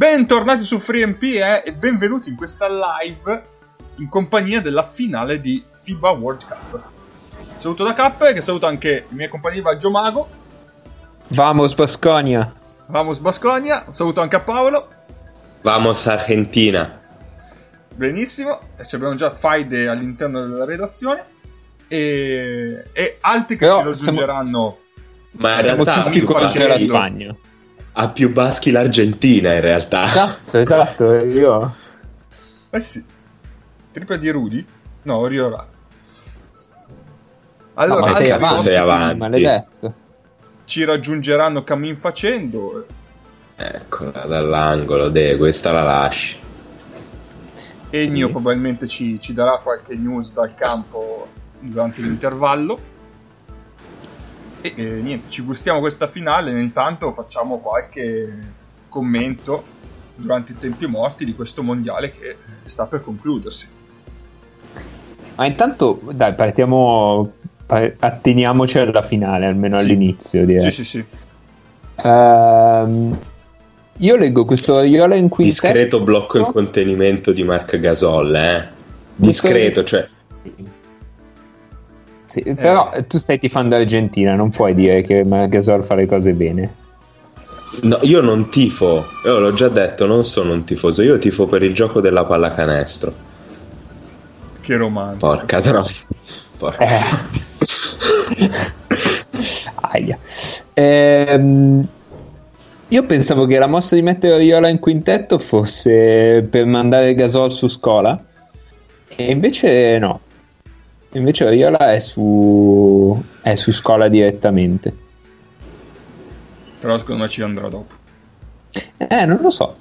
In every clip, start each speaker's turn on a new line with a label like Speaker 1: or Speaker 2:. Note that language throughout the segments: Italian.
Speaker 1: Bentornati su FreeMP eh, e benvenuti in questa live in compagnia della finale di FIBA World Cup. Saluto da K, che saluto anche i miei compagni di Vaggio Mago.
Speaker 2: Vamos Basconia.
Speaker 1: Vamos Basconia. Saluto anche a Paolo.
Speaker 3: Vamos Argentina.
Speaker 1: Benissimo, ci abbiamo già Faide all'interno della redazione e, e altri che
Speaker 2: Però
Speaker 1: ci raggiungeranno.
Speaker 3: Ma in
Speaker 2: Siamo
Speaker 3: realtà
Speaker 2: tutti contro la Spagna.
Speaker 3: Ha più baschi l'Argentina in realtà.
Speaker 2: Esatto, esatto. Io...
Speaker 1: Eh sì, tripla di Rudy? No, Riora. Allora,
Speaker 2: No, ma sei
Speaker 3: cazzo,
Speaker 2: avanti,
Speaker 3: sei avanti.
Speaker 2: Maledetto.
Speaker 1: ci raggiungeranno cammin facendo.
Speaker 3: Eccola dall'angolo, de, questa la lasci.
Speaker 1: Ennio
Speaker 2: Sì.
Speaker 1: probabilmente ci, ci darà qualche news dal campo durante l'intervallo. E niente, ci gustiamo questa finale. Intanto facciamo qualche commento durante i tempi morti di questo mondiale che sta per concludersi.
Speaker 2: Ma intanto, dai, partiamo. pa- atteniamoci alla finale, almeno
Speaker 1: Sì.
Speaker 2: all'inizio. Direi.
Speaker 1: Sì, sì, sì.
Speaker 2: Ehm, io leggo questo Aiola in quintetto.
Speaker 3: Discreto blocco in contenimento di Marc Gasol, eh. Discreto, cioè
Speaker 2: Sì, però tu stai tifando Argentina, non puoi dire che Gasol fa le cose bene.
Speaker 3: no, io non tifo, io l'ho già detto, non sono un tifoso, io tifo per il gioco della pallacanestro.
Speaker 1: Che romanzo.
Speaker 3: Porca troia. Porca.
Speaker 2: Eh. Aia. Ehm, io pensavo che la mossa di mettere Oriola in quintetto fosse per mandare Gasol su scuola, e invece no. Invece Oriola è su, è su scuola direttamente.
Speaker 1: Però secondo me ci andrà dopo.
Speaker 2: Eh, non lo so.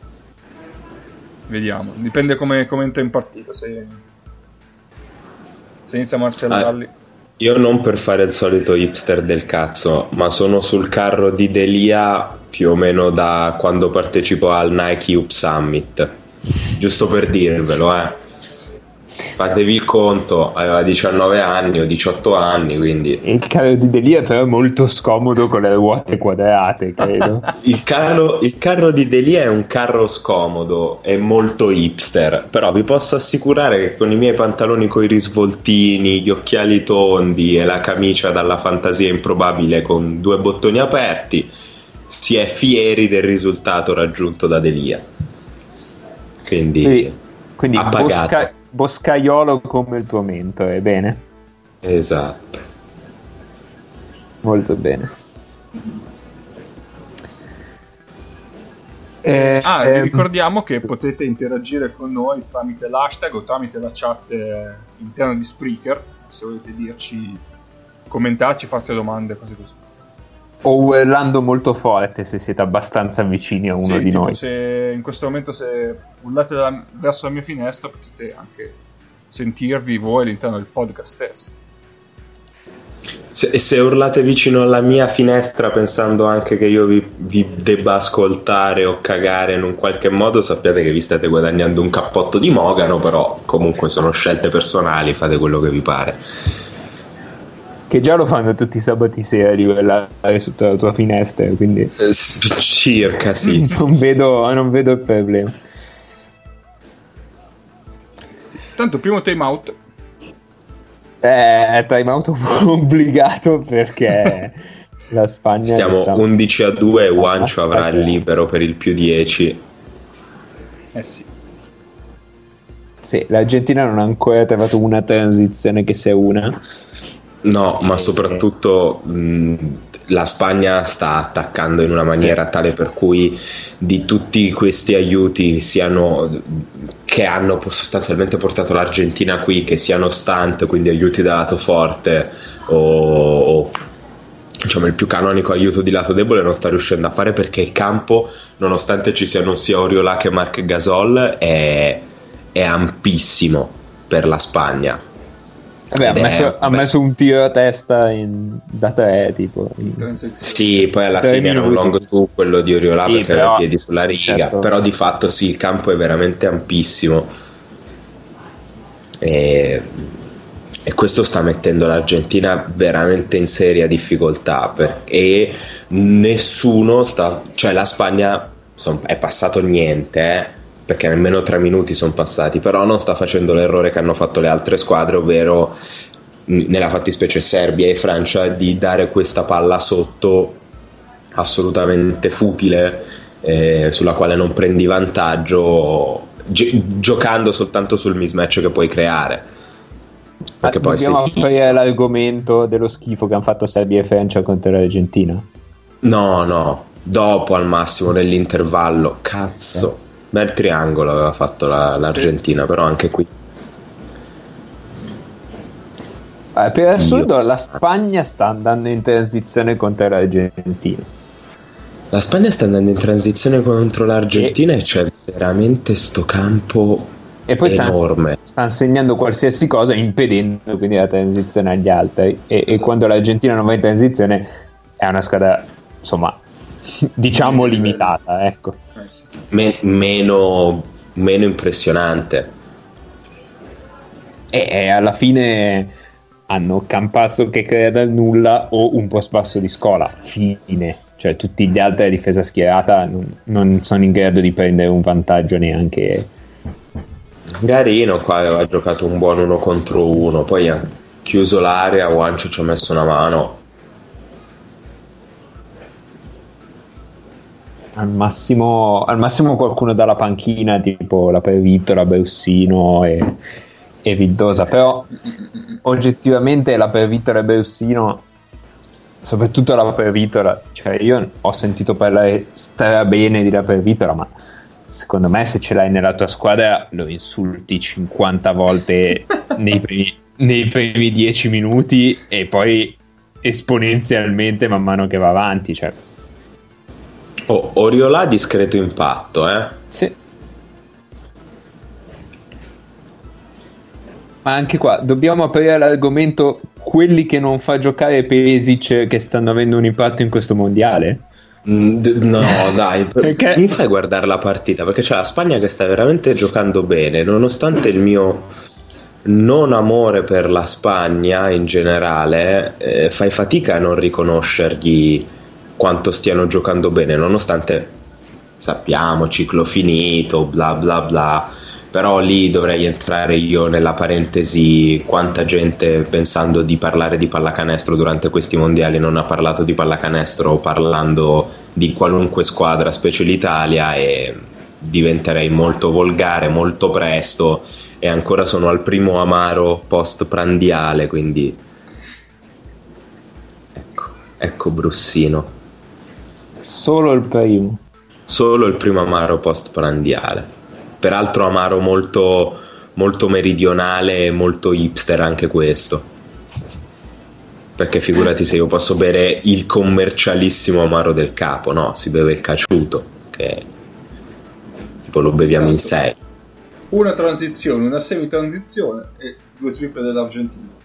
Speaker 1: Vediamo. Dipende come, come entra in partita. Se, se inizia a martellarli.
Speaker 3: Io non per fare il solito hipster del cazzo, ma sono sul carro di Delia più o meno da quando partecipo al Nike Up Summit. Giusto per dirvelo, eh. Fatevi il conto, aveva 19 anni o 18 anni, quindi
Speaker 2: Il carro di Delia però è molto scomodo con le ruote quadrate, credo.
Speaker 3: il carro, il carro di Delia è un carro scomodo e molto hipster, però vi posso assicurare che con i miei pantaloni coi risvoltini, gli occhiali tondi e la camicia dalla fantasia improbabile con due bottoni aperti, si è fieri del risultato raggiunto da Delia. Quindi,
Speaker 2: Quindi, quindi
Speaker 3: ha
Speaker 2: bosca- boscaiolo come il tuo mentore, bene?
Speaker 3: esatto.
Speaker 2: Molto bene. Eh,
Speaker 1: Ah,
Speaker 2: ehm,
Speaker 1: ricordiamo che potete interagire con noi tramite l'hashtag o tramite la chat eh, interna di Spreaker. Se volete dirci, commentarci, fate domande, cose così.
Speaker 2: o urlando molto forte se siete abbastanza vicini a uno
Speaker 1: Sì,
Speaker 2: di
Speaker 1: tipo,
Speaker 2: noi.
Speaker 1: Se in questo momento se urlate da- verso la mia finestra potete anche sentirvi voi all'interno del podcast stesso.
Speaker 3: Se, se urlate vicino alla mia finestra pensando anche che io vi, vi debba ascoltare o cagare in un qualche modo, sappiate che vi state guadagnando un cappotto di Mogano, però comunque sono scelte personali, fate quello che vi pare.
Speaker 2: Che già lo fanno tutti i sabati sera di urlare sotto la tua finestra, quindi
Speaker 3: Eh, circa, sì.
Speaker 2: non, vedo, non vedo il problema.
Speaker 1: Tanto, primo time out.
Speaker 2: Eh, time out obbligato perché la Spagna
Speaker 3: Stiamo
Speaker 2: sta-
Speaker 3: 11 a 2 e Wancho avrà il libero per il più 10.
Speaker 1: Eh sì.
Speaker 2: Sì, l'Argentina non ha ancora trovato una transizione che sia una.
Speaker 3: No, ma soprattutto mh, la Spagna sta attaccando in una maniera tale per cui di tutti questi aiuti siano che hanno sostanzialmente portato l'Argentina qui, che siano stunt, quindi aiuti da lato forte o, o, diciamo il più canonico aiuto di lato debole non sta riuscendo a fare perché il campo, nonostante ci siano sia Oriola che Marc Gasol, è, è ampissimo per la Spagna.
Speaker 2: Vabbè, ha
Speaker 3: è-
Speaker 2: messo, ha
Speaker 3: beh.
Speaker 2: messo un tiro a testa in- da tre, tipo. in-.
Speaker 3: Sì, poi alla fine era un
Speaker 2: minuti.
Speaker 3: long two quello di Oriola
Speaker 2: Sì,
Speaker 3: perché
Speaker 2: però-
Speaker 3: aveva i piedi sulla riga,
Speaker 2: certo.
Speaker 3: però di fatto sì, il campo è veramente ampissimo e, e questo sta mettendo l'Argentina veramente in seria difficoltà per- e nessuno sta, cioè la Spagna son, è passato niente, eh, perché nemmeno tre minuti sono passati, però non sta facendo l'errore che hanno fatto le altre squadre, ovvero nella fattispecie Serbia e Francia di dare questa palla sotto assolutamente futile eh, sulla quale non prendi vantaggio gi- giocando soltanto sul mismatch che puoi creare.
Speaker 2: Perché poi dobbiamo sì, aprire l'argomento dello schifo che hanno fatto Serbia e Francia contro l'Argentina?
Speaker 3: No no dopo al massimo nell'intervallo cazzo. Bel triangolo aveva fatto la, l'Argentina sì. però anche qui
Speaker 2: Eh, per assurdo, Dio la Spagna sta andando in transizione contro l'Argentina.
Speaker 3: La Spagna sta andando in transizione contro l'Argentina e, e c'è veramente sto campo e poi enorme.
Speaker 2: Sta, sta segnando qualsiasi cosa, impedendo quindi la transizione agli altri. E, e quando l'Argentina non va in transizione, è una squadra insomma, diciamo limitata. Ecco.
Speaker 3: Men- meno, meno impressionante.
Speaker 2: E, e alla fine hanno Campazzo che crea dal nulla o un post basso di scuola. Fine. Cioè, tutti gli altri a difesa schierata non, non sono in grado di prendere un vantaggio neanche.
Speaker 3: Garino qua aveva giocato un buon uno contro uno, poi ha chiuso l'area, Wancio ci ha messo una mano.
Speaker 2: Al massimo, al massimo qualcuno dalla panchina, tipo la Pervittola, Brussino e e Vildosa, però oggettivamente la per Vittorio Berussino, soprattutto la per Vittorio, cioè io ho sentito parlare stra bene di la per Vittorio, ma secondo me se ce l'hai nella tua squadra lo insulti 50 volte nei primi, nei primi 10 minuti e poi esponenzialmente man mano che va avanti. Cioè.
Speaker 3: Oh, Oriola discreto impatto, eh?
Speaker 2: Sì. Ma anche qua dobbiamo aprire l'argomento quelli che non fa giocare Pesic che stanno avendo un impatto in questo mondiale.
Speaker 3: Mm, no, dai, perché... mi fai guardare la partita perché c'è la Spagna che sta veramente giocando bene, nonostante il mio non amore per la Spagna in generale, eh, fai fatica a non riconoscergli quanto stiano giocando bene, nonostante sappiamo ciclo finito, bla bla bla. Però lì dovrei entrare io nella parentesi quanta gente pensando di parlare di pallacanestro durante questi mondiali non ha parlato di pallacanestro parlando di qualunque squadra, specie l'Italia e diventerei molto volgare molto presto e ancora sono al primo amaro post prandiale quindi ecco, ecco Brussino
Speaker 2: solo il primo.
Speaker 3: Solo il primo amaro post prandiale peraltro amaro molto, molto meridionale e molto hipster anche questo. Perché figurati se io posso bere il commercialissimo amaro del capo no, si beve il caciuto che tipo lo beviamo in sei.
Speaker 1: Una transizione, una semi-transizione e due triple dell'Argentina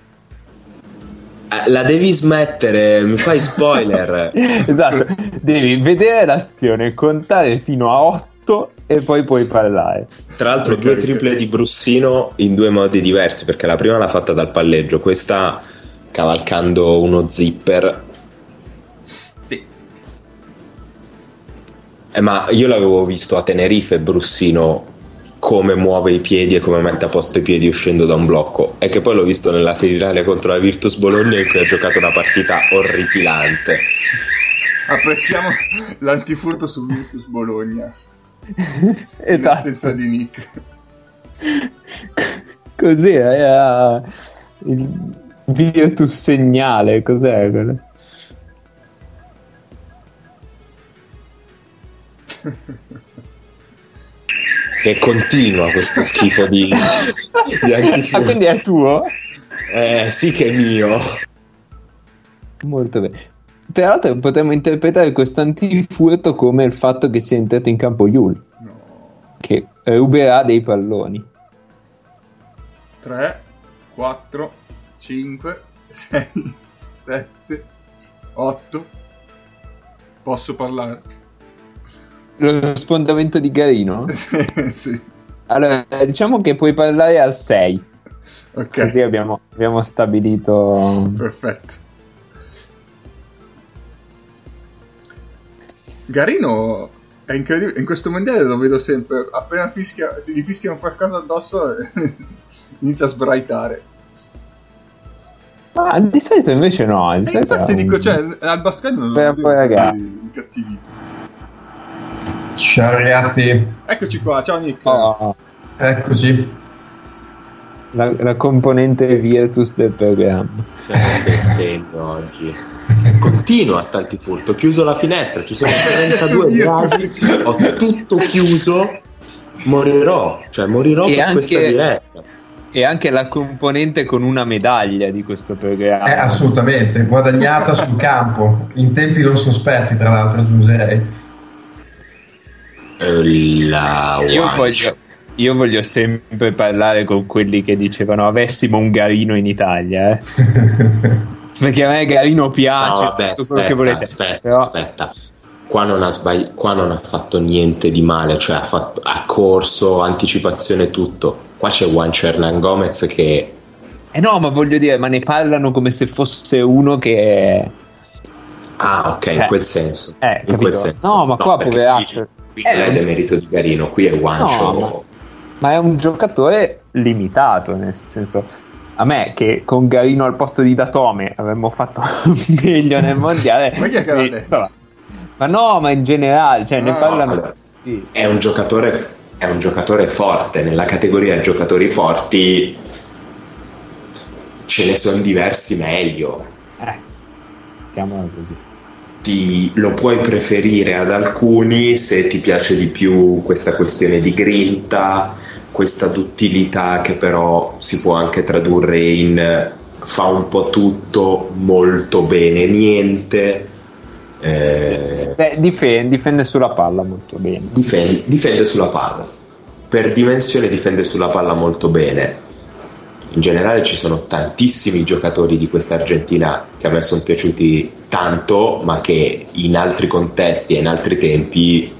Speaker 3: la devi smettere, mi fai spoiler.
Speaker 2: esatto, devi vedere l'azione, contare fino a 8 e poi puoi parlare.
Speaker 3: Tra l'altro due triple di Brussino in due modi diversi, perché la prima l'ha fatta dal palleggio, questa cavalcando uno zipper.
Speaker 1: Sì.
Speaker 3: Eh, ma io l'avevo visto a Tenerife Brussino come muove i piedi e come mette a posto i piedi uscendo da un blocco e che poi l'ho visto nella finale contro la Virtus Bologna in cui ha giocato una partita orripilante.
Speaker 1: Apprezziamo l'antifurto su Virtus Bologna
Speaker 2: esatto.
Speaker 1: Senza di Nick.
Speaker 2: Così era il Virtus segnale, cos'è quello?
Speaker 3: che continua questo schifo di,
Speaker 2: di ah, quindi è tuo?
Speaker 3: Eh, sì che è mio.
Speaker 2: Molto bene. Tra l'altro potremmo interpretare questo antifurto come il fatto che sia entrato in campo Yul, no. che ruberà dei palloni.
Speaker 1: 3, 4, 5, 6, 7, 8. Posso parlare?
Speaker 2: Lo sfondamento di Garino?
Speaker 1: sì.
Speaker 2: Allora, diciamo che puoi parlare al 6.
Speaker 1: Ok.
Speaker 2: Così abbiamo, abbiamo stabilito...
Speaker 1: Perfetto. Garino È incredibile, in questo mondiale lo vedo sempre, appena fischia, si gli fischiano qualcosa addosso inizia a sbraitare.
Speaker 2: Ma di solito invece no. Di solito
Speaker 1: infatti
Speaker 2: è
Speaker 1: dico, cioè, al basket non lo vedo
Speaker 2: ragazzi.
Speaker 1: così incattivito.
Speaker 4: Ciao ragazzi,
Speaker 1: Eccoci qua, ciao Nick.
Speaker 2: Oh,
Speaker 4: eccoci.
Speaker 2: la, la componente Virtus del programma.
Speaker 3: Stiamo bestemmio oggi. Continua stanti furto, ho chiuso la finestra, ci sono 32 gradi, ho tutto chiuso, morirò, cioè morirò
Speaker 2: E
Speaker 3: per
Speaker 2: anche-
Speaker 3: questa diretta.
Speaker 2: E anche la componente con una medaglia di questo programma.
Speaker 4: Eh, assolutamente, guadagnata sul campo, in tempi non sospetti tra l'altro aggiungerei.
Speaker 3: Eh, La
Speaker 2: Io voglio, io voglio sempre parlare con quelli che dicevano avessimo un Garino in Italia, eh. perché a me Garino piace,
Speaker 3: No, vabbè, aspetta,
Speaker 2: volete.
Speaker 3: aspetta,
Speaker 2: Però-
Speaker 3: aspetta. Qua non, ha sbagli- qua non ha fatto niente di male, cioè ha, fatto- ha corso, anticipazione, tutto. Qua c'è Juan Hernan Gomez che
Speaker 2: Eh no, ma voglio dire, ma ne parlano come se fosse uno che...
Speaker 3: Ah, ok, in
Speaker 2: Cioè,
Speaker 3: quel senso.
Speaker 2: eh,
Speaker 3: in quel senso.
Speaker 2: No, ma qua,
Speaker 3: perché
Speaker 2: poveraccio.
Speaker 3: Qui,
Speaker 2: Eh,
Speaker 3: non è demerito di Garino, qui è Guancio.
Speaker 2: No, ma- Ma è un giocatore limitato, nel senso... A me che con Garino al posto di Datome avremmo fatto meglio nel mondiale.
Speaker 1: Ma chi è che l'ha
Speaker 2: eh,
Speaker 1: detto?
Speaker 2: insomma, ma no, ma in generale, cioè ne
Speaker 1: No,
Speaker 2: parlano...
Speaker 3: allora,
Speaker 2: sì.
Speaker 3: È un giocatore, è un giocatore forte. Nella categoria giocatori forti ce ne sono diversi meglio.
Speaker 2: Eh, chiamola così.
Speaker 3: Ti, lo puoi preferire ad alcuni se ti piace di più questa questione di grinta, questa duttilità che però si può anche tradurre in fa un po' tutto molto bene niente. Eh,
Speaker 2: Beh, difende, difende sulla palla molto bene.
Speaker 3: difende, difende sulla palla. Per dimensione difende sulla palla molto bene. In generale ci sono tantissimi giocatori di questa Argentina che a me sono piaciuti tanto, ma che in altri contesti e in altri tempi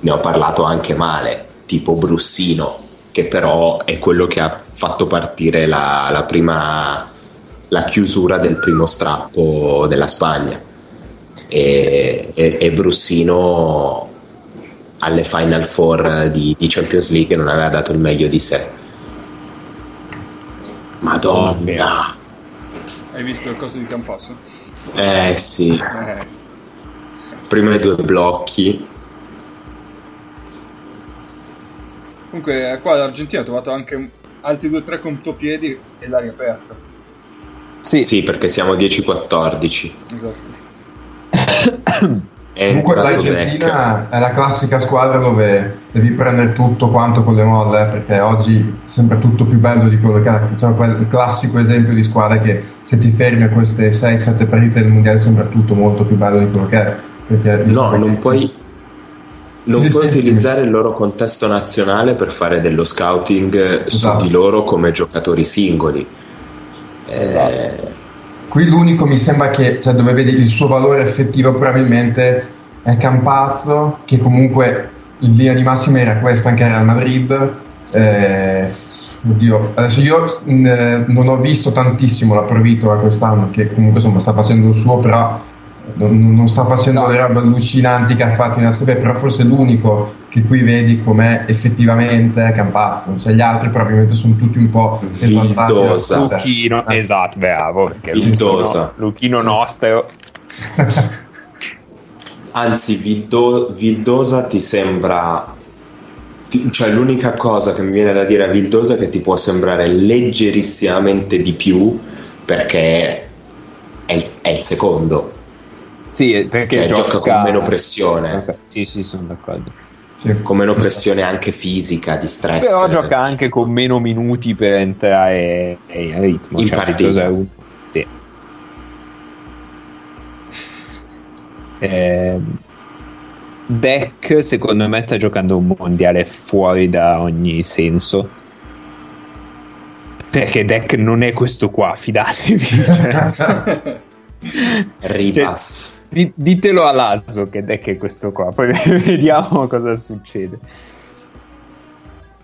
Speaker 3: ne ho parlato anche male, tipo Brussino, che però è quello che ha fatto partire la, la prima la chiusura del primo strappo della Spagna. E, e- e Brussino alle Final Four di, di Champions League non aveva dato il meglio di sé. Madonna,
Speaker 1: Hai visto il costo di Campasso?
Speaker 3: eh sì,
Speaker 1: Eh,
Speaker 3: prima i due blocchi.
Speaker 1: Comunque, qua l'Argentina ha trovato anche altri due o tre contropiedi e l'aria aperta.
Speaker 2: Sì,
Speaker 3: Sì, perché siamo 10-14.
Speaker 1: Esatto.
Speaker 3: È
Speaker 4: Comunque l'Argentina è la classica squadra dove devi prendere tutto quanto con le molle, eh, perché oggi sembra tutto più bello di quello che era. Diciamo, quel classico esempio di squadra che se ti fermi a queste 6-7 partite del mondiale sembra tutto molto più bello di quello che è. Perché
Speaker 3: No, non puoi, non puoi utilizzare il loro contesto nazionale per fare dello scouting
Speaker 4: Esatto.
Speaker 3: su di loro come giocatori singoli. Eh,
Speaker 4: Qui l'unico mi sembra che, cioè, dove vedi il suo valore effettivo probabilmente è Campazzo, che comunque in linea di massima era questa anche a Real Madrid. Eh, oddio, adesso io mh, non ho visto tantissimo la Provitola quest'anno, che comunque insomma sta facendo il suo, però non, non sta facendo
Speaker 2: No.
Speaker 4: le robe allucinanti che ha fatto in ASB, però forse l'unico che qui vedi com'è effettivamente è Campazzo, cioè gli altri probabilmente sono tutti un po'.
Speaker 3: Vildosa.
Speaker 2: Luchino,
Speaker 4: Eh.
Speaker 2: esatto, bravo. Perché
Speaker 3: Vildosa.
Speaker 2: Luchino, Luchino nostro.
Speaker 3: Anzi, Vildo- Vildosa ti sembra. ti- cioè, l'unica cosa che mi viene da dire a Vildosa è che ti può sembrare leggerissimamente di più perché è il, è il secondo,
Speaker 2: Sì, perché
Speaker 3: cioè gioca con meno pressione,
Speaker 2: Sì, sì, sono d'accordo.
Speaker 4: Sì.
Speaker 3: con meno pressione anche fisica, di stress.
Speaker 2: Però gioca anche con meno minuti per entrare in ritmo.
Speaker 3: In
Speaker 2: cioè,
Speaker 3: partita.
Speaker 2: Sì. Ehm, Deck secondo me sta giocando un mondiale fuori da ogni senso perché Deck non è questo qua fidatevi cioè,
Speaker 3: Ribas.
Speaker 2: di- ditelo a Lazo che Deck è questo qua poi vediamo cosa succede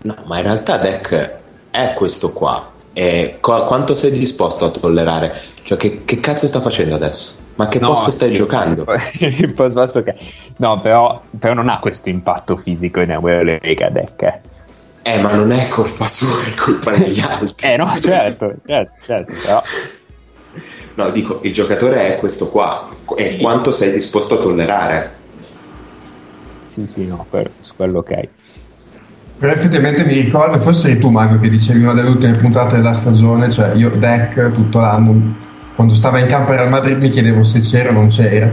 Speaker 3: No, ma in realtà Deck è questo qua. eh, qu- quanto sei disposto a tollerare? Cioè, che, che cazzo sta facendo adesso? Ma che
Speaker 2: No,
Speaker 3: posto stai
Speaker 2: sì.
Speaker 3: giocando?
Speaker 2: Il post basso che... No, però, però non ha questo impatto fisico in Eurolega Deck. Eh.
Speaker 3: Eh, ma non è colpa sua, è colpa degli altri.
Speaker 2: Eh no, certo, certo, certo, però...
Speaker 3: No, dico, il giocatore è questo qua. E quanto sei disposto a tollerare?
Speaker 2: Sì, sì, no, per, su quello ok.
Speaker 4: Però effettivamente mi ricordo, forse eri tu Mago che dicevi una delle ultime puntate della stagione, cioè io deck tutto l'anno, quando stava in campo al Real Madrid mi chiedevo se c'era o non c'era.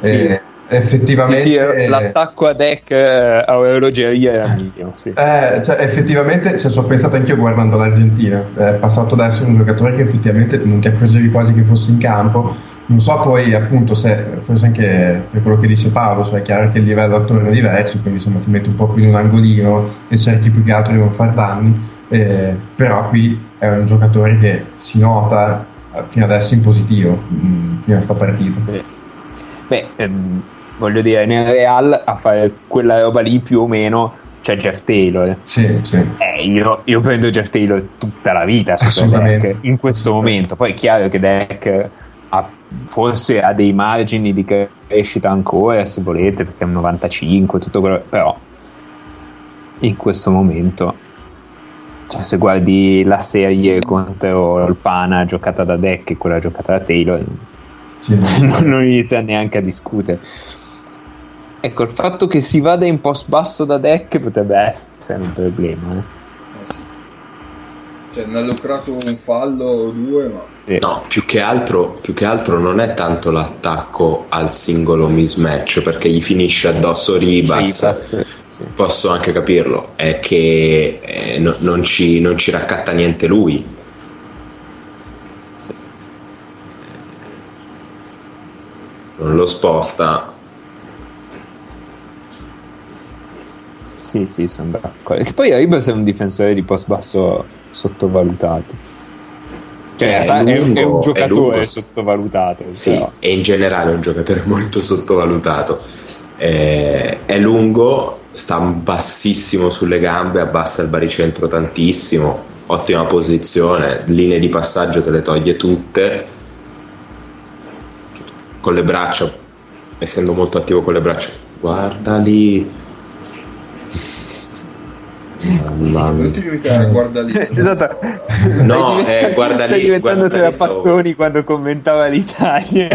Speaker 2: Sì.
Speaker 4: E effettivamente...
Speaker 2: Sì, sì, eh, l'attacco a deck eh, a orologeria era mio, sì.
Speaker 4: Eh, cioè, effettivamente cioè, ci ho pensato anch'io guardando l'Argentina. È passato da essere un giocatore che effettivamente non ti accorgevi quasi che fosse in campo. Non so poi, appunto, se forse anche per quello che dice Paolo, cioè è chiaro che il livello attorno è diverso, quindi insomma ti metti un po' più in un angolino e cerchi più che altro di non far danni. Eh, però qui è un giocatore che si nota eh, fino adesso in positivo, mh, fino a sta partita.
Speaker 2: Beh, ehm, voglio dire, nel Real a fare quella roba lì più o meno c'è Jeff Taylor.
Speaker 4: Sì, sì.
Speaker 2: Eh, io, io prendo Jeff Taylor tutta la vita. Deck in questo momento. Poi è chiaro che Deck ha, forse ha dei margini di crescita ancora, se volete, perché è un 95, tutto quello, però in questo momento, cioè, se guardi la serie contro il Pana giocata da Deck e quella giocata da Taylor,
Speaker 4: sì.
Speaker 2: non inizia neanche a discutere. Ecco, il fatto che si vada in post basso da deck potrebbe essere un problema. eh.
Speaker 1: Eh sì. Cioè, ne ha lucrato un fallo o due, ma
Speaker 2: Sì.
Speaker 3: No, più che, altro, più che altro non è tanto l'attacco al singolo mismatch perché gli finisce addosso Ribas.
Speaker 2: Ribas, sì.
Speaker 3: Posso anche capirlo, è che eh, no- non, ci, non ci raccatta niente lui. Non lo sposta.
Speaker 2: Sì, sì, sono d'accordo. Che poi Ribas è un difensore di post basso sottovalutato. Cioè, in
Speaker 3: È
Speaker 2: è, un- è
Speaker 3: lungo,
Speaker 2: un
Speaker 3: è
Speaker 2: giocatore
Speaker 3: lungo.
Speaker 2: sottovalutato.
Speaker 3: Sì,
Speaker 2: però.
Speaker 3: e in generale è un giocatore molto sottovalutato. Eh, è lungo, sta bassissimo sulle gambe, abbassa il baricentro tantissimo, ottima posizione, linee di passaggio te le toglie tutte. Con le braccia, essendo molto attivo con le braccia, guarda lì.
Speaker 1: Non ti limitare a guarda lì.
Speaker 2: Esatto.
Speaker 3: No, eh, guarda
Speaker 2: stai
Speaker 3: lì,
Speaker 2: diventando
Speaker 3: guarda lì, stavo-
Speaker 2: Trapattoni quando commentava l'Italia.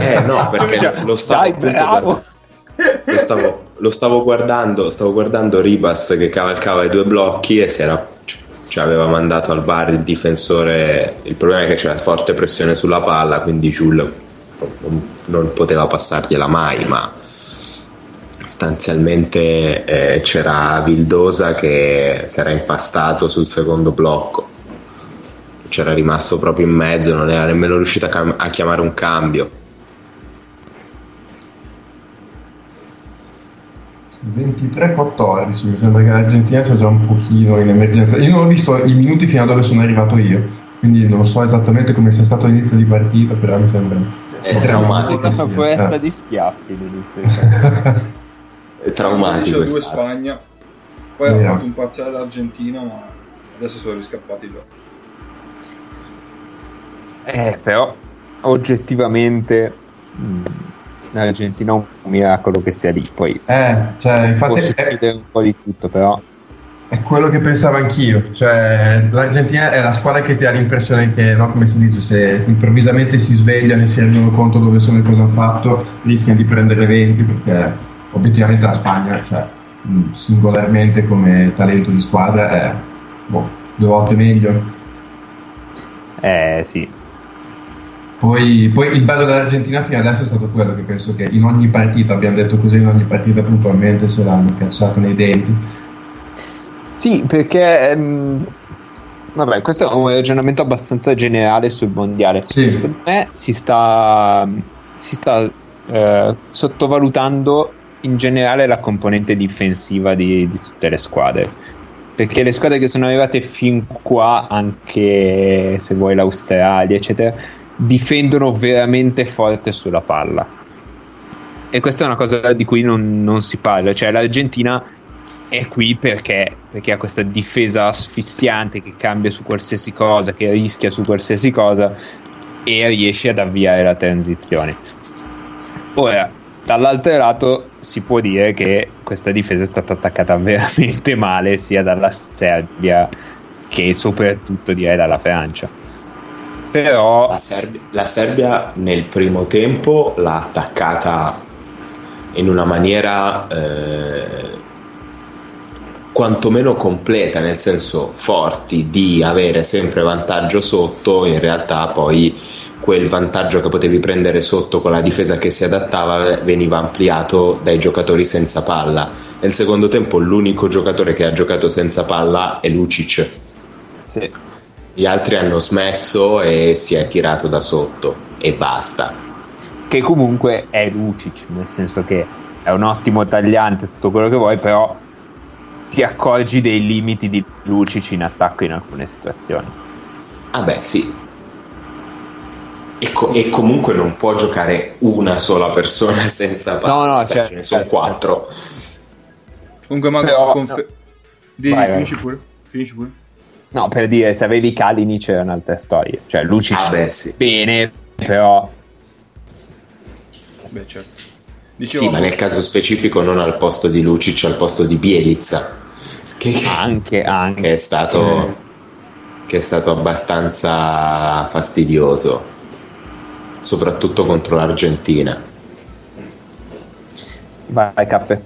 Speaker 3: Eh no, perché
Speaker 2: Cioè,
Speaker 3: lo stavo
Speaker 2: dai,
Speaker 3: appunto
Speaker 2: bravo.
Speaker 3: guardando. Lo stavo, lo stavo guardando, stavo guardando Ribas che cavalcava i due blocchi e si era, cioè, aveva mandato al bar il difensore. Il problema è che c'era forte pressione sulla palla, quindi Giul non, non poteva passargliela mai, ma sostanzialmente eh, c'era Vildosa che si era impastato sul secondo blocco. C'era rimasto proprio in mezzo, non era nemmeno riuscito a, cam- a chiamare un cambio.
Speaker 4: 23-14, mi sembra che l'Argentina sia già un pochino in emergenza. Io non ho visto i minuti fino a dove sono arrivato io, quindi non so esattamente come sia stato l'inizio di partita, però mi sembra...
Speaker 3: È traumatico,
Speaker 2: Una
Speaker 4: sì,
Speaker 2: foresta
Speaker 4: eh.
Speaker 2: di schiaffi l'inizio.
Speaker 3: È traumatico.
Speaker 1: 2
Speaker 3: è stato.
Speaker 1: Spagna. Poi ha
Speaker 4: Vediamo.
Speaker 1: fatto un parziale l'Argentina, ma adesso sono riscappati già.
Speaker 2: Eh, però oggettivamente mh, l'Argentina è un miracolo che sia lì. Poi
Speaker 4: Eh, cioè, infatti è,
Speaker 2: succedere un po' di tutto, però
Speaker 4: è quello che pensavo anch'io. Cioè, l'Argentina è la squadra che ti ha l'impressione che, no, come si dice, se improvvisamente si svegliano e si rendono conto dove sono e cosa hanno fatto, rischiano di prendere 20 perché obiettivamente la Spagna, cioè, mh, singolarmente come talento di squadra, è boh, due volte meglio.
Speaker 2: eh sì.
Speaker 4: Poi, poi il bello dell'Argentina fino adesso è stato quello che penso che in ogni partita, abbiamo detto così, in ogni partita puntualmente se l'hanno cacciato nei denti.
Speaker 2: Sì, perché ehm, vabbè, questo è un ragionamento abbastanza generale sul mondiale.
Speaker 4: Sì.
Speaker 2: Secondo me si sta, si sta eh, sottovalutando in generale la componente difensiva di, di tutte le squadre. Perché le squadre che sono arrivate fin qua, anche se vuoi l'Australia, eccetera, difendono veramente forte sulla palla. E questa è una cosa di cui non, non si parla. Cioè, l'Argentina è qui perché, perché ha questa difesa asfissiante che cambia su qualsiasi cosa, che rischia su qualsiasi cosa e riesce ad avviare la transizione. Ora, dall'altro lato si può dire che questa difesa è stata attaccata veramente male sia dalla Serbia che soprattutto direi dalla Francia. Però
Speaker 3: la Serbia, la Serbia nel primo tempo l'ha attaccata in una maniera eh, quantomeno completa, nel senso forti di avere sempre vantaggio sotto, in realtà poi quel vantaggio che potevi prendere sotto con la difesa che si adattava veniva ampliato dai giocatori senza palla. Nel secondo tempo l'unico giocatore che ha giocato senza palla è Lucic.
Speaker 2: Sì.
Speaker 3: Gli altri hanno smesso e si è tirato da sotto e basta.
Speaker 2: Che comunque è Lucic, nel senso che è un ottimo tagliante, tutto quello che vuoi, però ti accorgi dei limiti di Lucic in attacco in alcune situazioni.
Speaker 3: Ah beh sì, e, co- e, comunque non può giocare una sola persona senza
Speaker 2: palla, no, no,
Speaker 3: cioè, ce ne sono quattro.
Speaker 1: Comunque, Mago, Però, confer- no. Di, vai, finisci, vai. Pure. finisci pure.
Speaker 2: No, per dire, se avevi Kalinic è un'altra storia. Cioè, Lucic
Speaker 3: ah, beh, sì.
Speaker 2: bene, però...
Speaker 1: Beh, certo.
Speaker 3: Dicevo, sì, ma nel caso specifico non al posto di Lucic, al posto di Bielizza.
Speaker 2: Che, anche, anche.
Speaker 3: Che è stato, che è stato abbastanza fastidioso soprattutto contro l'Argentina.
Speaker 2: Vai, Cappe.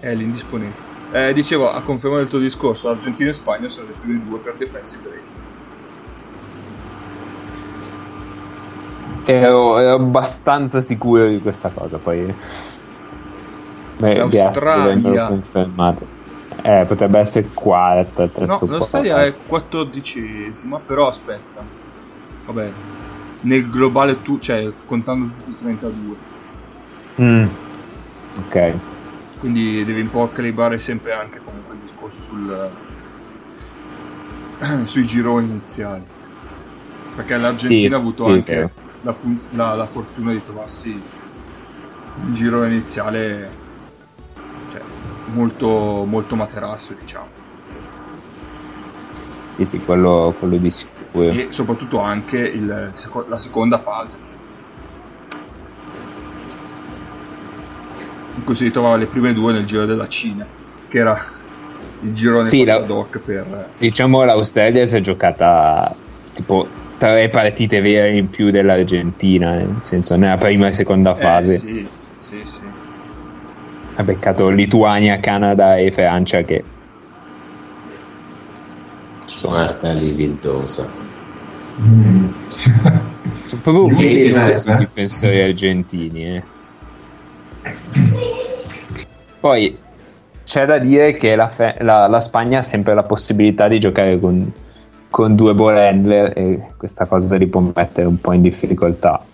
Speaker 1: È l'indisponenza. Eh, dicevo, a conferma del tuo discorso, Argentina e Spagna sono le prime due per defensive rating.
Speaker 2: Ero, ero, abbastanza sicuro di questa cosa, poi...
Speaker 1: Beh, L'Australia...
Speaker 2: confermato. Eh, potrebbe essere quarta,
Speaker 1: No, l'Australia è quattordicesima, però aspetta. Vabbè, nel globale tu, cioè contando tutti i 32.
Speaker 2: Mm. Ok.
Speaker 1: Quindi devi un po' calibrare sempre anche comunque il discorso sul, sui gironi iniziali. Perché l'Argentina sì, ha avuto sì, anche la, fun- la, la, fortuna di trovarsi un girone iniziale cioè, molto, molto materasso, diciamo.
Speaker 2: Sì, sì, quello, quello di sicuro
Speaker 1: e soprattutto anche il, la seconda fase. In cui si ritrovava le prime due nel giro della Cina che era il girone
Speaker 2: sì,
Speaker 1: la, doc per
Speaker 2: diciamo l'Australia si è giocata tipo tre partite vere in più dell'Argentina nel senso nella prima e seconda eh, fase.
Speaker 1: eh, sì, sì, sì.
Speaker 2: ha beccato Lituania, Canada e Francia che
Speaker 3: guarda lì Vildosa
Speaker 2: mm. sono proprio un i difensori argentini eh. poi c'è da dire che la, fe- la, la, Spagna ha sempre la possibilità di giocare con, con due ball handler e questa cosa li può mettere un po' in difficoltà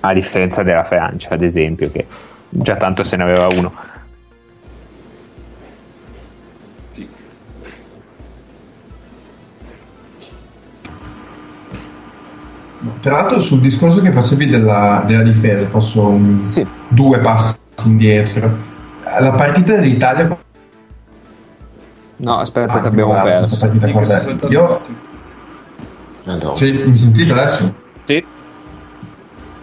Speaker 2: a differenza della Francia ad esempio che già tanto se ne aveva uno
Speaker 4: Tra l'altro sul discorso che facevi della, della difesa, faccio un, sì. due passi indietro. La partita dell'Italia...
Speaker 2: No, aspetta, ah, abbiamo perso.
Speaker 4: Io... Cioè, mi sentite adesso?
Speaker 2: Sì.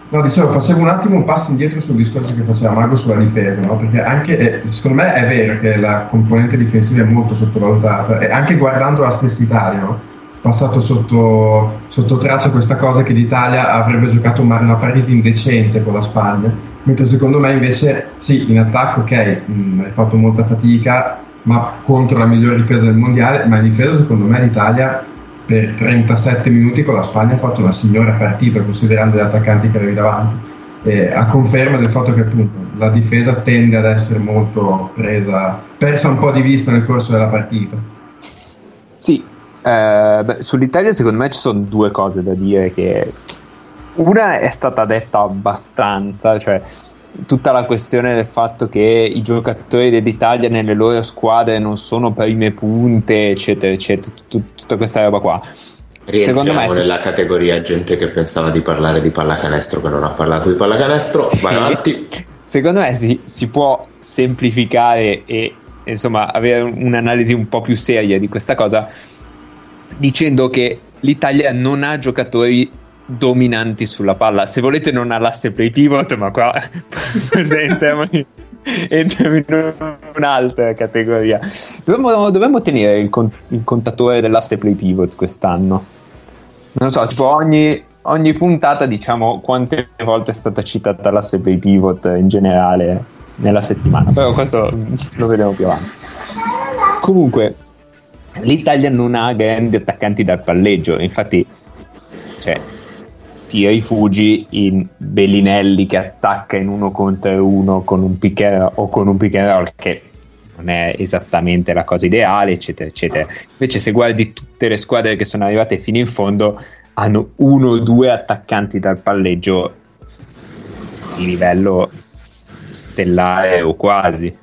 Speaker 4: No, dicevo, facevo un attimo un passo indietro sul discorso che faceva Mago sulla difesa, no? perché anche, eh, secondo me è vero che la componente difensiva è molto sottovalutata, e anche guardando la stessa Italia, no? Passato sotto, sotto traccia questa cosa che l'Italia avrebbe giocato una partita indecente con la Spagna, mentre secondo me invece sì, in attacco ok, mm, hai fatto molta fatica, ma contro la migliore difesa del mondiale, ma in difesa secondo me l'Italia per 37 minuti con la Spagna ha fatto una signora partita considerando gli attaccanti che avevi davanti. Eh, a conferma del fatto che appunto la difesa tende ad essere molto presa, persa un po' di vista nel corso della partita.
Speaker 2: Sì, beh, sull'Italia secondo me ci sono due cose da dire che una è stata detta abbastanza, cioè tutta la questione del fatto che i giocatori dell'Italia nelle loro squadre non sono prime punte, eccetera, eccetera, tut- tutta questa roba qua.
Speaker 3: Rientriamo Secondo me, nella categoria gente che pensava di parlare di pallacanestro che non ha parlato di pallacanestro, vai avanti.
Speaker 2: Secondo me si, si può semplificare e insomma, avere un'analisi un po' più seria di questa cosa, dicendo che l'Italia non ha giocatori dominanti sulla palla. Se volete, non ha l'asse play pivot, ma qua entriamo in, un'altra categoria. Dovremmo, dovremmo tenere il, con, il, contatore dell'asse play pivot quest'anno. Non so, tipo ogni, ogni puntata diciamo quante volte è stata citata l'asse play pivot in generale nella settimana, però questo lo vedremo più avanti. Comunque, l'Italia non ha grandi attaccanti dal palleggio, infatti, cioè, ti rifugi in Bellinelli che attacca in uno contro uno con un pick o con un pick and roll che non è esattamente la cosa ideale, eccetera, eccetera. Invece, se guardi tutte le squadre che sono arrivate fino in fondo, hanno uno o due attaccanti dal palleggio di livello stellare o quasi.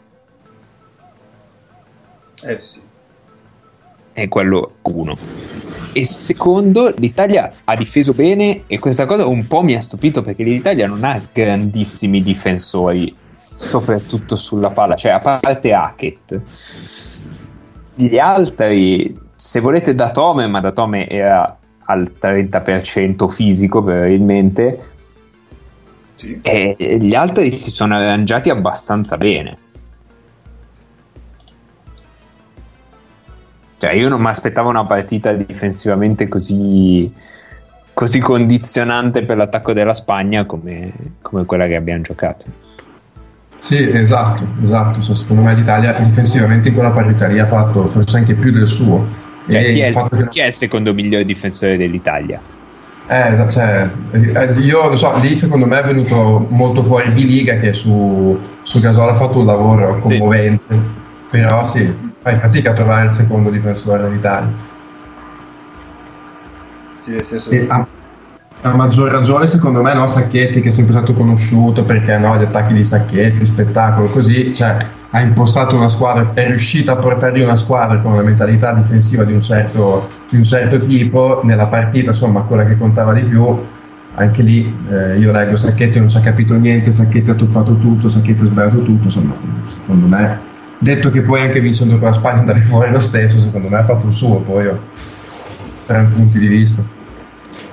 Speaker 1: Eh sì.
Speaker 2: È quello uno. E secondo, l'Italia ha difeso bene e questa cosa un po' mi ha stupito perché l'Italia non ha grandissimi difensori, soprattutto sulla palla, cioè a parte Hackett. Gli altri, se volete Datome, ma Datome era al 30% fisico probabilmente, sì. e gli altri si sono arrangiati abbastanza bene. Cioè, io non mi aspettavo una partita difensivamente così, così condizionante per l'attacco della Spagna come, come, quella che abbiamo giocato.
Speaker 4: Sì, esatto, esatto. Secondo me l'Italia difensivamente in quella partita lì ha fatto forse anche più del suo.
Speaker 2: Cioè, chi, è il, che... chi, è il, secondo migliore difensore dell'Italia?
Speaker 4: Eh, cioè, eh, io lo so, lì secondo me è venuto molto fuori Biliga che su, su Gasol ha fatto un lavoro commovente. Sì. Però sì, fai fatica a trovare il secondo difensore dell'Italia. Sì, nel senso... E a, a, maggior ragione, secondo me, no, Sacchetti, che è sempre stato conosciuto perché no, gli attacchi di Sacchetti, spettacolo, così, cioè, ha impostato una squadra, è riuscito a portare una squadra con una mentalità difensiva di un certo, di un certo tipo, nella partita, insomma, quella che contava di più, anche lì eh, io leggo Sacchetti non ci ha capito niente, Sacchetti ha toppato tutto, Sacchetti ha sbagliato tutto, insomma, secondo me detto che poi anche vincendo con la Spagna andare fuori lo stesso, secondo me ha fatto il suo, poi oh, saranno punti di vista.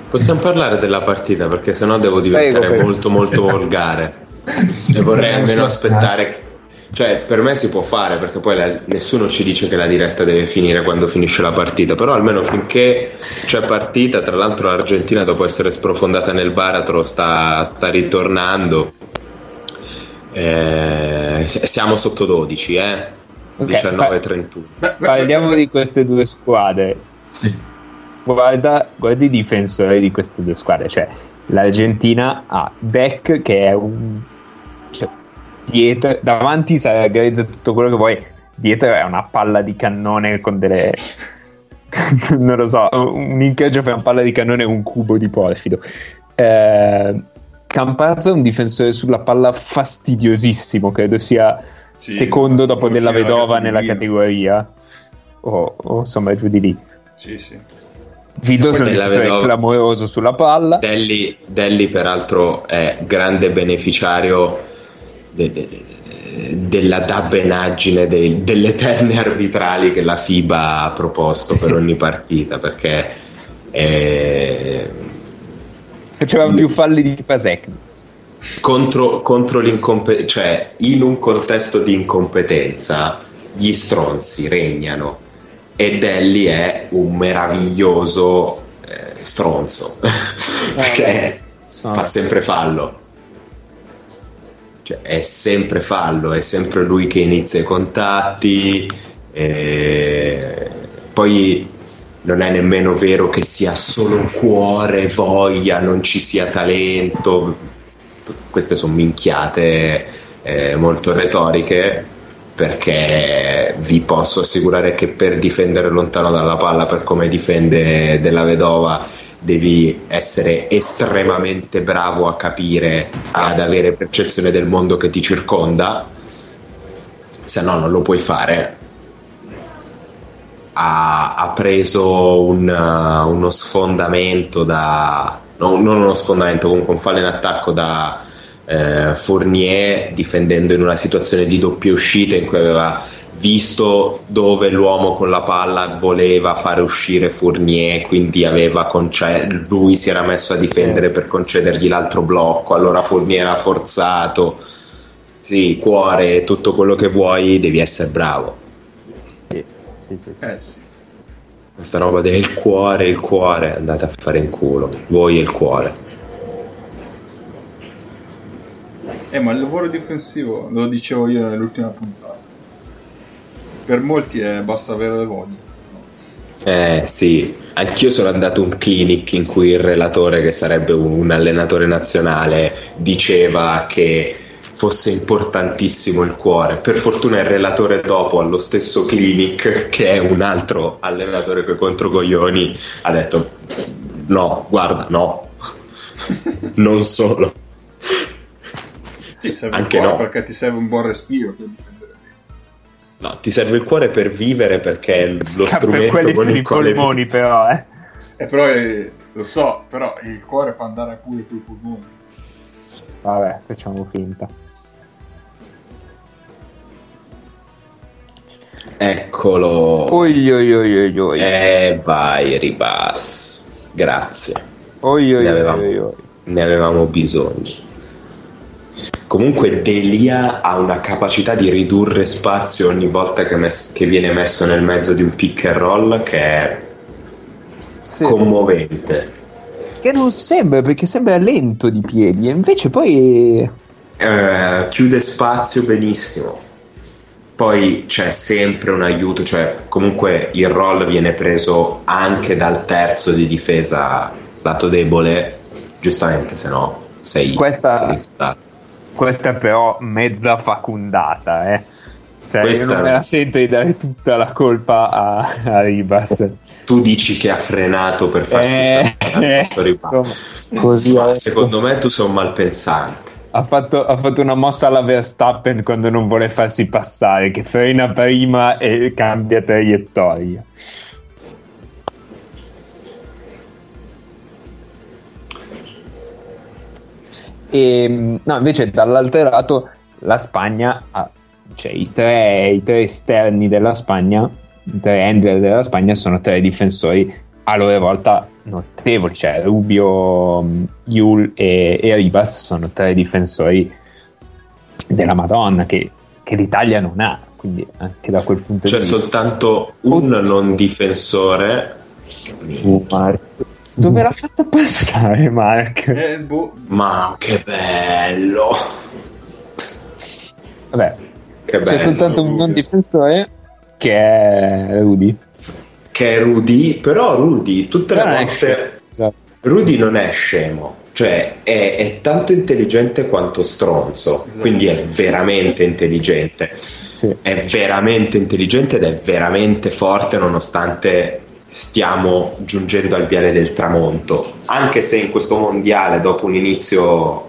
Speaker 3: Possiamo parlare della partita perché sennò devo diventare prego, molto molto volgare. E vorrei almeno aspettare cioè per me si può fare perché poi la, nessuno ci dice che la diretta deve finire quando finisce la partita però almeno finché c'è partita tra l'altro l'Argentina dopo essere sprofondata nel baratro sta, sta ritornando eh, siamo sotto 12, eh? Okay, 19-31.
Speaker 2: Parliamo di queste due squadre. Sì. Guarda, guarda i difensori di queste due squadre. Cioè, l'Argentina ha Beck che è un... Cioè, dietro, davanti Grezza tutto quello che vuoi. Dietro è una palla di cannone con delle... non lo so, un incheggio fra una palla di cannone e un cubo di porfido. Eh, Campazzo è un difensore sulla palla fastidiosissimo, credo sia sì, secondo dopo della vedova nella categoria. O, o, insomma, giù di lì.
Speaker 1: Sì, sì.
Speaker 2: Vido è clamoroso sulla palla.
Speaker 3: Delli, Delli, peraltro, è grande beneficiario de, de, de, della dabbenaggine delle terne arbitrali che la FIBA ha proposto per ogni partita perché è
Speaker 2: Faceva più falli di Pasek.
Speaker 3: Contro, contro l'incompetenza, cioè in un contesto di incompetenza, gli stronzi regnano e Delli è un meraviglioso eh, stronzo perché eh, fa sempre fallo. Cioè, è sempre fallo, è sempre lui che inizia i contatti. E... Poi non è nemmeno vero che sia solo cuore, voglia, non ci sia talento. Queste sono minchiate eh, molto retoriche perché vi posso assicurare che per difendere lontano dalla palla per come difende della vedova devi essere estremamente bravo a capire ad avere percezione del mondo che ti circonda se no non lo puoi fare ha, ha preso un, uh, uno sfondamento da no, non uno sfondamento comunque un fallo in attacco da eh, Fournier difendendo in una situazione di doppia uscita in cui aveva visto dove l'uomo con la palla voleva fare uscire Fournier, quindi conce- lui si era messo a difendere per concedergli l'altro blocco, allora Fournier era forzato. Sì, cuore, tutto quello che vuoi, devi essere bravo.
Speaker 2: Sì, sì.
Speaker 1: Eh sì.
Speaker 3: Questa roba del cuore, il cuore, andate a fare in culo. Voi e il cuore.
Speaker 1: Eh, ma il lavoro difensivo, lo dicevo io nell'ultima puntata. Per molti è basta avere le voglie.
Speaker 3: Eh sì, anch'io sono andato a un clinic in cui il relatore, che sarebbe un allenatore nazionale, diceva che fosse importantissimo il cuore. Per fortuna il relatore dopo allo stesso clinic, che è un altro allenatore coi controcoglioni, ha detto no, guarda, no, non solo.
Speaker 1: Sì, serve
Speaker 3: Anche
Speaker 1: il cuore
Speaker 3: no.
Speaker 1: perché ti serve un buon respiro.
Speaker 3: No, ti serve il cuore per vivere perché è lo
Speaker 2: Per
Speaker 3: strumento con il
Speaker 2: i
Speaker 3: quale...
Speaker 2: polmoni, però, eh.
Speaker 1: Eh, però eh, lo so, però il cuore fa andare pure coi polmoni.
Speaker 2: Vabbè, facciamo finta.
Speaker 3: Eccolo.
Speaker 2: Oi, oi, oi, oi.
Speaker 3: Eh vai, Ribas. Grazie.
Speaker 2: Oi, oi,
Speaker 3: ne avevamo.
Speaker 2: oi, oi.
Speaker 3: Ne avevamo bisogno. Comunque Delia ha una capacità di ridurre spazio ogni volta che, mes- che viene messo nel mezzo di un pick and roll che è
Speaker 2: Sì.
Speaker 3: commovente.
Speaker 2: Che non sembra, perché sembra lento di piedi, e invece poi...
Speaker 3: Eh, chiude spazio benissimo. Poi c'è sempre un aiuto, cioè comunque il roll viene preso anche dal terzo di difesa lato debole, giustamente se no sei...
Speaker 2: Questa-
Speaker 3: sei.
Speaker 2: Questa è però mezza facundata, eh. Cioè,
Speaker 3: Questa-
Speaker 2: io non me la sento di dare tutta la colpa a, a Ribas.
Speaker 3: Tu dici che ha frenato per farsi
Speaker 2: Eh, insomma, così
Speaker 3: Ma secondo me tu sei un malpensante.
Speaker 2: Ha, fatto, ha fatto una mossa alla Verstappen quando non vuole farsi passare, che frena prima e cambia traiettoria. E, no, invece dall'altro lato la Spagna ha, cioè i tre, i tre esterni della Spagna, i tre handler della Spagna sono tre difensori a loro volta notevoli, cioè Rubio, Yul e, e Ribas sono tre difensori della Madonna che, che l'Italia non ha, quindi anche da quel punto
Speaker 3: C'è
Speaker 2: di vista...
Speaker 3: soltanto un non difensore.
Speaker 2: Mark. Dove l'ha fatta passare Mark?
Speaker 1: Eh, boh,
Speaker 3: Ma che bello!
Speaker 2: Vabbè,
Speaker 3: Che
Speaker 2: c'è
Speaker 3: bello!
Speaker 2: soltanto un non difensore che è Rudy.
Speaker 3: Che è Rudy, però Rudy tutte le
Speaker 2: non
Speaker 3: volte.
Speaker 2: scemo.
Speaker 3: Rudy non è scemo, cioè è, è tanto intelligente quanto stronzo,
Speaker 1: Esatto.
Speaker 3: quindi è veramente intelligente.
Speaker 2: Sì.
Speaker 3: È veramente intelligente ed è veramente forte nonostante stiamo giungendo al viale del tramonto. Anche se in questo mondiale, dopo un inizio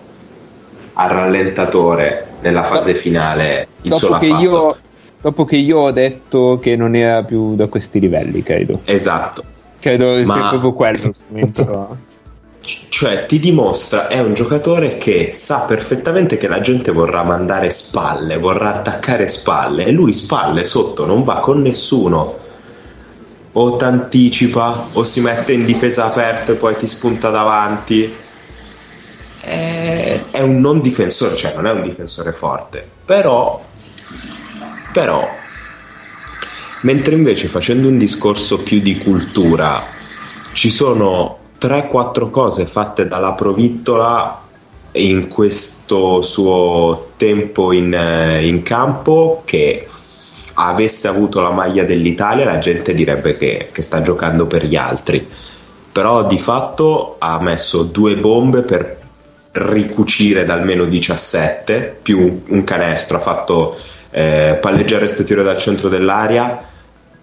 Speaker 3: a rallentatore nella fase finale, il
Speaker 2: Dopo
Speaker 3: l'ha
Speaker 2: che,
Speaker 3: fatto.
Speaker 2: io, dopo che io ho detto che non era più da questi livelli, credo.
Speaker 3: Esatto.
Speaker 2: Credo sia
Speaker 3: Ma-
Speaker 2: proprio quello lo strumento.
Speaker 3: Cioè, ti dimostra, è un giocatore che sa perfettamente che la gente vorrà mandare spalle, vorrà attaccare spalle, e lui spalle sotto non va con nessuno. O t'anticipa, o si mette in difesa aperta e poi ti spunta davanti. È un non difensore, cioè non è un difensore forte, però, però, mentre invece facendo un discorso più di cultura, ci sono 3-4 cose fatte dalla Provittola in questo suo tempo in, eh, in campo che avesse avuto la maglia dell'Italia la gente direbbe che, che sta giocando per gli altri. Però di fatto ha messo due bombe per ricucire da almeno 17 più un canestro ha fatto eh, palleggio arresto tiro dal centro dell'area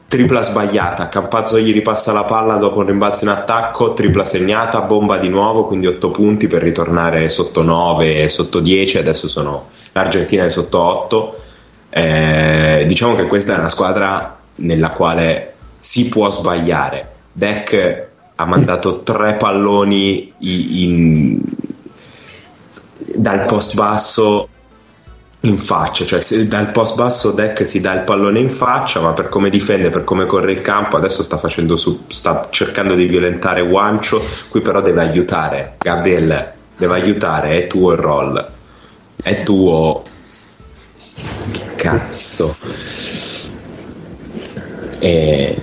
Speaker 3: tripla sbagliata, Campazzo gli ripassa la palla dopo un rimbalzo in attacco, tripla segnata, bomba di nuovo, quindi 8 punti per ritornare sotto 9 e sotto 10, adesso sono l'Argentina è sotto 8. Eh, diciamo che questa è una squadra nella quale si può sbagliare. Deck ha mandato tre palloni i- in- dal post basso in faccia, cioè se dal post basso deck si dà il pallone in faccia, ma per come difende, per come corre il campo, adesso sta facendo su, sta cercando di violentare Guancio, qui però deve aiutare, Gabriel deve aiutare, è tuo il roll, è tuo cazzo. E,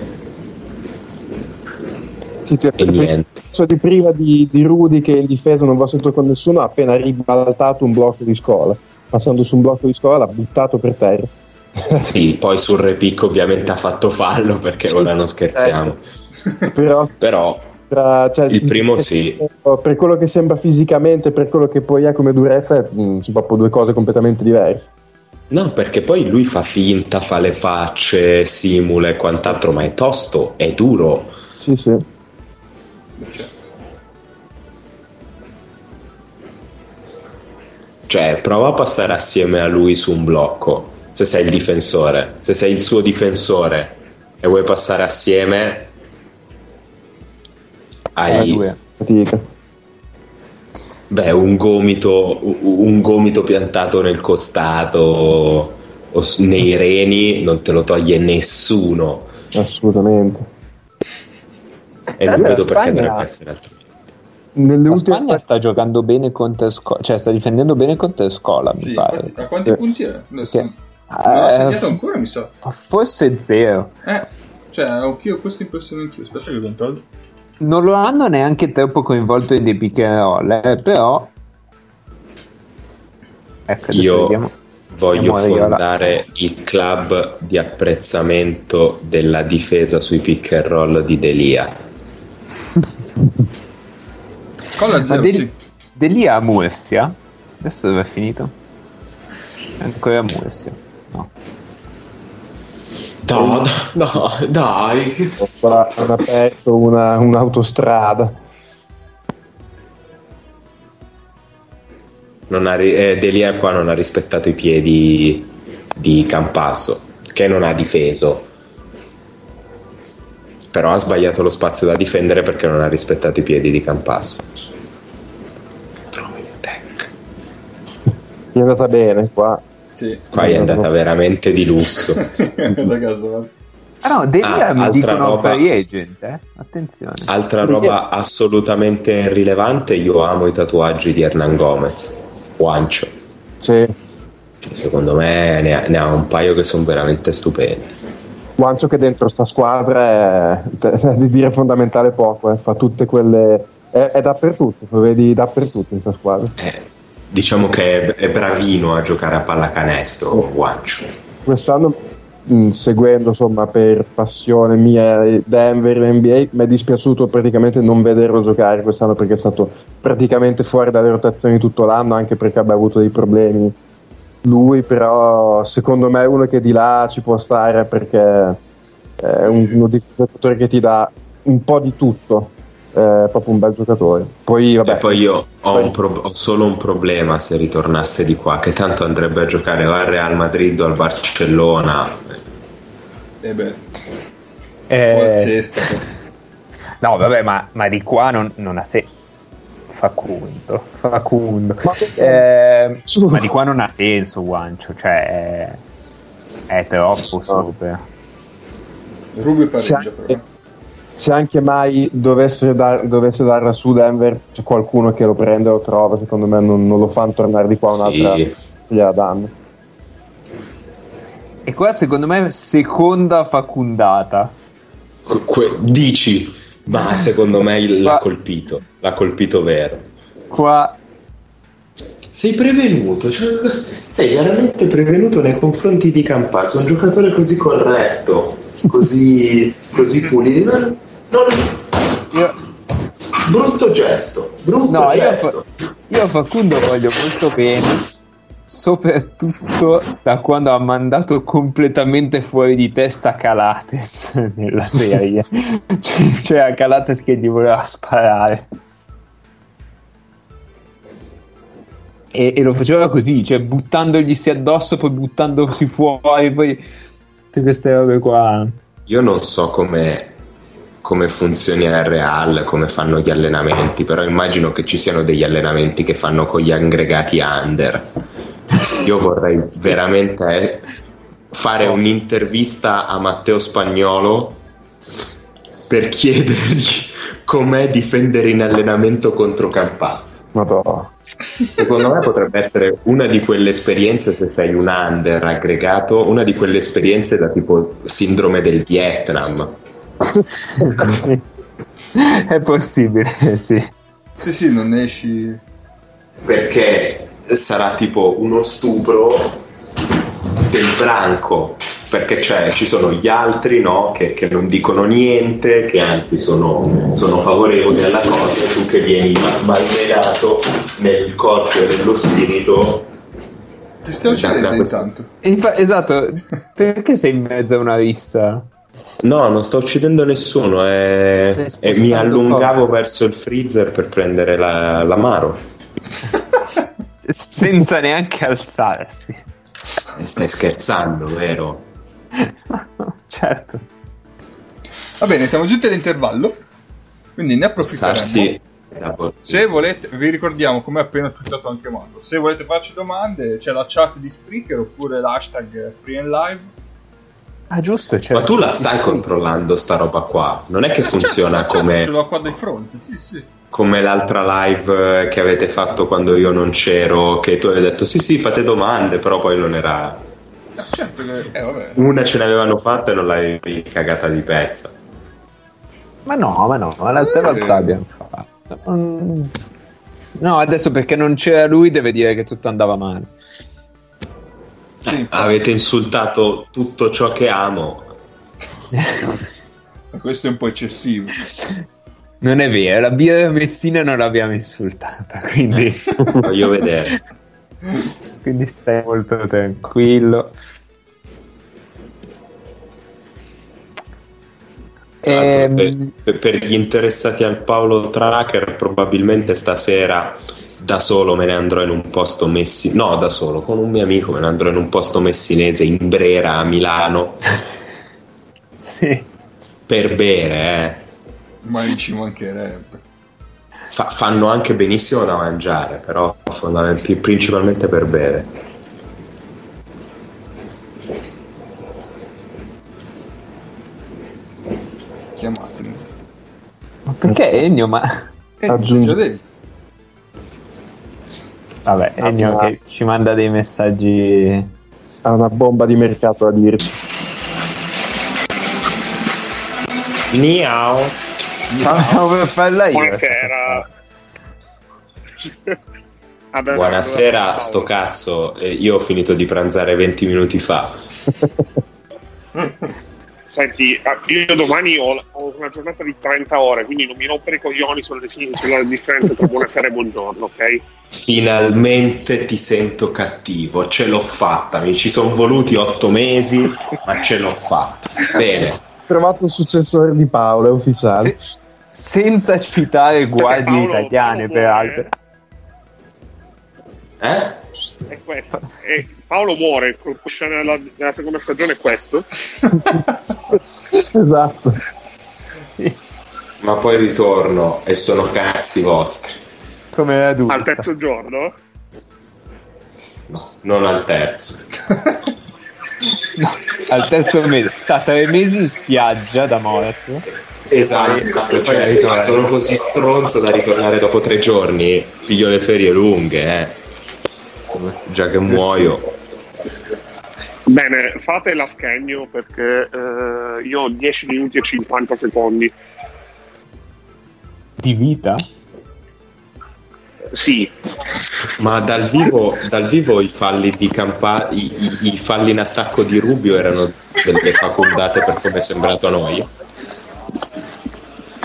Speaker 4: Sì, ti-
Speaker 3: e niente.
Speaker 4: penso di prima di, di Rudy che in difesa non va sotto con nessuno ha appena ribaltato un blocco di scuola passando su un blocco di scuola l'ha buttato per terra
Speaker 3: Sì, poi sul repic ovviamente ha fatto fallo perché
Speaker 4: Sì,
Speaker 3: ora non scherziamo.
Speaker 4: però
Speaker 3: Però
Speaker 4: tra- cioè,
Speaker 3: Il primo sì.
Speaker 4: per quello che sembra fisicamente per quello che poi è come durezza mh, sono proprio due cose completamente diverse
Speaker 3: No, perché poi lui fa finta, fa le facce, simula e quant'altro, ma è tosto, è duro.
Speaker 4: sì sì
Speaker 1: Certo.
Speaker 3: Cioè, prova a passare assieme a lui su un blocco, se sei il difensore, se sei il suo difensore e vuoi passare assieme, hai
Speaker 4: fatica
Speaker 3: beh, un gomito, un gomito piantato nel costato o nei reni, non te lo toglie nessuno.
Speaker 4: assolutamente
Speaker 3: E
Speaker 2: Eh,
Speaker 3: non vedo perché
Speaker 2: Spagna-
Speaker 3: dovrebbe essere altro.
Speaker 4: Nelle
Speaker 2: La
Speaker 4: ultime
Speaker 2: Spagna sta giocando bene contro Scola, cioè sta difendendo bene contro Scola, mi
Speaker 1: Sì,
Speaker 2: pare.
Speaker 1: infatti, a quanti
Speaker 4: Sì.
Speaker 1: punti è? Adesso,
Speaker 2: Che-
Speaker 1: non
Speaker 2: Eh,
Speaker 1: segnato ancora, mi sa.
Speaker 2: Forse zero.
Speaker 1: Eh, cioè, anch'io questa impressione anch'io. Aspetta che controllo.
Speaker 2: Non lo hanno neanche troppo coinvolto in dei pick and roll, eh, però... Ecco,
Speaker 3: Io
Speaker 2: vediamo.
Speaker 3: voglio
Speaker 2: Ariola.
Speaker 3: fondare il club di apprezzamento della difesa sui pick and roll di Delia.
Speaker 1: Scolla 0,
Speaker 2: Del-
Speaker 1: sì.
Speaker 2: Delia a Murcia? Adesso dove è finito? È ancora a Murcia. No.
Speaker 3: No, no, dai.
Speaker 4: qua hanno aperto una, un'autostrada
Speaker 3: Non ha eh, Delia qua non ha rispettato i piedi di Campasso, che non ha difeso. Però ha sbagliato lo spazio da difendere perché non ha rispettato i piedi di Campasso.
Speaker 4: È andata bene qua
Speaker 1: Sì.
Speaker 3: Qua è andata veramente di lusso.
Speaker 1: da caso.
Speaker 2: Ah no, Delia
Speaker 3: Ah,
Speaker 2: mi
Speaker 3: altra
Speaker 2: dicono
Speaker 3: roba.
Speaker 2: free agent, eh? Attenzione.
Speaker 3: Altra roba assolutamente rilevante, io amo i tatuaggi di Hernan Gomez. Guancio.
Speaker 4: sì.
Speaker 3: Cioè, secondo me ne ha, ne ha un paio che sono veramente stupendi.
Speaker 4: Guancio che dentro sta squadra è, è di dire fondamentale poco, eh. fa tutte quelle. È, è dappertutto, lo vedi dappertutto in questa squadra.
Speaker 3: Eh, diciamo che è, è bravino a giocare a pallacanestro, Guancio.
Speaker 4: Quest'anno, mh, seguendo insomma per passione mia Denver NBA, mi è dispiaciuto praticamente non vederlo giocare quest'anno perché è stato praticamente fuori dalle rotazioni tutto l'anno, anche perché abbia avuto dei problemi lui, però secondo me è uno che di là ci può stare perché è un- uno di quei giocatori che ti dà un po' di tutto, è proprio un bel giocatore. Poi, vabbè,
Speaker 3: e poi io ho, un pro- ho solo un problema se ritornasse di qua, che tanto andrebbe a giocare o al Real Madrid o al Barcellona.
Speaker 1: E beh,
Speaker 2: Eh,
Speaker 1: al sesto.
Speaker 2: no, vabbè, ma, ma di qua non, non ha senso. Facundo, Facundo.
Speaker 4: Ma-
Speaker 2: Eh, ma di qua non ha senso, Guancio, cioè è, è troppo super.
Speaker 1: Rubio
Speaker 4: se
Speaker 1: pareggia però.
Speaker 4: Se anche mai dovesse, dar- dovesse darla su Denver, c'è qualcuno che lo prende lo trova. Secondo me non, non lo fanno tornare di qua un'altra
Speaker 3: Sì.
Speaker 4: gliela danno.
Speaker 2: E qua secondo me seconda facundata.
Speaker 3: Que- dici, ma secondo me il- l'ha
Speaker 2: Ma-
Speaker 3: colpito, l'ha colpito vero.
Speaker 2: Qua
Speaker 3: Sei prevenuto, cioè, sei veramente prevenuto nei confronti di Campazzo, un giocatore così corretto, così, così pulito. Non-
Speaker 2: io,
Speaker 3: brutto gesto, brutto
Speaker 2: no, io,
Speaker 3: gesto.
Speaker 2: fa- io a Facundo voglio molto bene, soprattutto da quando ha mandato completamente fuori di testa Calates nella serie. cioè, cioè Calates che gli voleva sparare. E, e lo faceva così, cioè buttandoglisi addosso, poi buttandosi fuori, poi tutte queste robe qua.
Speaker 3: Io non so come, come funzioni al Real, come fanno gli allenamenti, però immagino che ci siano degli allenamenti che fanno con gli aggregati under, Io vorrei veramente fare un'intervista a Matteo Spagnolo per chiedergli com'è difendere in allenamento contro Campazzo.
Speaker 4: Madonna.
Speaker 3: Secondo me potrebbe essere una di quelle esperienze, se sei un under aggregato, una di quelle esperienze da tipo sindrome del Vietnam.
Speaker 2: È possibile, sì.
Speaker 1: Sì, sì, non esci.
Speaker 3: Perché sarà tipo uno stupro del branco perché c'è, ci sono gli altri no, che, che, non dicono niente, che anzi sono, sono, favorevoli alla cosa, e tu che vieni malmenato nel corpo e nello spirito.
Speaker 1: Ti stai uccidendo intanto.
Speaker 2: Infa- esatto, perché sei in mezzo a una rissa?
Speaker 3: No, non sto uccidendo nessuno, è... e mi allungavo poco. verso il freezer per prendere la, l'amaro.
Speaker 2: Senza neanche alzarsi.
Speaker 3: Stai scherzando, vero?
Speaker 2: certo.
Speaker 1: Va bene, siamo giunti all'intervallo, quindi ne approfitteremo.
Speaker 3: Sarsi.
Speaker 1: Se volete, vi ricordiamo come appena twittato anche Marco. Se volete farci domande, c'è la chat di Spreaker oppure l'hashtag Free and Live.
Speaker 2: Ah, giusto.
Speaker 3: Ma tu la stai controllando sta roba qua? Non è che
Speaker 1: certo,
Speaker 3: funziona
Speaker 1: certo,
Speaker 3: come.
Speaker 1: Ce l'ho qua di fronte, sì, sì.
Speaker 3: Come l'altra live che avete fatto quando io non c'ero, che tu hai detto sì, sì, fate domande, però poi non era
Speaker 1: certo che, eh,
Speaker 3: Una ce l'avevano fatta e non l'avevi cagata di pezza.
Speaker 2: Ma no, ma no, l'altra eh. volta abbiamo fatto. Mm. No, adesso perché non c'era lui deve dire che tutto andava male.
Speaker 3: Sì. Avete insultato tutto ciò che amo.
Speaker 1: Questo è un po' eccessivo.
Speaker 2: Non è vero, la birra Messina non l'abbiamo insultata, quindi...
Speaker 3: Voglio vedere.
Speaker 2: quindi stai molto tranquillo.
Speaker 3: Ehm... per gli interessati al Paolo Tracker, probabilmente stasera da solo me ne andrò in un posto messinese. No, da solo, con un mio amico me ne andrò in un posto messinese in Brera a Milano.
Speaker 2: sì.
Speaker 3: Per bere, eh.
Speaker 1: Ma ci mancherebbe.
Speaker 3: Fa- fanno anche benissimo da mangiare, però principalmente per bere.
Speaker 1: Chiamatemi.
Speaker 2: Ma perché Ennio? Ma
Speaker 1: eh, aggiungi.
Speaker 2: Vabbè, Ennio ah, che ci manda dei messaggi.
Speaker 4: Ha una bomba di mercato a dirci.
Speaker 3: Miau.
Speaker 2: Stavo per farla io.
Speaker 5: Buonasera.
Speaker 3: Vabbè, Buonasera, sto cazzo. Io ho finito di pranzare 20 minuti fa.
Speaker 5: Senti, ah, io domani ho, ho, una giornata di 30 ore, quindi non mi rompere i coglioni sulla, sulla differenza tra buonasera e buongiorno, ok?
Speaker 3: Finalmente ti sento cattivo, ce l'ho fatta, mi ci sono voluti 8 mesi, ma ce l'ho fatta. Bene.
Speaker 4: Trovato un successore di Paolo, è ufficiale.
Speaker 2: Se, senza citare guardie italiane, peraltro.
Speaker 3: Eh?
Speaker 5: È questo. E Paolo muore, nella, nella seconda stagione è questo.
Speaker 4: esatto.
Speaker 3: Ma poi ritorno e sono cazzi vostri.
Speaker 2: Come adulto.
Speaker 5: Al terzo giorno?
Speaker 3: No, non al terzo.
Speaker 2: no, al terzo mese. Sta tre mesi in spiaggia da morto.
Speaker 3: Esatto, cioè, sono così stronzo da ritornare dopo tre giorni. Piglio le ferie lunghe, eh già che muoio.
Speaker 5: Bene, fate la schegno perché eh, io ho 10 minuti e 50 secondi.
Speaker 2: Di vita?
Speaker 5: Sì.
Speaker 3: Ma dal vivo, dal vivo i falli di campa- i, i, i, falli in attacco di Rubio erano delle facondate per come è sembrato a noi?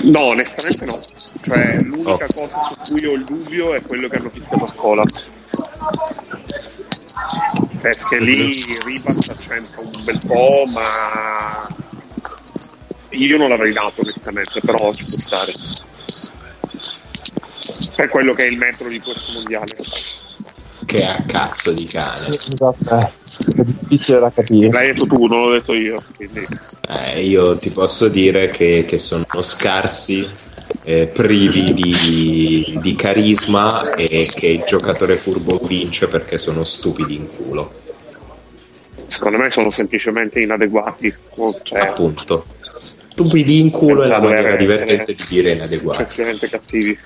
Speaker 5: No, onestamente no. Cioè, l'unica oh. cosa su cui ho il dubbio è quello che hanno fissato a scuola perché lì Ribas c'entra un bel po', ma io non l'avrei dato onestamente, però ci può stare. Per quello che è il metro di questo mondiale.
Speaker 3: Che a cazzo di cane.
Speaker 4: Esatto, è difficile da capire.
Speaker 5: L'hai detto tu, non l'ho detto io.
Speaker 3: Eh, io ti posso dire che, che sono scarsi eh, privi di, di carisma e che il giocatore furbo vince perché sono stupidi in culo.
Speaker 5: Secondo me sono semplicemente inadeguati. Cioè,
Speaker 3: Appunto, stupidi in culo è la maniera divertente di dire inadeguati.
Speaker 5: eccessivamente cattivi.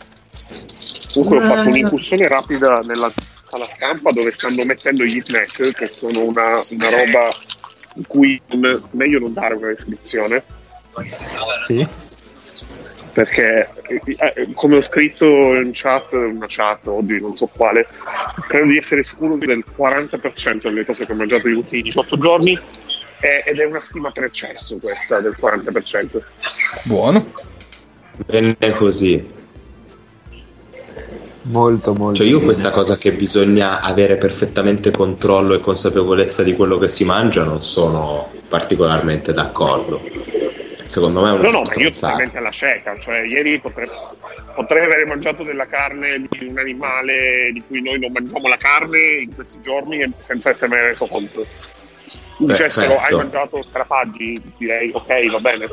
Speaker 5: Comunque ho fatto un'incursione rapida nella sala stampa dove stanno mettendo gli snack, che sono una, una roba in cui m- meglio non dare una descrizione,
Speaker 2: Sì.
Speaker 5: perché eh, eh, come ho scritto in chat, una chat, oddio non so quale, credo di essere sicuro del 40% delle cose che ho mangiato negli ultimi 18 giorni eh, ed è una stima per eccesso questa del 40%.
Speaker 1: Buono.
Speaker 3: Bene così.
Speaker 2: Molto, molto.
Speaker 3: Cioè io
Speaker 2: bene.
Speaker 3: questa cosa che bisogna avere perfettamente controllo e consapevolezza di quello che si mangia non sono particolarmente d'accordo. Secondo me è una
Speaker 5: No, no, ma io totalmente alla cieca, cioè ieri potrei, potrei aver mangiato della carne di un animale di cui noi non mangiamo la carne in questi giorni senza esserne reso conto. Dicessero hai mangiato scarafaggi, direi ok, va bene.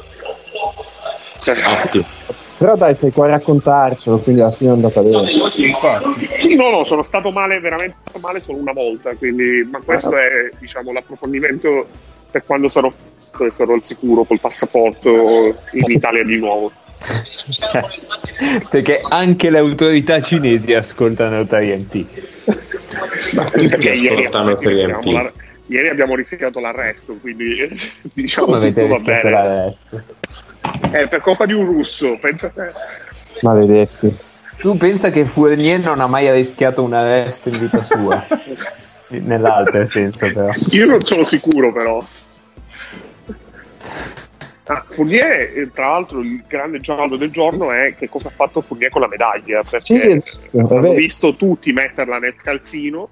Speaker 5: Cioè,
Speaker 3: Ottimo.
Speaker 4: Però dai, sei qua a raccontarcelo, quindi alla fine è andata bene.
Speaker 5: Sì, no, no, sono stato male, veramente male solo una volta, quindi, ma questo è diciamo, l'approfondimento per quando sarò, sarò al sicuro col passaporto in Italia di nuovo.
Speaker 2: Perché anche le autorità cinesi ascoltano TNT.
Speaker 5: Perché ieri
Speaker 3: ascoltano
Speaker 5: abbiamo-
Speaker 3: 3MP.
Speaker 5: la- Ieri abbiamo rischiato l'arresto, quindi diciamo
Speaker 2: Come avete
Speaker 5: tutto va
Speaker 2: rischiato
Speaker 5: bene.
Speaker 2: l'arresto?
Speaker 5: Eh, per colpa di un russo, pensa a te.
Speaker 4: Maledetti.
Speaker 2: Tu pensa che Fournier non ha mai rischiato un arresto in vita sua? Nell'altro senso, però.
Speaker 5: Io non sono sicuro, però. Ah, Fournier, eh, tra l'altro, il grande giallo del giorno è che cosa ha fatto Fournier con la medaglia. Perché
Speaker 4: Sì, è vero.
Speaker 5: hanno visto tutti metterla nel calzino.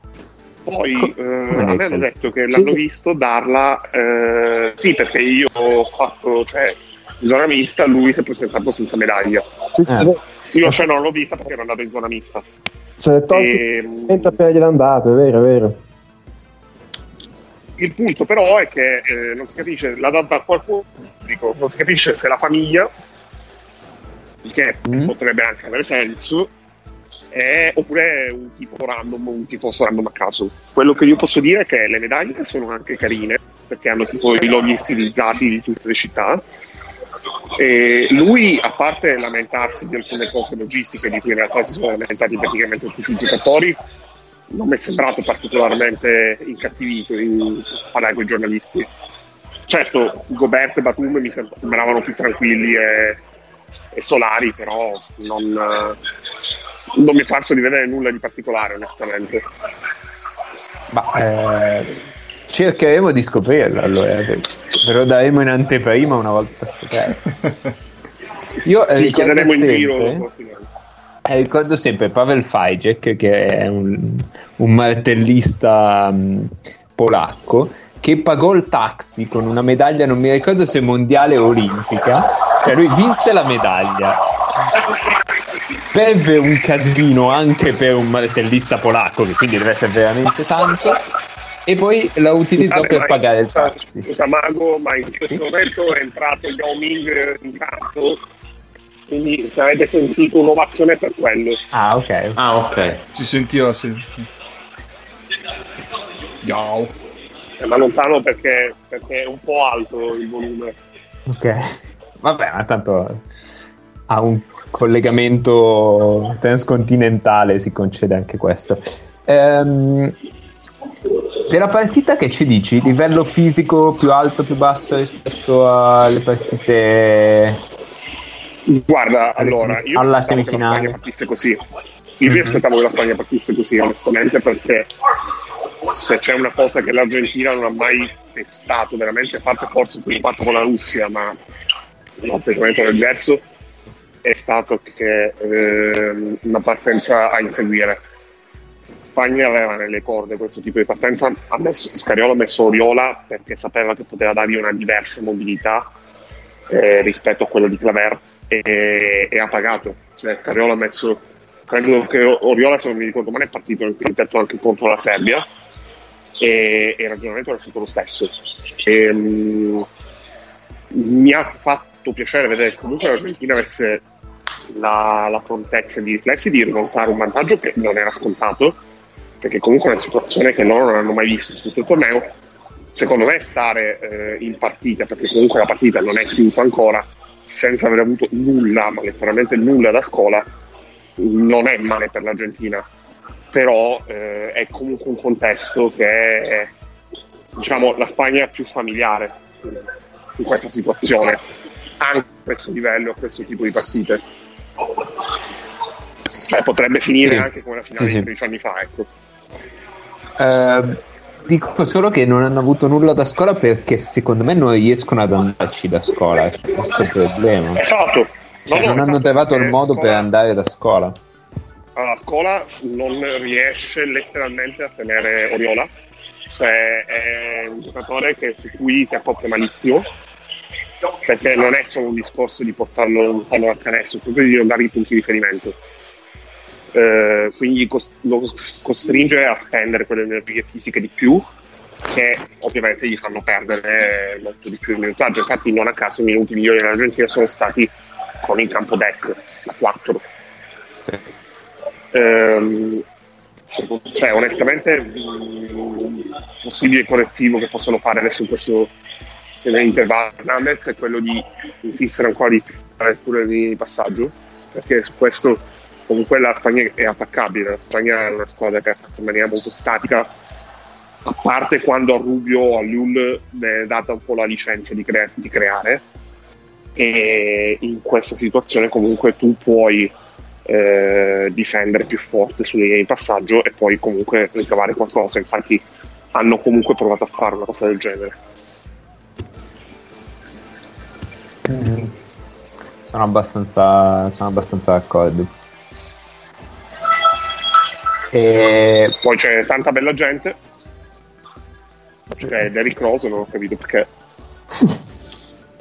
Speaker 5: Poi eh, a me hanno detto che
Speaker 4: Sì.
Speaker 5: l'hanno visto darla. eh, sì, perché io ho fatto, cioè, zona mista, lui si è presentato senza medaglia.
Speaker 4: Sì, sì,
Speaker 2: Eh.
Speaker 5: Io cioè non l'ho vista perché ero andato in zona mista.
Speaker 4: Se l'è tolto
Speaker 5: Ehm,
Speaker 4: appena gliel'ha andato, è vero, è vero.
Speaker 5: Il punto però è che eh, non si capisce, l'ha data a qualcuno, dico, non si capisce se la famiglia, che
Speaker 2: Mm.
Speaker 5: potrebbe anche avere senso, è, oppure è un tipo random, un tifoso random a caso. Quello che io posso dire è che le medaglie sono anche carine, perché hanno tipo i loghi stilizzati di tutte le città. E lui, a parte lamentarsi di alcune cose logistiche di cui in realtà si sono lamentati praticamente tutti i giocatori, non mi è sembrato particolarmente incattivito in parlare con i giornalisti. Certo, Gobert e Batum mi sem- sembravano più tranquilli e, e solari, però non, non mi è parso di vedere nulla di particolare, onestamente.
Speaker 2: Ma eh, cercheremo di scoprirlo allora. Ve lo daremo in anteprima una volta scoperto. Io eh,
Speaker 5: Sì,
Speaker 2: ricordo
Speaker 5: chiederemo in giro.
Speaker 2: eh, ricordo sempre Pavel Fajek, che è un, un martellista mh, polacco, che pagò il taxi con una medaglia, non mi ricordo se mondiale o olimpica. Cioè lui vinse la medaglia. Beve un casino anche per un martellista polacco, che quindi deve essere veramente tanto. E poi la utilizzò
Speaker 5: Vabbè,
Speaker 2: per
Speaker 5: ma-
Speaker 2: pagare il taxi.
Speaker 5: Scusa Mago, ma in questo momento è entrato Yao Ming in campo, quindi se avete sentito un'ovazione per quello.
Speaker 2: Ah, ok.
Speaker 3: Ah, ok.
Speaker 1: Si sentiva sì. Ciao.
Speaker 5: Eh, ma lontano perché, perché è un po' alto il volume.
Speaker 2: Ok. Vabbè, ma tanto ha un collegamento transcontinentale, si concede anche questo. Ehm, per la partita che ci dici? Livello fisico più alto, più basso rispetto alle partite...
Speaker 5: Guarda, allora, io
Speaker 2: alla
Speaker 5: aspettavo che la
Speaker 2: semifinale.
Speaker 5: Spagna partisse così. Io mi aspettavo che la Spagna partisse così, onestamente, perché se c'è una cosa che l'Argentina non ha mai testato veramente, a parte forse quel fatto con la Russia, ma l'atteggiamento era diverso, è stato che ehm, una partenza a inseguire. Spagna aveva nelle corde questo tipo di partenza, ha messo, Scariolo ha messo Oriola perché sapeva che poteva dargli una diversa mobilità eh, rispetto a quello di Claver e, e ha pagato. Cioè, Scariolo ha messo, credo che Oriola, se non mi ricordo male, è partito nel anche contro la Serbia e, e il ragionamento era stato lo stesso. E, mm, mi ha fatto piacere vedere che comunque l'Argentina avesse la, la prontezza di riflessi di rimontare un vantaggio che non era scontato, perché comunque è una situazione che loro non hanno mai visto in tutto il torneo. Secondo me stare eh, in partita, perché comunque la partita non è chiusa ancora, senza aver avuto nulla, ma letteralmente nulla da scuola, non è male per l'Argentina. Però eh, è comunque un contesto che è, diciamo, la Spagna più familiare in questa situazione, anche a questo livello, a questo tipo di partite. Cioè, potrebbe finire
Speaker 2: Sì.
Speaker 5: anche come la finale
Speaker 2: Sì,
Speaker 5: di
Speaker 2: sì.
Speaker 5: 13 anni fa, ecco.
Speaker 2: Eh, dico solo che non hanno avuto nulla da scuola perché secondo me non riescono ad andarci da scuola. C'è questo problema.
Speaker 5: Esatto.
Speaker 2: Cioè,
Speaker 5: No, no,
Speaker 2: non hanno trovato il
Speaker 5: perché
Speaker 2: modo
Speaker 5: scuola-
Speaker 2: per andare da scuola.
Speaker 5: alla scuola non riesce letteralmente a tenere Oriola, cioè è un giocatore che, su cui si accoppia malissimo, perché non è solo un discorso di portarlo lontano dal canestro, è proprio di non dargli punti di riferimento. Eh, quindi cos- lo costringe a spendere quelle energie fisiche di più che ovviamente gli fanno perdere molto di più il minutaggio. Infatti, non a caso i minuti migliori dell'Argentina sono stati con il campo deck da 4. Ehm, cioè, onestamente, mh, possibile correttivo che possono fare adesso in questo intervallo è quello di insistere ancora di nelle cure di passaggio, perché su questo comunque la Spagna è attaccabile, la Spagna è una squadra che attacca in maniera molto statica, a parte quando a Rubio a Lul è data un po' la licenza di, crea- di creare, e in questa situazione comunque tu puoi eh, difendere più forte sulle linee di passaggio e poi comunque ricavare qualcosa. Infatti hanno comunque provato a fare una cosa del genere.
Speaker 2: Sono abbastanza, sono abbastanza d'accordo. E
Speaker 5: Poi c'è tanta bella gente. C'è Derrick Rose, non ho capito perché.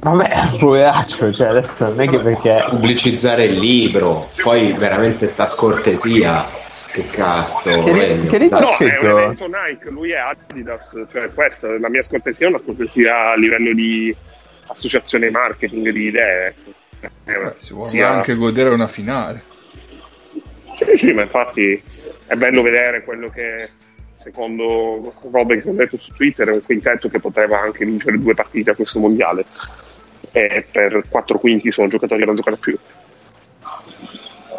Speaker 2: vabbè, poveraccio, cioè adesso non è che perché
Speaker 3: Pubblicizzare il libro, poi veramente sta scortesia. Che cazzo,
Speaker 2: Che ri- che ri-.
Speaker 5: No, è un evento Nike, lui è Adidas, cioè questa, la mia scortesia è una scortesia a livello di associazione marketing di idee. Eh,
Speaker 1: si vuole
Speaker 5: sia-
Speaker 1: anche godere una finale.
Speaker 5: Sì, sì, ma infatti è bello vedere quello che secondo Robin che ho detto su Twitter è un quintetto che poteva anche vincere due partite a questo mondiale. E per quattro quinti sono giocatori che non giocano più.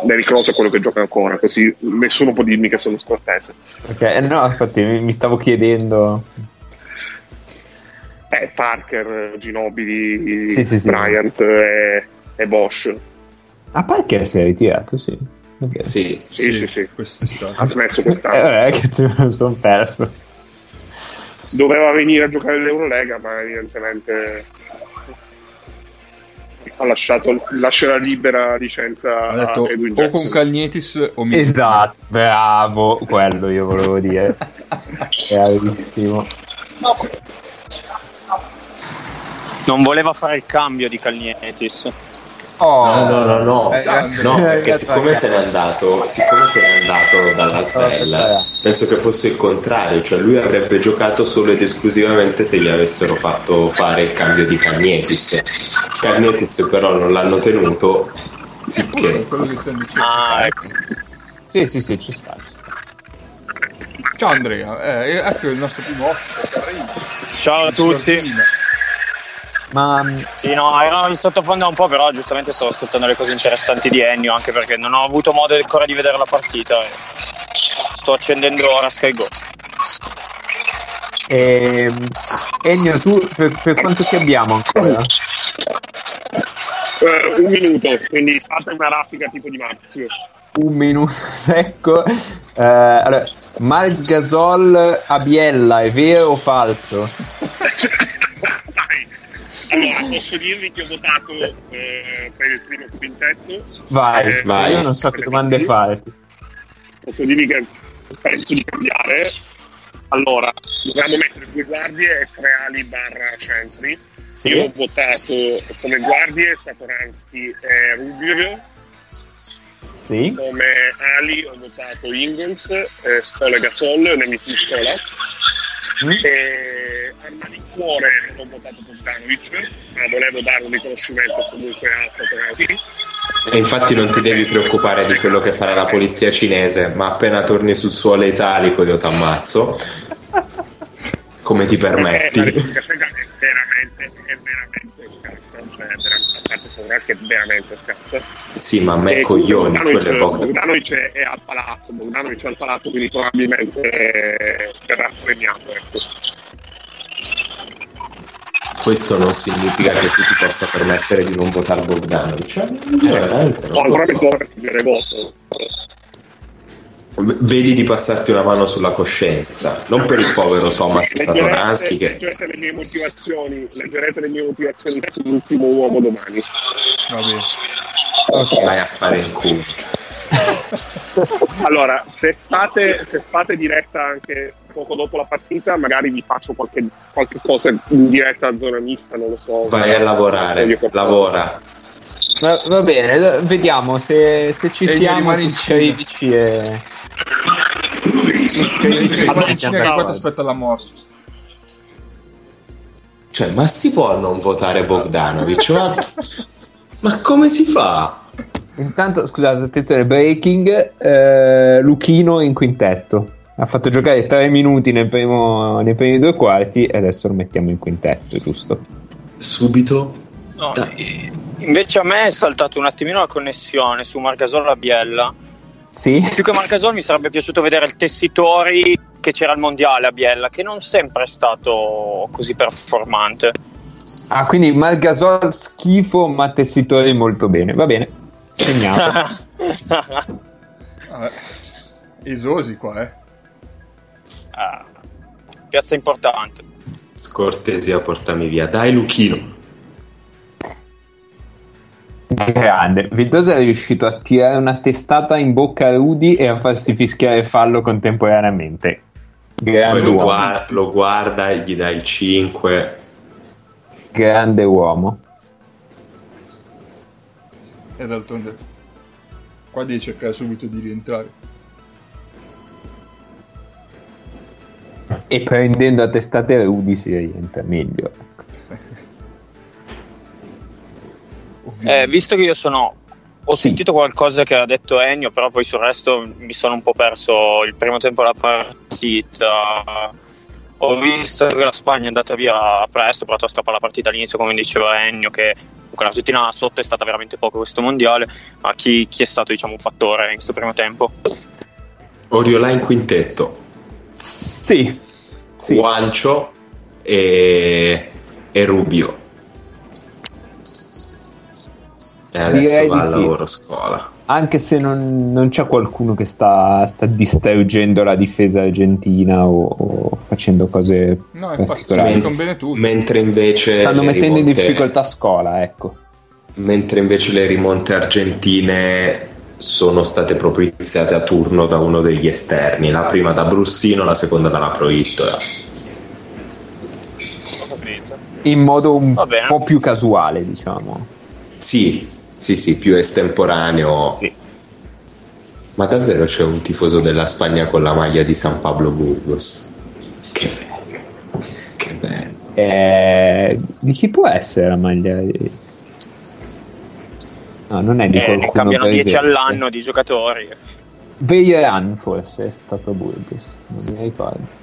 Speaker 5: Derrick Rose è quello che gioca ancora così nessuno può dirmi che sono scortese.
Speaker 2: Ok, eh, no, infatti mi, stavo chiedendo.
Speaker 5: Eh, Parker, Ginobili,
Speaker 2: Sì, sì, sì.
Speaker 5: Bryant e, e Bosch.
Speaker 2: A Parker si è ritirato, sì.
Speaker 3: Sì,
Speaker 5: sì sì sì,
Speaker 1: Quest'estate.
Speaker 5: ha smesso
Speaker 2: Eh,
Speaker 5: quest'anno
Speaker 2: vabbè, che me lo sono perso.
Speaker 5: doveva venire a giocare l'Eurolega, ma evidentemente ha lasciato lascerà libera licenza
Speaker 1: Ha detto
Speaker 5: a Edwin
Speaker 1: o con Cagnetis o mi
Speaker 2: Esatto, bravo, quello io volevo dire. Bravissimo.
Speaker 6: Non voleva fare il cambio di Calnietis.
Speaker 2: Oh,
Speaker 3: No, no, no, no,
Speaker 2: Eh,
Speaker 3: no,
Speaker 2: eh,
Speaker 3: perché
Speaker 2: eh,
Speaker 3: siccome se n'è andato, siccome se n'è andato dalla Svel, penso che fosse il contrario, cioè lui avrebbe giocato solo ed esclusivamente se gli avessero fatto fare il cambio di Cagnetis. Cagnetis però non l'hanno tenuto, sicché.
Speaker 6: Ah, ecco.
Speaker 2: Sì, sì, sì, ci sta. ci sta.
Speaker 1: Ciao Andrea, eh, ecco il nostro primo ospite.
Speaker 6: Ciao a tutti.
Speaker 2: Ma
Speaker 6: Sì, no, ero in sottofondo un po', però giustamente stavo ascoltando le cose interessanti di Ennio, anche perché non ho avuto modo ancora di vedere la partita. e Sto accendendo ora Sky Go.
Speaker 2: ehm, Ennio, tu per, per quanto ti abbiamo ancora?
Speaker 5: Eh, un minuto, quindi fate una raffica tipo di Marzio.
Speaker 2: Un minuto secco. Eh, allora, Marc Gasol a Biella, è vero o falso?
Speaker 5: Allora, posso dirvi che ho votato eh, per il primo quintetto.
Speaker 2: Vai,
Speaker 5: Eh,
Speaker 3: vai.
Speaker 2: io non so che domande farti.
Speaker 5: Posso dirvi che penso di cambiare. Allora, dobbiamo mettere due guardie e tre ali barra Chancery. Io ho
Speaker 2: Sì,
Speaker 5: votato come guardie Satoransky e Rubio.
Speaker 2: Sì.
Speaker 5: Come ali ho votato Ingles, eh, Scola e Gasol, nemici Scola.
Speaker 2: Mm.
Speaker 5: E arma di cuore ho votato Bogdanovic, ma volevo dare un riconoscimento comunque a Satoransky.
Speaker 3: E infatti non ti devi preoccupare di quello che farà la polizia cinese, ma appena torni sul suolo italico io t'ammazzo. Come ti permetti?
Speaker 5: Eh, la Repubblica Ceca è veramente, è veramente scarsa, cioè veramente, a parte Sovranski è veramente scarsa.
Speaker 3: Sì, ma a me
Speaker 5: E
Speaker 3: coglioni, quello è Bogdan.
Speaker 5: Bogdanovic è, al palazzo, Bogdanovic è al palazzo, quindi probabilmente eh, verrà premiato. Ecco.
Speaker 3: Questo non significa che tu ti possa permettere di non votare Bogdanovic. Cioè, io veramente
Speaker 5: No,
Speaker 3: lo so.
Speaker 5: voto.
Speaker 3: Vedi di passarti una mano sulla coscienza, non per il povero Thomas Satoransky che
Speaker 5: leggerete le mie motivazioni, leggerete le mie motivazioni sull'ultimo uomo domani.
Speaker 1: Va bene.
Speaker 3: vai a fare in culo.
Speaker 5: Allora, se fate, se fate diretta anche poco dopo la partita, magari vi faccio qualche, qualche cosa in diretta a zona mista, non lo so.
Speaker 3: Vai a lavorare,
Speaker 5: qualcosa.
Speaker 2: Va,
Speaker 3: lavora.
Speaker 2: va bene, vediamo se, se ci
Speaker 1: E
Speaker 2: siamo
Speaker 1: Cina.
Speaker 2: scrivici e... Allora,
Speaker 1: qua ti aspetta la morsa.
Speaker 3: Cioè, ma si può non votare Bogdanovic? Ma, ma come si fa?
Speaker 2: Intanto, scusate, attenzione, breaking, eh, Luchino in quintetto. Ha fatto giocare tre minuti nel primo- nei primi due quarti e adesso lo mettiamo in quintetto, giusto?
Speaker 3: Subito?
Speaker 6: No, invece a me è saltato un attimino la connessione su Margasol e Biella.
Speaker 2: Sì?
Speaker 6: Più che Margasol mi sarebbe piaciuto vedere il tessitori che c'era al mondiale a Biella, che non sempre è stato così performante.
Speaker 2: Ah, quindi Margasol schifo, ma tessitori molto bene. Va bene, segnato.
Speaker 1: Vabbè. Esosi qua, eh.
Speaker 6: Ah, piazza importante.
Speaker 3: Scortesia, portami via. Dai, Luchino.
Speaker 2: Grande. Vildosa è riuscito a tirare una testata in bocca a Rudy e a farsi fischiare fallo contemporaneamente. Grande
Speaker 3: Poi lo,
Speaker 2: uomo.
Speaker 3: guarda, lo guarda e gli dà il 5.
Speaker 2: Grande uomo.
Speaker 1: E d'altronde qua devi cercare subito di rientrare.
Speaker 2: E prendendo a testate Rudy si rientra meglio.
Speaker 6: Eh, visto che io sono. Ho
Speaker 2: Sì.
Speaker 6: sentito qualcosa che ha detto Ennio, però poi sul resto mi sono un po' perso il primo tempo della partita. Ho visto che la Spagna è andata via presto, però a strappare la partita all'inizio, come diceva Ennio, che l'Argentina sotto è stata veramente poco questo mondiale. Ma chi, chi è stato diciamo, un fattore in questo primo tempo?
Speaker 3: Oriola in quintetto.
Speaker 2: Sì. Sì.
Speaker 3: Guancio e, e Rubio. E adesso
Speaker 2: Direi
Speaker 3: va al
Speaker 2: sì.
Speaker 3: lavoro scuola.
Speaker 2: Anche se non, non c'è qualcuno che sta, sta distruggendo la difesa argentina o, o facendo cose
Speaker 1: No,
Speaker 2: particolari.
Speaker 1: tutti.
Speaker 3: Mentre invece
Speaker 2: Stanno mettendo in
Speaker 3: rimonte-
Speaker 2: difficoltà scuola, ecco.
Speaker 3: mentre invece le rimonte argentine sono state propiziate a turno da uno degli esterni, la prima da Brussino, la seconda dalla Proittola.
Speaker 2: In modo un po' più casuale, diciamo.
Speaker 3: Sì, sì, sì, più estemporaneo.
Speaker 2: Sì.
Speaker 3: Ma davvero c'è un tifoso della Spagna con la maglia di San Pablo Burgos? Che bello, che bello.
Speaker 2: Eh, di chi può essere la maglia? di- No, non è di
Speaker 6: Eh,
Speaker 2: qualcuno
Speaker 6: cambiano 10
Speaker 2: presente.
Speaker 6: all'anno di giocatori.
Speaker 2: Beiran forse è stato Burgos, non mi ricordo.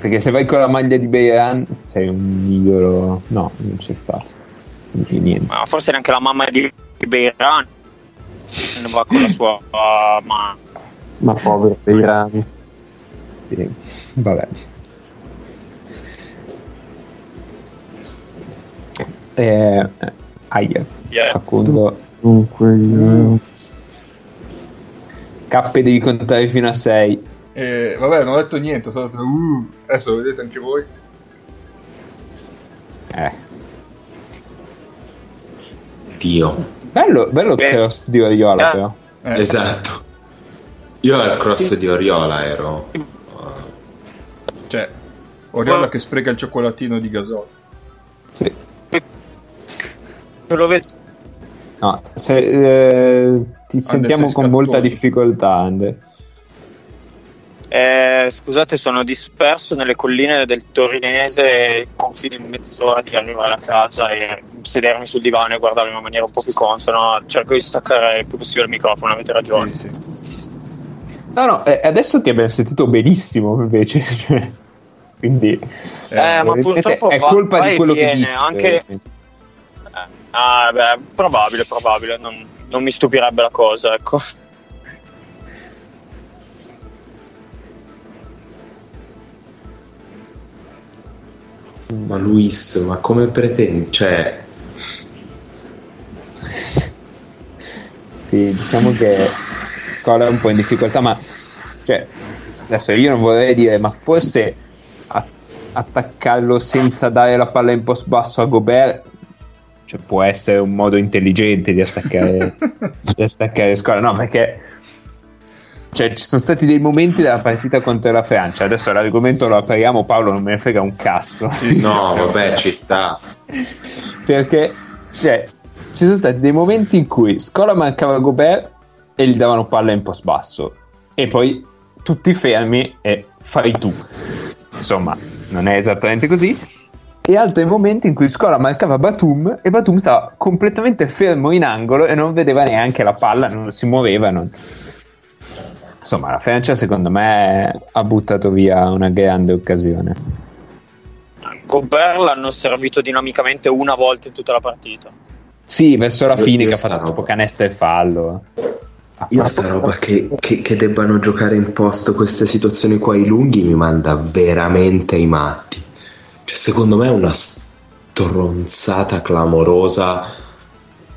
Speaker 2: Perché se vai con la maglia di Beiran sei un idolo. No, non c'è stato. Quindi niente.
Speaker 6: Ma forse neanche la mamma di Beiran non va con la sua uh, ma
Speaker 4: Ma povero dei rami.
Speaker 2: Sì. Vabbè. Eh, eh, aia.
Speaker 6: Yeah.
Speaker 2: Facundo.
Speaker 4: Dunque, io...
Speaker 2: K devi contare fino a 6.
Speaker 1: E, vabbè, non ho detto niente, ho detto, uh, adesso lo vedete anche voi.
Speaker 2: Eh.
Speaker 3: Dio,
Speaker 2: Bello, bello
Speaker 6: Beh.
Speaker 2: cross di Oriola,
Speaker 6: Eh.
Speaker 2: però.
Speaker 1: Eh,
Speaker 3: esatto. Io al cross di Oriola ero.
Speaker 1: Cioè, Oriola che spreca il cioccolatino di Gasol.
Speaker 2: Sì.
Speaker 6: non lo vedo
Speaker 2: No, se, eh, ti sentiamo con molta difficoltà, Ander.
Speaker 6: Eh, scusate, sono disperso nelle colline del Torinese, confido in mezz'ora di arrivare a casa e sedermi sul divano e guardarlo in una maniera un po' più consona. Cerco di staccare il più possibile il microfono, avete ragione.
Speaker 1: Sì, sì.
Speaker 2: No, no, eh, adesso ti abbiamo sentito benissimo invece. cioè, Quindi
Speaker 6: Eh, ma
Speaker 2: evidentemente
Speaker 6: purtroppo
Speaker 2: è colpa
Speaker 6: va
Speaker 2: di quello che
Speaker 6: viene,
Speaker 2: dici.
Speaker 6: anche-
Speaker 2: eh.
Speaker 6: Ah, beh, probabile, probabile, non, non mi stupirebbe la cosa, ecco.
Speaker 3: Ma Luis, ma come pretendi? Cioè,
Speaker 2: Sì, diciamo che Scola è un po' in difficoltà, ma cioè, adesso io non vorrei dire, ma forse a- attaccarlo senza dare la palla in post basso a Gobert cioè, può essere un modo intelligente di attaccare, di attaccare Scola, no, perché cioè, ci sono stati dei momenti della partita contro la Francia, adesso l'argomento lo apriamo, Paolo non me ne frega un cazzo.
Speaker 3: no, vabbè, ci sta.
Speaker 2: perché cioè, ci sono stati dei momenti in cui Scola mancava Gobert e gli davano palla in post basso e poi tutti fermi e fai tu insomma non è esattamente così e altri momenti in cui Scola mancava Batum e Batum stava completamente fermo in angolo e non vedeva neanche la palla non si muoveva non- insomma la Francia secondo me ha buttato via una grande occasione
Speaker 6: Gobert l'hanno servito dinamicamente una volta in tutta la partita.
Speaker 2: sì verso la
Speaker 3: Io-
Speaker 2: fine
Speaker 3: io
Speaker 2: che ha fatto tipo canestro e fallo
Speaker 3: Io sta roba che, che- che debbano giocare in post queste situazioni qua ai lunghi mi manda veramente ai matti. Cioè, secondo me è una stronzata clamorosa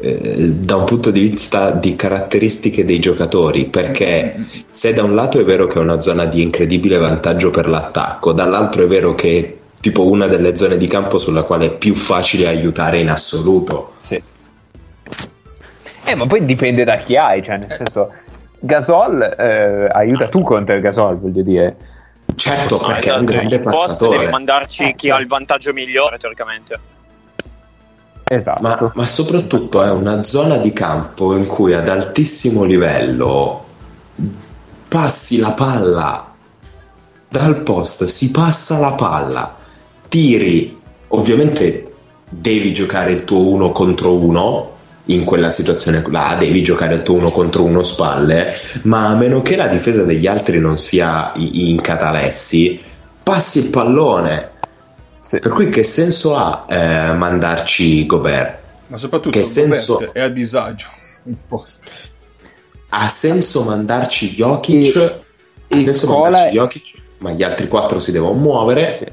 Speaker 3: eh, da un punto di vista di caratteristiche dei giocatori, perché se da un lato è vero che è una zona di incredibile vantaggio per l'attacco, dall'altro è vero che è tipo una delle zone di campo sulla quale è più facile aiutare in assoluto.
Speaker 2: Sì. Eh, ma poi dipende da chi hai, cioè nel senso Gasol eh, aiuta tu contro il Gasol, voglio dire.
Speaker 3: Certo,
Speaker 6: No,
Speaker 3: perché è un
Speaker 6: esatto,
Speaker 3: grande passatore.
Speaker 6: devi mandarci chi ha il vantaggio migliore, teoricamente.
Speaker 2: Esatto.
Speaker 3: Ma, ma soprattutto è una zona di campo in cui ad altissimo livello passi la palla dal post, si passa la palla, tiri, ovviamente devi giocare il tuo uno contro uno in quella situazione là, devi giocare il tuo uno contro uno spalle, ma a meno che la difesa degli altri non sia in catalessi, passi il pallone.
Speaker 2: Sì.
Speaker 3: Per cui che senso ha eh, mandarci Gobert?
Speaker 1: Ma soprattutto
Speaker 3: Che senso-
Speaker 1: Gobert è a disagio in post.
Speaker 3: Ha senso mandarci Jokic?
Speaker 2: E-
Speaker 3: ha senso
Speaker 2: Scola-
Speaker 3: mandarci Jokic? Ma gli altri quattro si devono muovere.
Speaker 2: Sì.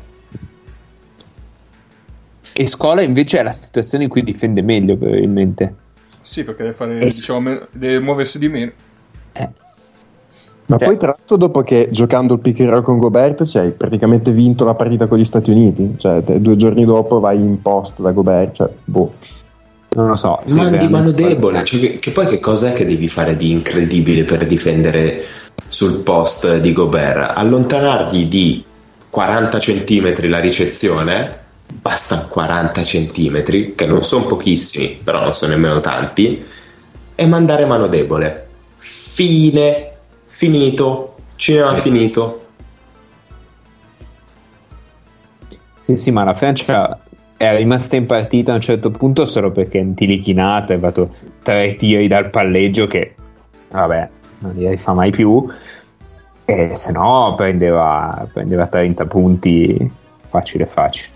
Speaker 2: E Scola invece è la situazione in cui difende meglio, probabilmente.
Speaker 1: Sì, perché deve, fare,
Speaker 3: Eh,
Speaker 1: diciamo, deve muoversi di meno.
Speaker 2: Eh.
Speaker 4: Ma
Speaker 2: Cioè-
Speaker 4: poi tra l'altro dopo che giocando il pick and roll con Gobert cioè, hai praticamente vinto la partita con gli Stati Uniti, cioè te- due giorni dopo vai in post da Gobert, cioè, boh.
Speaker 2: Non lo so. sì,
Speaker 3: Mandi mano debole. Cioè, che, che poi che cos'è che devi fare di incredibile per difendere sul post di Gobert? Allontanargli di 40 centimetri la ricezione, basta 40 centimetri, che non sono pochissimi, però non sono nemmeno tanti, e mandare mano debole. Fine, finito, cinema finito.
Speaker 2: Sì, sì, ma la Francia è rimasta in partita a un certo punto solo perché Antilichinata ha fatto tre tiri dal palleggio che, vabbè, non li rifà mai più. E se no prendeva, prendeva 30 punti facile facile.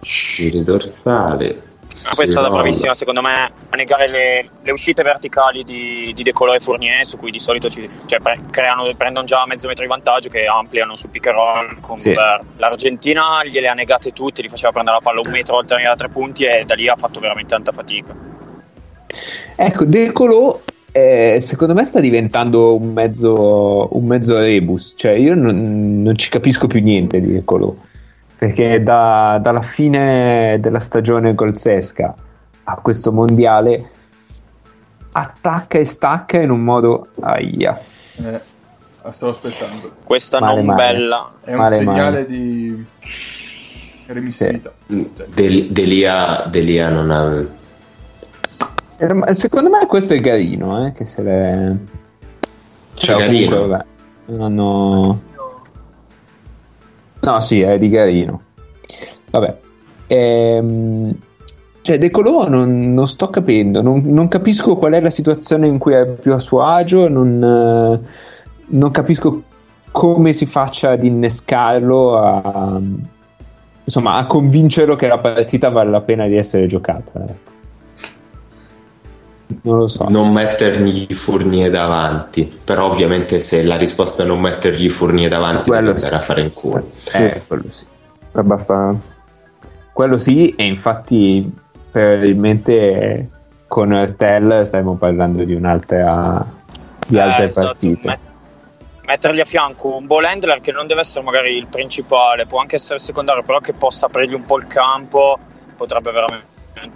Speaker 3: Giri dorsali.
Speaker 6: Ma questa è stata
Speaker 3: Giri
Speaker 6: bravissima, secondo me, a negare le, le uscite verticali di, di De Colo e Fournier, su cui di solito ci, cioè, pre- creano, prendono già mezzo metro di vantaggio che ampliano sul pick and roll con
Speaker 2: Sì.
Speaker 6: L'Argentina gliele ha negate tutte, li faceva prendere la palla un metro oltre da tre punti e da lì ha fatto veramente tanta fatica.
Speaker 2: Ecco, De Colo eh, secondo me sta diventando un mezzo, un mezzo rebus, cioè io non, non ci capisco più niente di De Colo, perché da- dalla fine della stagione golzesca a questo mondiale attacca e stacca in un modo... Aia.
Speaker 1: Eh, la sto aspettando.
Speaker 6: Questa
Speaker 2: Male,
Speaker 6: non
Speaker 2: male.
Speaker 6: bella.
Speaker 1: È un
Speaker 2: Male,
Speaker 1: segnale
Speaker 2: male.
Speaker 1: di remissività.
Speaker 3: Del- Delia, Delia non ha.
Speaker 2: Ma Secondo me questo è carino, eh, che se le...
Speaker 3: Cioè, carino.
Speaker 2: comunque, vabbè, non hanno... No, sì, è di Garino. Vabbè. Ehm, cioè, De Colò non, non sto capendo, non, non, capisco qual è la situazione in cui è più a suo agio, non, eh, non capisco come si faccia ad innescarlo a, insomma, a convincerlo che la partita vale la pena di essere giocata. Ecco. Non lo so.
Speaker 3: Non mettergli Fournier davanti, però ovviamente se la risposta è non mettergli Fournier davanti, quello sì. andare a fare in culo.
Speaker 2: Eh, quello sì.
Speaker 4: Abbastanza.
Speaker 2: Quello sì, e infatti probabilmente con Ertel stiamo parlando di un'altra di eh, altre esatto. partite.
Speaker 6: mettergli a fianco un ball handler che non deve essere magari il principale, può anche essere secondario, però che possa aprirgli un po' il campo, potrebbe veramente,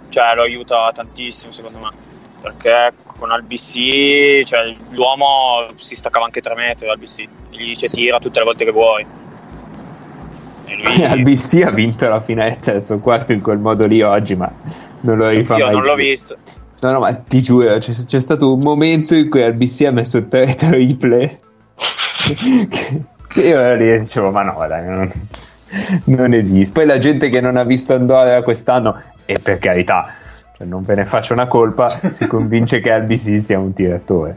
Speaker 6: cioè lo aiuta tantissimo secondo me perché con Albc cioè, l'uomo si staccava anche 3 metri BC gli dice tira tutte le volte che vuoi
Speaker 2: lui... Albc ha vinto la finale terzo quarto in quel modo lì oggi ma non lo rifà
Speaker 6: io
Speaker 2: mai
Speaker 6: non l'ho visto.
Speaker 2: No no ma ti giuro c'è, c'è stato un momento in cui Albc ha messo 3 triple. Che io lì dicevo ma no dai non, non esiste poi la gente che non ha visto Andorra quest'anno e per carità non ve ne faccio una colpa, si convince che LBC sia un tiratore.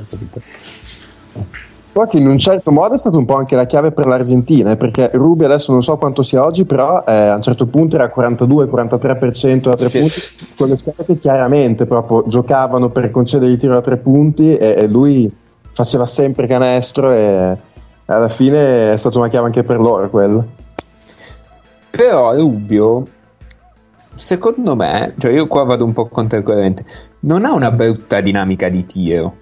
Speaker 4: Poi che in un certo modo è stato un po' anche la chiave per l'Argentina, eh, perché Rubi adesso non so quanto sia oggi, però eh, a un certo punto era 42-43% da tre sì. punti, con le squadre che chiaramente proprio giocavano per concedere il tiro da tre punti e, e lui faceva sempre canestro e alla fine è stata una chiave anche per loro quello.
Speaker 2: Però Rubio secondo me, cioè io qua vado un po' controcorrente, non ha una brutta dinamica di tiro.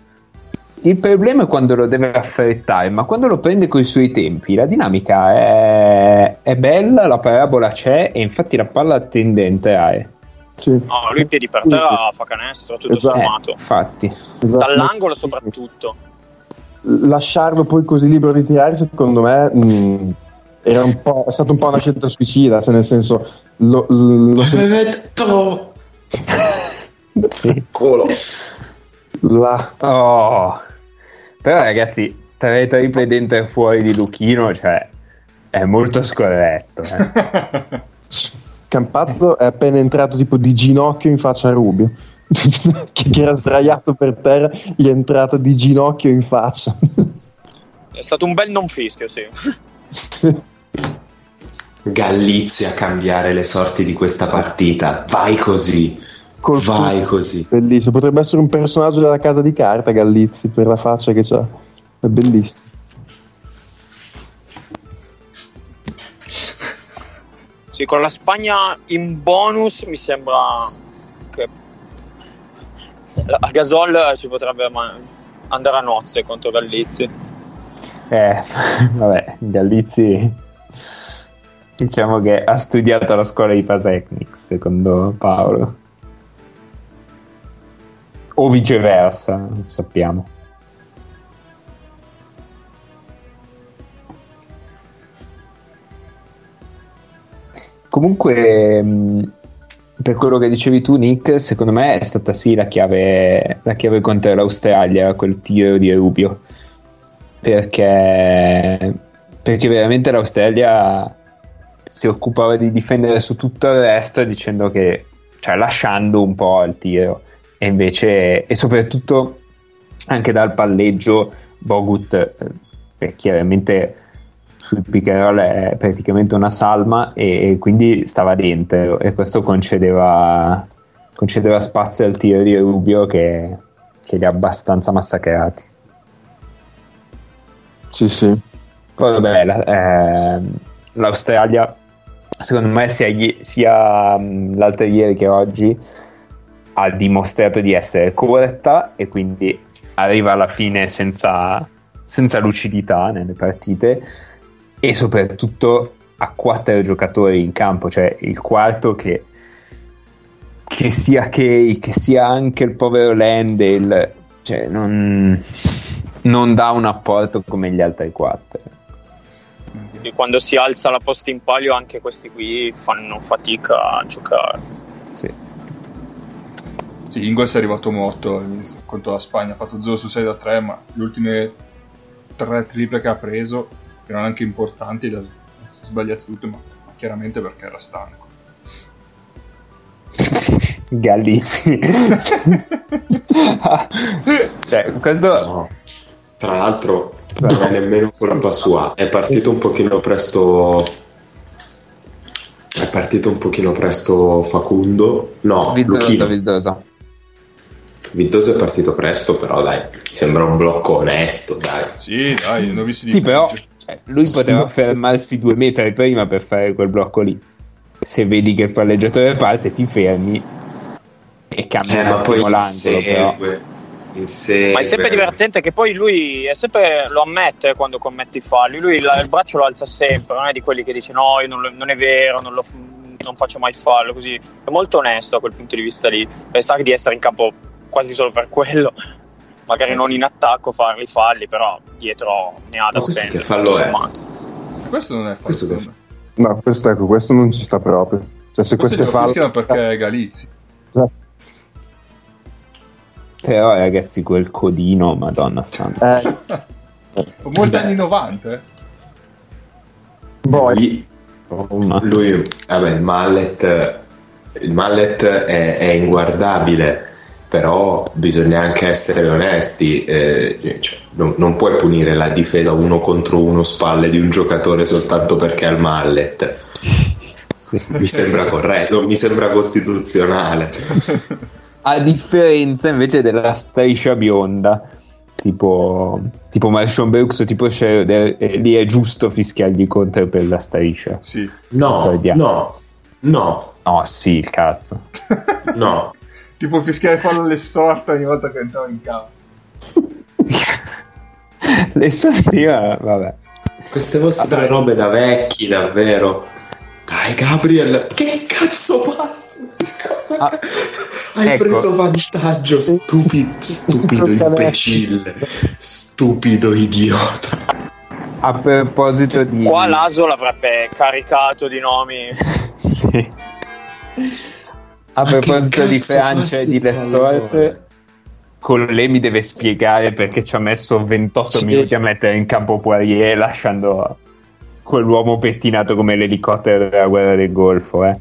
Speaker 2: Il problema è quando lo deve affrettare, ma quando lo prende coi suoi tempi, la dinamica è, è bella, la parabola c'è e infatti la palla tende a entrare.
Speaker 6: Sì. No, lui piedi per terra fa canestro, tutto esatto. sommato.
Speaker 2: Eh, infatti.
Speaker 6: Esatto. Dall'angolo soprattutto.
Speaker 4: Lasciarlo poi così libero di tirare, secondo me, mh, mm, è stata un po' una scelta suicida, se nel senso lo, lo...
Speaker 3: detto
Speaker 2: sì.
Speaker 3: culo
Speaker 2: là oh. però ragazzi tre triple dentro e fuori di Luchino cioè è molto scorretto eh.
Speaker 4: Campazzo è appena entrato tipo di ginocchio in faccia a Rubio che era sdraiato per terra gli è entrato di ginocchio in faccia
Speaker 6: è stato un bel non fischio sì
Speaker 3: Gallizia a cambiare le sorti di questa partita. Vai così. Col Vai tutto. così.
Speaker 4: Bellissimo. Potrebbe essere un personaggio della casa di carta Gallizzi per la faccia che ha. È bellissimo.
Speaker 6: Sì, con la Spagna in bonus mi sembra che a Gasol ci potrebbe andare a nozze contro Gallizzi.
Speaker 2: Eh, vabbè, Gallizzi Diciamo che ha studiato alla scuola di Pasecnics, secondo Paolo. O viceversa, non sappiamo. Comunque, per quello che dicevi tu, Nick, secondo me è stata sì la chiave, la chiave contro l'Australia, quel tiro di Rubio. Perché, perché veramente l'Australia si occupava di difendere su tutto il resto dicendo che cioè lasciando un po' il tiro. E invece e soprattutto anche dal palleggio Bogut eh, chiaramente sul pick and roll è praticamente una salma e, e, quindi stava dentro e questo concedeva, concedeva spazio al tiro di Rubio che, che li ha abbastanza massacrati.
Speaker 4: Sì sì.
Speaker 2: Poi vabbè la, eh, l'Australia, secondo me, sia, sia l'altro ieri che oggi, ha dimostrato di essere corretta e quindi arriva alla fine senza, senza lucidità nelle partite e soprattutto ha quattro giocatori in campo, cioè il quarto che, che sia Kay, che sia anche il povero Landale, cioè non, non dà un apporto come gli altri quattro
Speaker 6: quindi quando si alza la posta in palio anche questi qui fanno fatica a giocare.
Speaker 2: Sì.
Speaker 1: Sì, Ingles è arrivato morto contro la Spagna, ha fatto 0 su 6 da 3, ma le ultime tre triple che ha preso erano anche importanti, le ha, sbagliato tutto, ma, chiaramente perché era stanco.
Speaker 2: Galizzi. cioè, questo...
Speaker 3: No. Tra l'altro non è nemmeno colpa sua, è partito un pochino presto è partito un pochino presto Facundo. No,
Speaker 2: Vildosa. Vildosa.
Speaker 3: Vintoso è partito presto, però dai, sembra un blocco onesto, dai.
Speaker 1: Sì, dai, ne ho visti di
Speaker 2: Sì, però cioè, lui poteva fermarsi due metri prima per fare quel blocco lì. Se vedi che il palleggiatore parte, ti fermi e cambi
Speaker 3: Eh, ma poi
Speaker 2: l'angolo. Però.
Speaker 3: Insegue.
Speaker 6: Ma è sempre divertente che poi lui è sempre, lo ammette quando commette i falli. Lui la- il braccio lo alza sempre, non è di quelli che dice no, io non, lo- non è vero, non, lo- non faccio mai fallo. Così è molto onesto da quel punto di vista lì. Pensare di essere in campo quasi solo per quello, magari non in attacco fare i falli, però dietro ne ha da
Speaker 3: Ma questo
Speaker 6: spendere.
Speaker 3: che fallo è?
Speaker 1: Questo non è fallo.
Speaker 3: Questo
Speaker 1: me.
Speaker 4: No, questo, ecco, questo non ci sta proprio. Cioè, se
Speaker 1: Questo
Speaker 4: è
Speaker 1: fischiano
Speaker 4: fallo...
Speaker 1: perché è Galizzi.
Speaker 2: Però ragazzi, quel codino, madonna santa.
Speaker 4: Eh,
Speaker 1: Molti anni 90, eh.
Speaker 4: boh,
Speaker 3: Lì- lui, vabbè, il mallet, il mallet è, è inguardabile, però bisogna anche essere onesti, eh, cioè, non, non puoi punire la difesa uno contro uno spalle di un giocatore soltanto perché ha il mallet. Mi sembra corretto, mi sembra costituzionale.
Speaker 2: A differenza invece della striscia bionda, tipo, tipo Marshall Brooks o tipo Schroeder, eh, lì è giusto fischiargli contro per la striscia.
Speaker 1: Sì.
Speaker 3: No, no, no,
Speaker 2: No, sì, il cazzo.
Speaker 3: no.
Speaker 1: tipo fischiare fallo alle sorte ogni volta che entrava in campo.
Speaker 2: Le sortive, vabbè.
Speaker 3: Queste vostre robe da vecchi, davvero. Dai, Gabriel, che cazzo passa? Che cosa
Speaker 2: Ah,
Speaker 3: Hai
Speaker 2: ecco.
Speaker 3: preso vantaggio, stupido, stupido imbecille, stupido idiota.
Speaker 2: A proposito di...
Speaker 6: Qua l'Aso l'avrebbe caricato di nomi.
Speaker 2: Sì. A
Speaker 3: Ma
Speaker 2: proposito di Francia e di
Speaker 3: passi
Speaker 2: Le
Speaker 3: pallone?
Speaker 2: Sorte, con lei mi deve spiegare perché ci ha messo 28
Speaker 4: Sì.
Speaker 2: minuti a mettere in campo Poirier lasciando quell'uomo pettinato come l'elicottero della guerra del Golfo. Eh.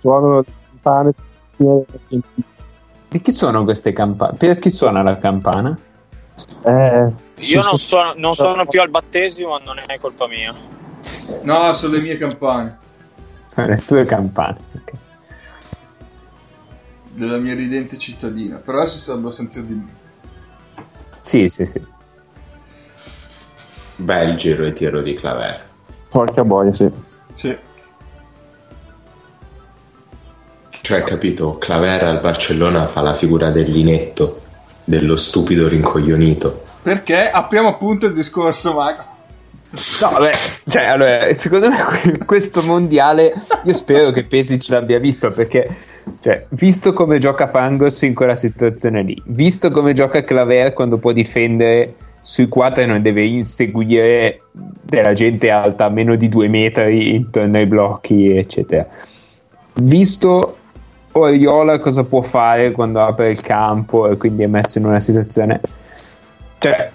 Speaker 4: suonano le campane.
Speaker 2: Di chi sono queste campane? Per chi suona la campana?
Speaker 4: Eh,
Speaker 6: Io non sono, non sono più al battesimo, non è colpa mia.
Speaker 1: No, sono le mie campane.
Speaker 2: Sono le tue campane. ok.
Speaker 1: Della mia ridente cittadina. Però adesso si dovrebbero sentire di me.
Speaker 2: Sì, sì, sì.
Speaker 3: Bel giro e tiro di Claver.
Speaker 4: porca boia, sì.
Speaker 1: Sì.
Speaker 3: Cioè, capito, Claver al Barcellona fa la figura dell'inetto, dello stupido rincoglionito.
Speaker 1: Perché apriamo appunto il discorso, Mago.
Speaker 2: No, vabbè, cioè, allora, secondo me que- questo mondiale io spero che Pesic l'abbia visto perché, cioè, visto come gioca Pangos in quella situazione lì, visto come gioca Claver quando può difendere sui quattro non deve inseguire della gente alta a meno di due metri intorno ai blocchi, eccetera. Visto Oriola cosa può fare quando apre il campo e quindi è messo in una situazione... Cioè,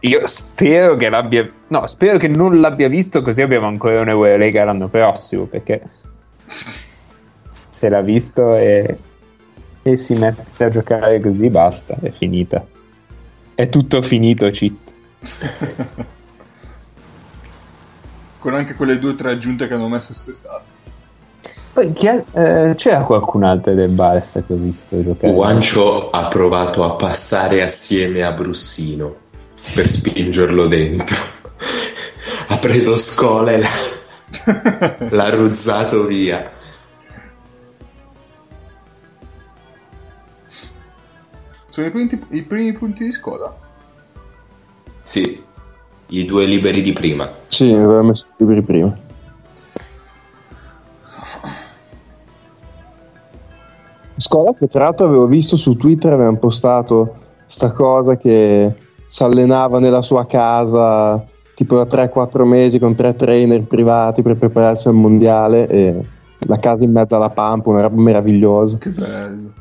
Speaker 2: io spero che l'abbia. No, spero che non l'abbia visto, così abbiamo ancora un l'anno prossimo. Perché se l'ha visto e, e si mette a giocare così, basta, è finita. È tutto finito, cheat.
Speaker 1: Con anche quelle due o tre aggiunte che hanno messo quest'estate.
Speaker 2: Poi chi ha- eh, c'era qualcun altro del Barça che ho visto giocare.
Speaker 3: Guancio ha provato a passare assieme a Brussino per spingerlo dentro. ha preso scola e l'ha, l'ha ruzzato via.
Speaker 1: Sono i primi, i primi punti di scuola.
Speaker 3: Sì, i due liberi di prima.
Speaker 4: Sì, aveva messo i libri prima. Scuola che tra l'altro avevo visto su Twitter avevano postato sta cosa che si allenava nella sua casa tipo da 3-4 mesi con tre trainer privati per prepararsi al mondiale e la casa in mezzo alla pampa, una roba meravigliosa.
Speaker 1: Che bello.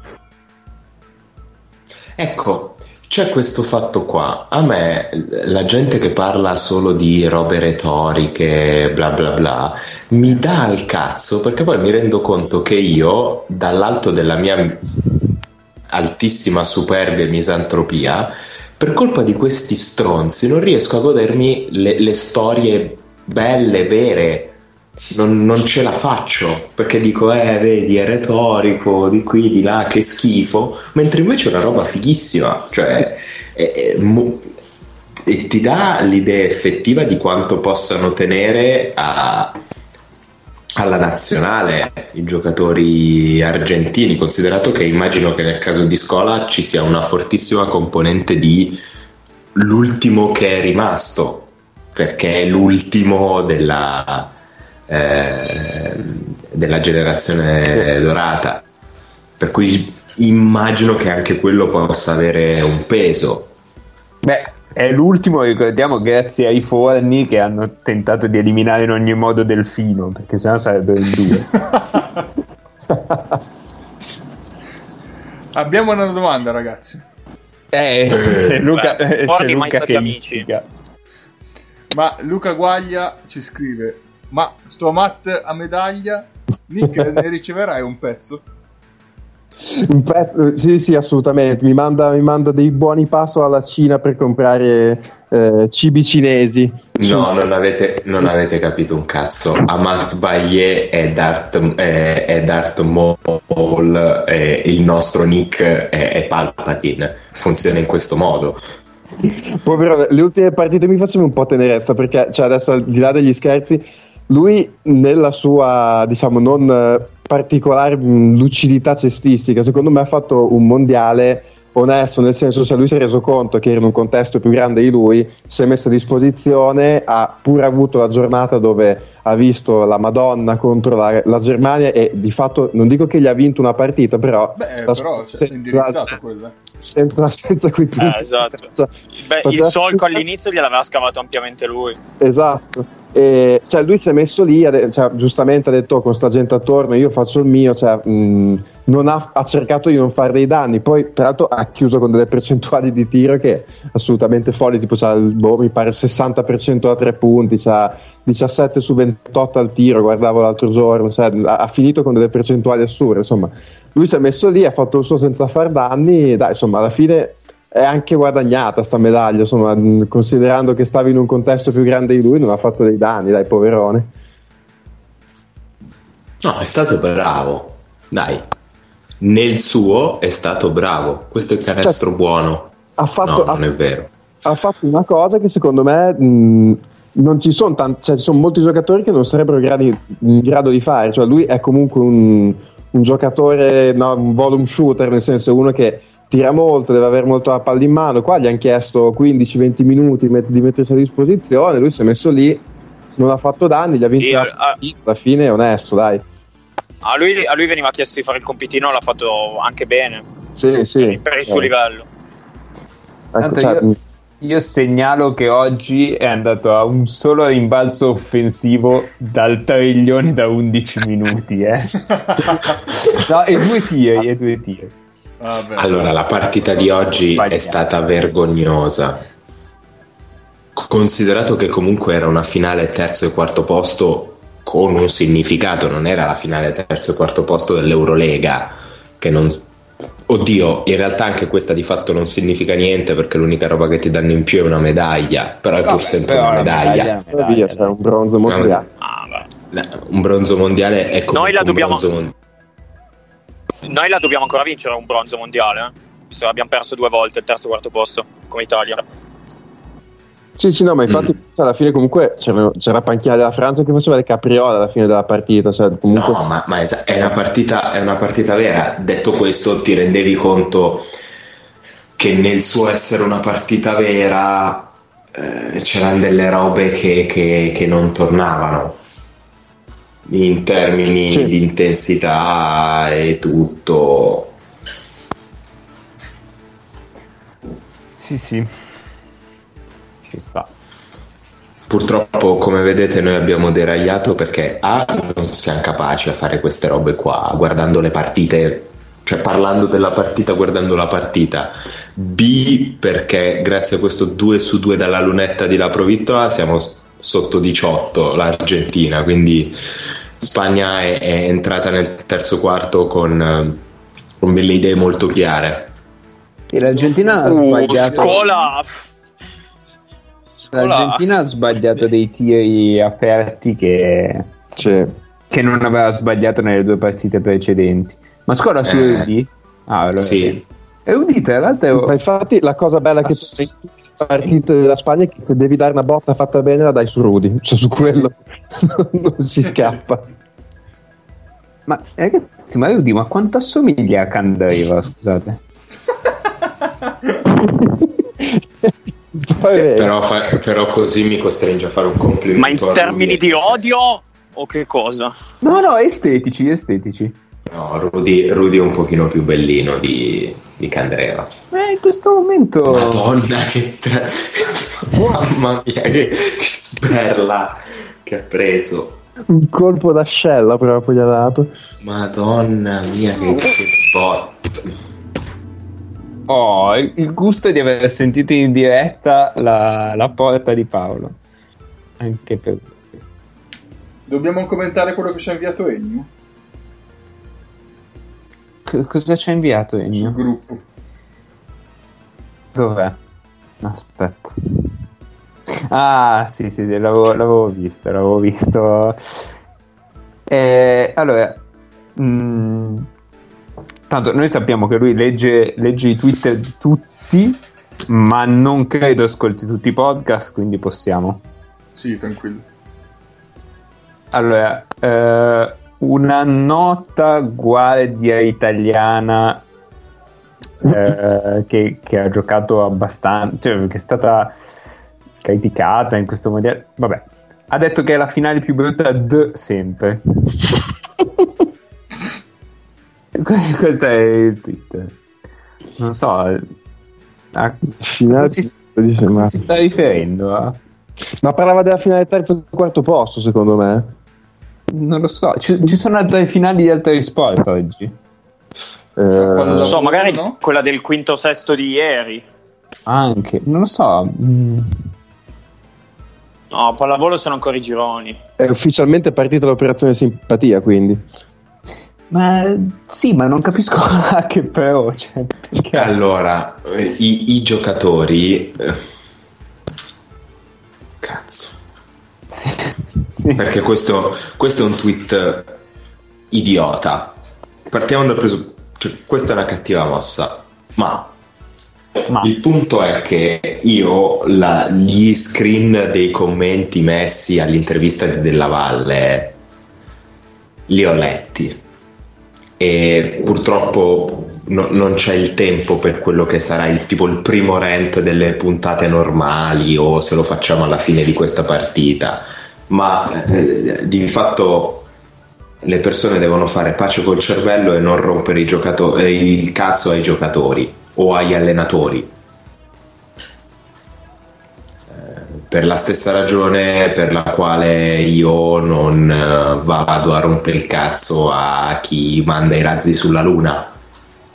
Speaker 3: Ecco, c'è questo fatto qua. A me la gente che parla solo di robe retoriche, bla bla bla, mi dà al cazzo perché poi mi rendo conto che io, dall'alto della mia altissima superbia e misantropia, per colpa di questi stronzi non riesco a godermi le, le storie belle, vere. Non, non, ce la faccio perché dico, eh, vedi, è retorico di qui, di là, che schifo. Mentre invece è una roba fighissima, cioè, è, è, mo- e ti dà l'idea effettiva di quanto possano tenere a, alla nazionale i giocatori argentini, considerato che immagino che nel caso di Scola ci sia una fortissima componente di l'ultimo che è rimasto, perché è l'ultimo della, eh, della generazione sì. dorata. Per cui immagino che anche quello possa avere un peso.
Speaker 2: Beh, è l'ultimo, ricordiamo, grazie ai forni che hanno tentato di eliminare in ogni modo Delfino, perché sennò sarebbero in due.
Speaker 1: Abbiamo una domanda, ragazzi.
Speaker 2: Eh, c'è Luca, Beh, c'è Luca che
Speaker 6: amici.
Speaker 1: Ma Luca Guaglia ci scrive: Ma sto Matt a medaglia? Nick, ne riceverai un pezzo?
Speaker 4: Sì, sì, assolutamente. Mi manda, mi manda, dei buoni passo alla Cina per comprare eh, cibi cinesi.
Speaker 3: No, non avete, non avete, capito un cazzo. Amat Baye è Darth, è, è Darth Maul, è, il nostro Nick è, è Palpatine. Funziona in questo modo.
Speaker 4: Povero, le ultime partite mi facevano un po' tenerezza perché, cioè, adesso al di là degli scherzi, lui nella sua, diciamo, non particolare lucidità cestistica, secondo me ha fatto un mondiale onesto, nel senso se lui si è reso conto che era in un contesto più grande di lui, si è messo a disposizione, ha pure avuto la giornata dove ha visto la Madonna contro la, la Germania e di fatto non dico che gli ha vinto una partita, però...
Speaker 1: Beh, però cioè, si è indirizzato quella.
Speaker 4: Senza, senza quei
Speaker 6: punti. Eh, esatto. Beh, il solco all'inizio gliel'aveva scavato ampiamente lui.
Speaker 4: Esatto. E, cioè, lui si è messo lì, cioè, giustamente ha detto oh, con sta gente attorno, io faccio il mio, cioè, mh, ha, ha, cercato di non fare dei danni, poi tra l'altro ha chiuso con delle percentuali di tiro che assolutamente folli, tipo c'ha il, boh, mi pare 60% da tre punti, c'ha 17 su 28 al tiro, guardavo l'altro giorno, cioè, ha, ha, finito con delle percentuali assurde, insomma, lui si è messo lì, ha fatto il suo senza far danni, dai, insomma, alla fine è anche guadagnata sta medaglia, insomma, considerando che stava in un contesto più grande di lui, non ha fatto dei danni, dai, poverone.
Speaker 3: No, è stato bravo, dai. Nel suo è stato bravo. Questo è il canestro cioè, buono.
Speaker 4: Ha fatto,
Speaker 3: no, non
Speaker 4: ha,
Speaker 3: è vero.
Speaker 4: Ha fatto una cosa che secondo me mh, non ci sono tanti, cioè ci sono molti giocatori che non sarebbero gradi, in grado di fare. Cioè lui è comunque un, un giocatore, no, un volume shooter, nel senso uno che tira molto, deve avere molto la palla in mano. Qua gli hanno chiesto 15-20 minuti di mettersi a disposizione, lui si è messo lì, non ha fatto danni, gli ha vinto
Speaker 6: sì,
Speaker 4: la, a... alla fine è onesto, dai.
Speaker 6: A lui, a lui, veniva chiesto di fare il compitino, l'ha fatto anche bene.
Speaker 4: Sì, sì.
Speaker 6: Per il suo eh. livello.
Speaker 2: Ecco, cioè, io, io, segnalo che oggi è andato a un solo rimbalzo offensivo dal triglione da 11 minuti. Eh. no, e due tiri, e due tiri.
Speaker 3: Vabbè. Allora, la partita di oggi Sbagliato. è stata vergognosa. Considerato che comunque era una finale terzo e quarto posto con un significato, non era la finale terzo e quarto posto dell'Eurolega, che non... Oddio, in realtà anche questa di fatto non significa niente perché l'unica roba che ti danno in più è una medaglia, però è pur sempre una medaglia.
Speaker 4: medaglia, medaglia cioè un bronzo mondiale.
Speaker 3: Ah, un bronzo mondiale è come
Speaker 6: Noi la
Speaker 3: un
Speaker 6: dobbiamo...
Speaker 3: bronzo mondiale
Speaker 6: noi la dobbiamo ancora vincere un bronzo mondiale, eh? visto che abbiamo perso due volte il terzo e quarto posto come Italia.
Speaker 4: Sì, sì, no, ma infatti mm. alla fine comunque c'era, c'era panchina della Francia che faceva le capriole alla fine della partita. Cioè, comunque...
Speaker 3: No, ma, ma es- è, una partita, è una partita vera. Detto questo, ti rendevi conto che nel suo essere una partita vera eh, c'erano delle robe che, che, che non tornavano in termini sì. di intensità e tutto.
Speaker 2: Sì, sì. Ci sta.
Speaker 3: Purtroppo, come vedete, noi abbiamo deragliato perché A non siamo capaci a fare queste robe qua, guardando le partite, cioè parlando della partita, guardando la partita. B perché grazie a questo 2 su 2 dalla lunetta di La Provittola siamo sotto 18 l'Argentina, quindi Spagna è, è entrata nel terzo quarto con, con delle idee molto chiare.
Speaker 2: E l'Argentina ha
Speaker 6: Uh,
Speaker 2: sbagliato.
Speaker 6: scola. Scola.
Speaker 2: L'Argentina ha sbagliato dei tiri aperti che,
Speaker 4: Sì.
Speaker 2: che non aveva sbagliato nelle due partite precedenti. Ma scuola su
Speaker 3: Eh?
Speaker 2: Ah, allora
Speaker 3: Sì.
Speaker 2: EUD tra l'altro
Speaker 4: Ma infatti la cosa bella che tu
Speaker 2: Ass-
Speaker 4: tutte le partite della Spagna è che se devi dare una botta fatta bene la dai su Rudy, cioè su quello non si scappa.
Speaker 2: Ma ragazzi, ma EUD, ma quanto assomiglia a Candreva, scusate?
Speaker 4: Vero.
Speaker 3: Però, fa- però così mi costringe a fare un complimento.
Speaker 6: Ma in termini di odio o che cosa?
Speaker 2: No, no, estetici, estetici.
Speaker 3: No, Rudy, Rudy è un pochino più bellino di, di Candreva.
Speaker 2: Eh, in questo momento...
Speaker 3: Madonna, che tra... Mamma mia, che, che sperla che ha preso.
Speaker 4: Un colpo d'ascella proprio gli ha dato.
Speaker 3: Madonna mia, che, che bot.
Speaker 2: Oh, il il gusto di aver sentito in diretta la, la porta di Paolo. Anche per...
Speaker 1: Dobbiamo commentare quello che ci ha inviato Ennio
Speaker 2: C- cosa ci ha inviato Ennio?
Speaker 1: gruppo.
Speaker 2: Dov'è? Aspetta. Ah, sì, sì, sì, l'avevo, l'avevo visto, l'avevo visto. Eh, allora, mm, tanto noi sappiamo che lui legge, legge i Twitter di tutti, ma non credo ascolti tutti i podcast, quindi possiamo.
Speaker 1: Sì, tranquillo.
Speaker 2: Allora, eh, una nota guardia italiana eh, che, che ha giocato abbastanza, cioè che è stata criticata in questo modello. Vabbè, ha detto che è la finale più brutta d sempre. Que- Questo è il tweet. Non so. A,
Speaker 4: Finale
Speaker 2: cosa si,
Speaker 4: dice,
Speaker 2: a cosa
Speaker 4: ma...
Speaker 2: si sta riferendo? a?
Speaker 4: ma parlava della finale terzo e quarto posto, secondo me.
Speaker 2: Non lo so. Ci, ci sono altre finali di altri sport oggi.
Speaker 4: Eh,
Speaker 6: Non so, magari
Speaker 1: no?
Speaker 6: quella del quinto sesto di ieri.
Speaker 2: Anche, non lo so. mm,
Speaker 6: No, pallavolo sono ancora i gironi.
Speaker 4: è ufficialmente partita l'operazione simpatia, quindi.
Speaker 2: Ma sì, ma non capisco a che però. Cioè, perché-
Speaker 3: Allora, eh, i, i giocatori... eh, Cazzo.
Speaker 2: Sì.
Speaker 3: Perché questo, questo è un tweet idiota. Partiamo dal presupposto... Cioè, questa è una cattiva mossa. Ma
Speaker 2: Ma
Speaker 3: Il punto è che io la- gli screen dei commenti messi all'intervista di Della Valle li ho letti e purtroppo no- non c'è il tempo per quello che sarà il tipo il primo rant delle puntate normali o se lo facciamo alla fine di questa partita ma eh, di fatto le persone devono fare pace col cervello e non rompere i giocato- il cazzo ai giocatori o agli allenatori. Per la stessa ragione per la quale io non eh, vado a rompere il cazzo a chi manda i razzi sulla luna,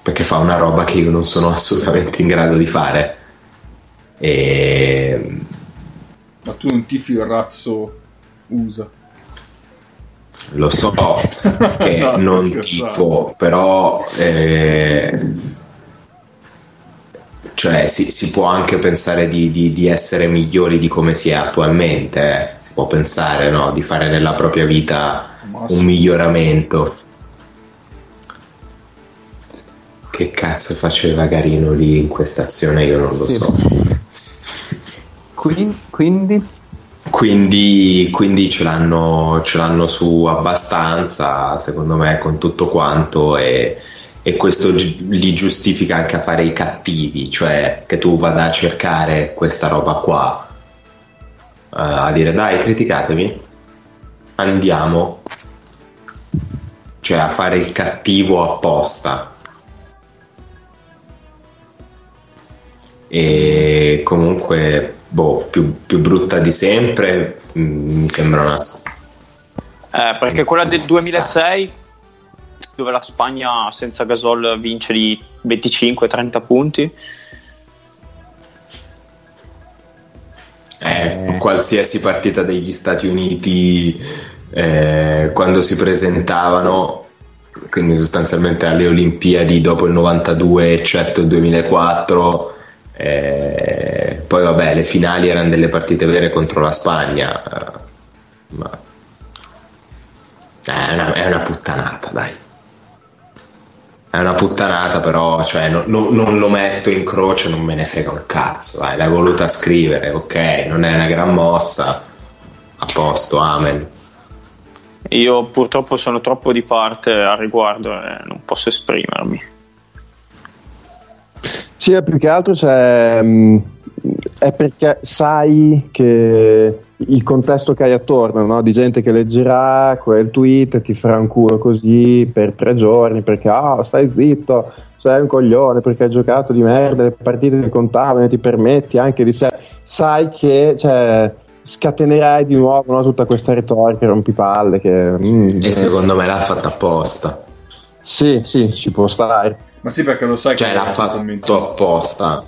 Speaker 3: perché fa una roba che io non sono assolutamente in grado di fare. E
Speaker 1: Ma tu non tifi il razzo USA.
Speaker 3: lo so che
Speaker 1: No,
Speaker 3: non tifo, però eh, cioè si, si può anche pensare di, di- di essere migliori di come si è attualmente, eh. si può pensare no? di fare nella propria vita un miglioramento. Che cazzo faceva Garino lì in questa azione? Io non lo
Speaker 2: Sì.
Speaker 3: so.
Speaker 2: Quindi, quindi
Speaker 3: Quindi, quindi ce, l'hanno, ce l'hanno su abbastanza, secondo me, con tutto quanto e, e questo li giustifica anche a fare i cattivi, cioè che tu vada a cercare questa roba qua, eh, a dire dai, criticatemi, andiamo, cioè a fare il cattivo apposta. E comunque, boh, più, più brutta di sempre, mm, mi sembra una...
Speaker 6: Eh, perché quella del 2006 dove la Spagna senza Gasol vince di 25-30 punti.
Speaker 3: Eh, qualsiasi partita degli Stati Uniti eh, quando si presentavano, quindi sostanzialmente alle Olimpiadi dopo il 92, eccetto il 2004. Eh, poi vabbè, le finali erano delle partite vere contro la Spagna, eh, ma è una, è una puttanata, dai è una puttanata, però cioè, no, no, non lo metto in croce, non me ne frega un cazzo. Dai, l'hai voluta scrivere, ok, non è una gran mossa. A posto, amen.
Speaker 6: Io purtroppo sono troppo di parte al riguardo e non posso esprimermi.
Speaker 4: Sì, più che altro cioè, è perché sai che il contesto che hai attorno, no? di gente che leggerà quel tweet e ti farà un culo così per tre giorni perché ah, stai zitto, sei un coglione perché hai giocato di merda, le partite che contavano e ti permetti anche di sé. Sai che cioè, scatenerai di nuovo no? tutta questa retorica rompipalle. Che, mm,
Speaker 3: e secondo me l'ha fatta apposta.
Speaker 4: Sì, sì, ci può stare.
Speaker 1: Ma sì, perché lo sai
Speaker 3: cioè, che l'ha fatto apposta.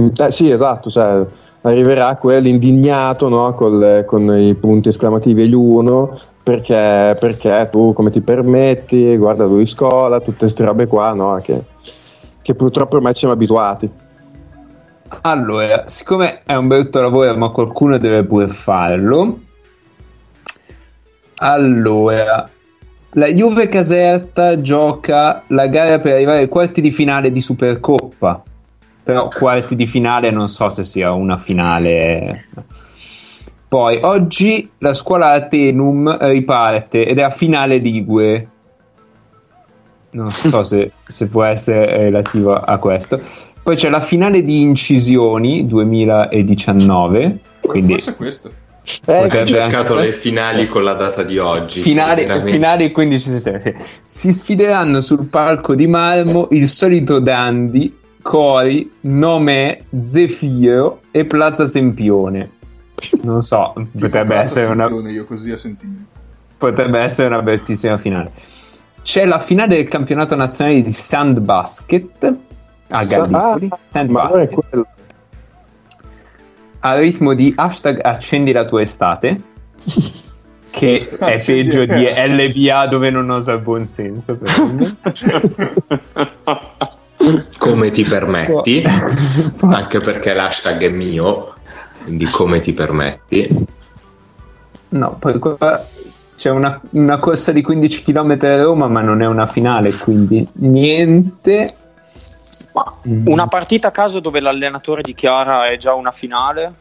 Speaker 4: Mm, eh, sì, esatto. Cioè, arriverà quello indignato no? Col, con i punti esclamativi e gli uno perché, perché, tu come ti permetti, guarda lui scola, tutte queste robe qua no? che, che purtroppo ormai ci siamo abituati.
Speaker 2: Allora, siccome è un brutto lavoro, ma qualcuno deve pure farlo. Allora, la Juve Caserta gioca la gara per arrivare ai quarti di finale di Supercoppa però quarti di finale non so se sia una finale. Poi oggi la scuola Atenum riparte ed è a finale Ligue. Non so se, se può essere relativo a questo. Poi c'è la finale di Incisioni 2019. Quindi
Speaker 1: Forse questo.
Speaker 3: Eh, ho cercato anche... le finali con la data di oggi.
Speaker 2: Finali, sì, finali 15 settembre. Sì. Si sfideranno sul palco di marmo il solito Dandy Cori, Nome, Zefiro e Plaza Sempione. Non so, potrebbe essere una.
Speaker 1: Io così a sentimento.
Speaker 2: Potrebbe essere una bellissima finale. C'è la finale del campionato nazionale di Sandbasket a Gallipoli. Ah, Sandbasket. A ritmo di hashtag accendi la tua estate. che è peggio di LBA dove non osa il buon senso.
Speaker 3: Come ti permetti, anche perché l'hashtag è mio, quindi come ti permetti.
Speaker 2: No, poi qua c'è una, una corsa di 15 km a Roma, ma non è una finale, quindi niente.
Speaker 6: Una partita a caso dove l'allenatore dichiara è già una finale?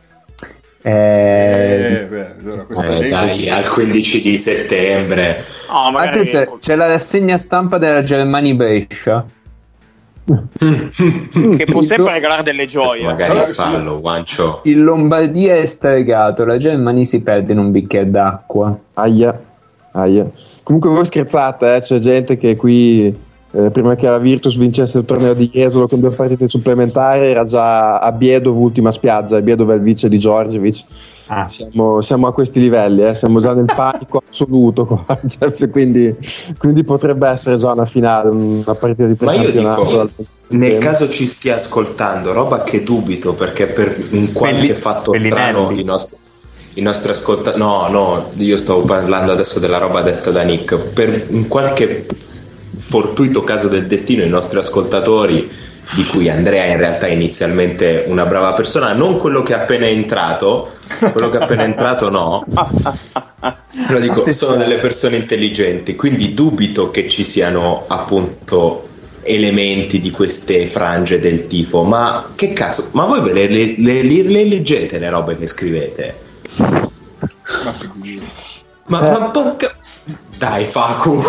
Speaker 2: Eh, eh,
Speaker 3: beh, allora eh, dai, al 15 di settembre.
Speaker 2: Oh, magari... c'è, c'è la rassegna stampa della Germania Brescia
Speaker 6: che può sempre regalare delle gioie.
Speaker 3: Magari fallo, guancio.
Speaker 2: In Lombardia è stregato, la Germania si perde in un bicchiere d'acqua.
Speaker 4: Aia, aia. Comunque voi scherzate, eh? c'è gente che qui eh, prima che la Virtus vincesse il torneo di Jesolo con due partite supplementari era già a Biedov ultima spiaggia, Biedov è il vice di Giorgevic Ah. Siamo, siamo, a questi livelli, eh? siamo già nel panico assoluto, qua, cioè, quindi, quindi, potrebbe essere già una finale, una partita di
Speaker 3: precampionato. Nel caso ci stia ascoltando, roba che dubito perché per un qualche Belli, fatto strano i nostri, i nostri ascoltatori, no, no, io stavo parlando adesso della roba detta da Nick, per un qualche fortuito caso del destino i nostri ascoltatori di cui Andrea in realtà è inizialmente una brava persona, non quello che è appena entrato, quello che è appena entrato no, lo dico, sono delle persone intelligenti, quindi dubito che ci siano appunto elementi di queste frange del tifo, ma che caso, ma voi ve le, le, le, le leggete le robe che scrivete? Ma, ma, ma porca... Dai Facu,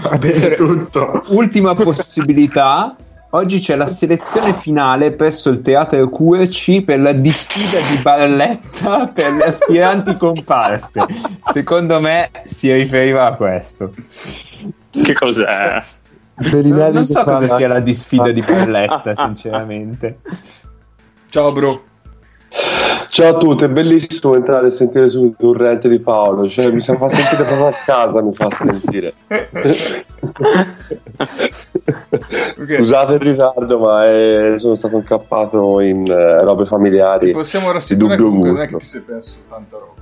Speaker 3: va bene tutto.
Speaker 2: Ultima possibilità Oggi c'è la selezione finale presso il Teatro QRC per la disfida di Barletta per le aspiranti comparse. Secondo me si riferiva a questo.
Speaker 6: Che cos'è?
Speaker 2: Non, non so cosa sia la disfida di Barletta, sinceramente.
Speaker 1: Ciao, bro.
Speaker 7: Ciao a tutti, è bellissimo entrare e sentire subito un rant di Paolo, cioè mi fa sentire proprio a casa, mi fa sentire.
Speaker 1: Ok.
Speaker 7: Scusate il ritardo, ma eh, sono stato incappato in eh, robe familiari.
Speaker 1: Ti possiamo rassicurare
Speaker 7: dubbio
Speaker 1: comunque non è che ti sei perso tanta roba.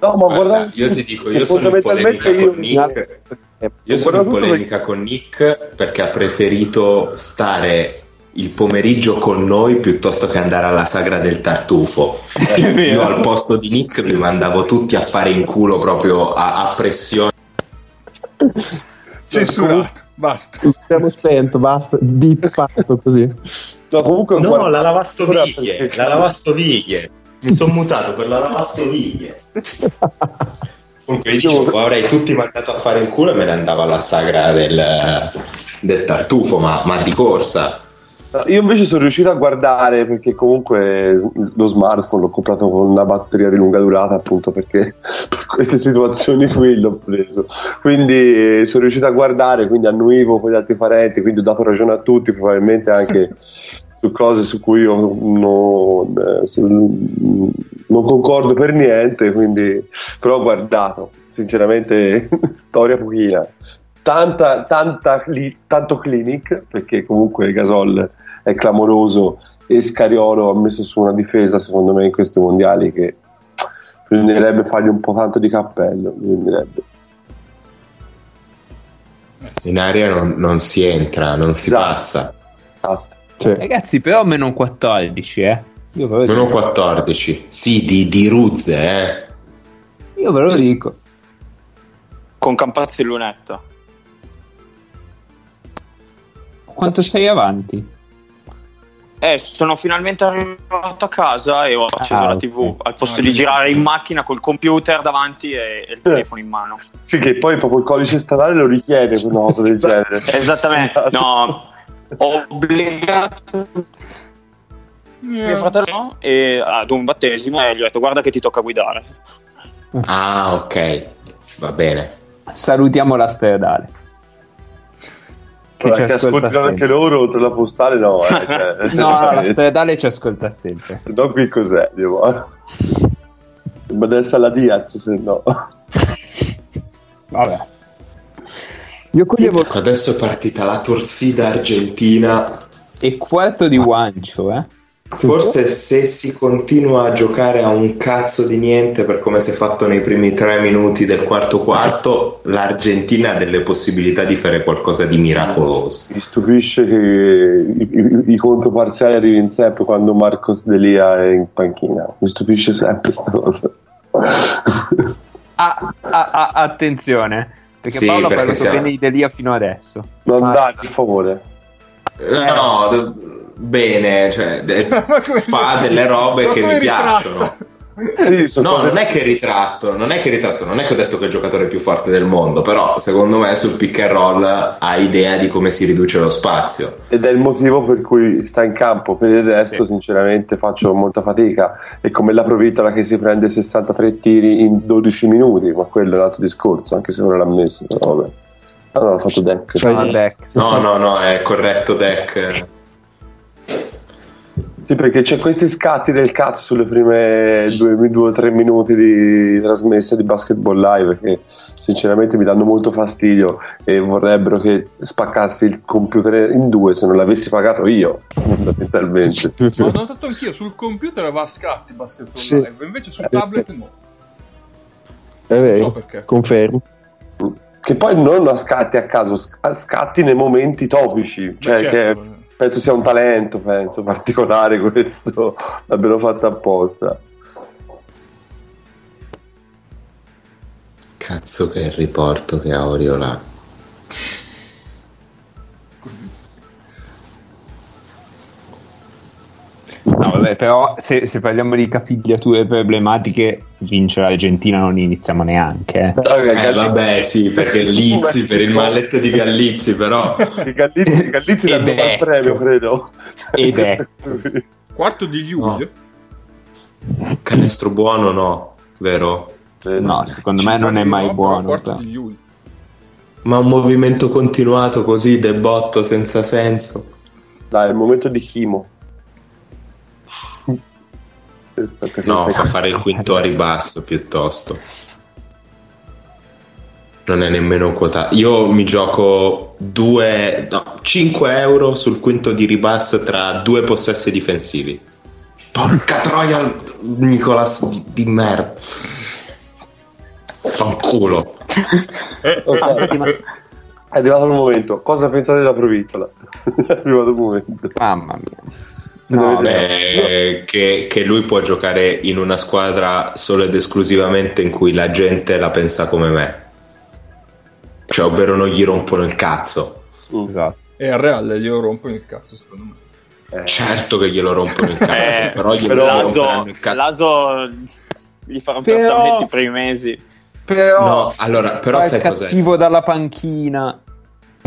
Speaker 7: No, ma
Speaker 3: Guarda,
Speaker 7: guarda,
Speaker 3: io ti dico, io sono in polemica
Speaker 7: io-
Speaker 3: con Nick. Io sono in polemica con Nick perché ha preferito stare il pomeriggio con noi piuttosto che andare alla sagra del tartufo. Io al posto di Nick mi mandavo tutti a fare in culo proprio a, a pressione.
Speaker 1: Censurato, basta.
Speaker 4: Siamo spento, basta. Beat fatto così.
Speaker 7: No, comunque
Speaker 3: No,
Speaker 7: guarda-
Speaker 3: la lavastoviglie, la lavastoviglie. Mi sono mutato per la lavastoviglie. Comunque io dicevo, avrei tutti mandato a fare in culo e me ne andavo alla sagra del, del tartufo, ma, ma di corsa.
Speaker 7: Io invece sono riuscito a guardare perché comunque lo smartphone l'ho comprato con una batteria di lunga durata appunto perché per queste situazioni qui l'ho preso. Quindi eh, sono riuscito a guardare, quindi annuivo con gli altri parenti, quindi ho dato ragione a tutti, probabilmente anche su cose su cui io non, eh, su- non concordo per niente, quindi però ho guardato, sinceramente storia pochina. Tanta, tanta, tanto clinic perché comunque Gasol è clamoroso e Scariolo ha messo su una difesa secondo me in questi mondiali che bisognerebbe fargli un po' tanto di cappello bisognerebbe.
Speaker 3: In aria non, non si entra, non si
Speaker 7: Esatto.
Speaker 3: passa.
Speaker 7: Ah,
Speaker 4: Sì.
Speaker 2: Ragazzi, però meno 14, eh.
Speaker 3: Meno
Speaker 2: dico.
Speaker 3: 14. Sì, di, di Ruzze, eh.
Speaker 2: Io ve lo dico.
Speaker 6: Con Campazzi e Lunetta.
Speaker 2: Quanto sei avanti?
Speaker 6: Eh, sono finalmente arrivato a casa e ho acceso
Speaker 2: Ah,
Speaker 6: la. TV al posto
Speaker 1: Ah,
Speaker 6: di girare in macchina col computer davanti e, e il telefono in mano.
Speaker 7: Sì, che poi proprio il codice statale lo richiede una cosa del genere.
Speaker 6: Esattamente, no, ho obbligato mio fratello e ad un battesimo e gli ho detto guarda che ti tocca guidare.
Speaker 3: Ah, ok. Va bene.
Speaker 2: Salutiamo la stradale. Che ci ascolta
Speaker 7: ascoltano anche
Speaker 2: sempre.
Speaker 7: loro oltre la postale no, eh, cioè,
Speaker 2: No, no, la stradale ci ascolta sempre.
Speaker 7: Se no qui cos'è? Dico, ma deve essere la Diaz se no.
Speaker 2: Vabbè.
Speaker 4: Io coglievo
Speaker 3: Ecco, adesso è partita la torsida argentina.
Speaker 2: E quarto di guancio, eh.
Speaker 3: Forse se si continua a giocare a un cazzo di niente per come si è fatto nei primi tre minuti del quarto quarto, l'Argentina ha delle possibilità di fare qualcosa di miracoloso.
Speaker 7: Mi stupisce che i, i, i controparziali arrivino sempre quando Marcos Delia è in panchina. Mi stupisce sempre questa cosa.
Speaker 2: Ah, ah, ah, attenzione. Perché
Speaker 3: Sì,
Speaker 2: Paolo ha parlato
Speaker 3: siamo-
Speaker 2: bene di Delia fino adesso.
Speaker 7: Non dai, per favore.
Speaker 3: No, bene, cioè, fa delle robe che mi
Speaker 1: ritratto?
Speaker 3: piacciono. No, non è che ritratto, non è che ritratto, non è che ho detto che è il giocatore più forte del mondo, però secondo me sul pick and roll ha idea di come si riduce lo spazio.
Speaker 7: Ed è il motivo per cui sta in campo. Per il resto,
Speaker 2: Sì.
Speaker 7: sinceramente, faccio molta fatica. È come la Provitola che si prende 63 tiri in 12 minuti, ma quello è un altro discorso, anche se non l'ha messo. Però vabbè. No, ha fatto deck.
Speaker 2: No, Dex.
Speaker 3: No, no, no, è corretto deck.
Speaker 7: Sì, perché c'è questi scatti del cazzo sulle prime
Speaker 3: Sì.
Speaker 7: due, due o tre minuti di trasmessa di basketball live che sinceramente mi danno molto fastidio e vorrebbero che spaccassi il computer in due se non l'avessi pagato io, fondamentalmente.
Speaker 1: Ma ho notato anch'io, sul computer va a scatti basketball
Speaker 4: Sì.
Speaker 1: live, invece sul tablet no.
Speaker 4: È
Speaker 1: Non so
Speaker 4: vero,
Speaker 1: perché.
Speaker 4: confermo.
Speaker 7: Che poi non a scatti a caso, a scatti nei momenti topici, cioè
Speaker 1: certo.
Speaker 7: che penso sia un talento, penso, particolare questo, l'abbiano fatto apposta.
Speaker 3: Cazzo che riporto che ha Oriola.
Speaker 2: No, vabbè, però se, se parliamo di capigliature problematiche, vincere l'Argentina non iniziamo neanche. eh.
Speaker 3: Eh vabbè sì, perché Lizzi, per il malletto di Gallizzi però...
Speaker 7: Gallizzi, Gallizzi l'hanno
Speaker 2: è-
Speaker 7: al premio, credo.
Speaker 2: Ed è-
Speaker 1: Quarto di luglio.
Speaker 3: Canestro buono no, vero?
Speaker 2: No, secondo me non è mai
Speaker 1: No,
Speaker 2: buono.
Speaker 1: Quarto
Speaker 2: però.
Speaker 1: di luglio.
Speaker 3: Ma un movimento continuato così, debotto, senza senso.
Speaker 7: Dai, è il momento di Chimo.
Speaker 3: No, fa fare il quinto a ribasso piuttosto. Non è nemmeno quota. Io mi gioco 2, no, 5 euro sul quinto di ribasso tra due possessi difensivi. Porca troia, Nicolas di, di merda. Fanculo.
Speaker 7: Ok.
Speaker 2: infatti, ma-
Speaker 7: È arrivato il momento. Cosa pensate della provitola? è arrivato il momento.
Speaker 2: Mamma mia. No,
Speaker 7: dovete-
Speaker 3: Eh, che, che lui può giocare in una squadra solo ed esclusivamente in cui la gente la pensa come me. Cioè, ovvero non gli rompono il cazzo.
Speaker 7: Mm.
Speaker 4: Esatto.
Speaker 1: E al Real glielo rompono il cazzo, secondo me.
Speaker 7: Eh,
Speaker 3: Certo che glielo rompono il cazzo,
Speaker 6: Eh,
Speaker 3: però glielo
Speaker 6: Laso,
Speaker 3: il cazzo.
Speaker 6: Laso gli farà un
Speaker 2: Però-
Speaker 6: trattamento i primi mesi.
Speaker 2: Però,
Speaker 3: No, allora, però sai cos'è?
Speaker 2: cattivo dalla panchina.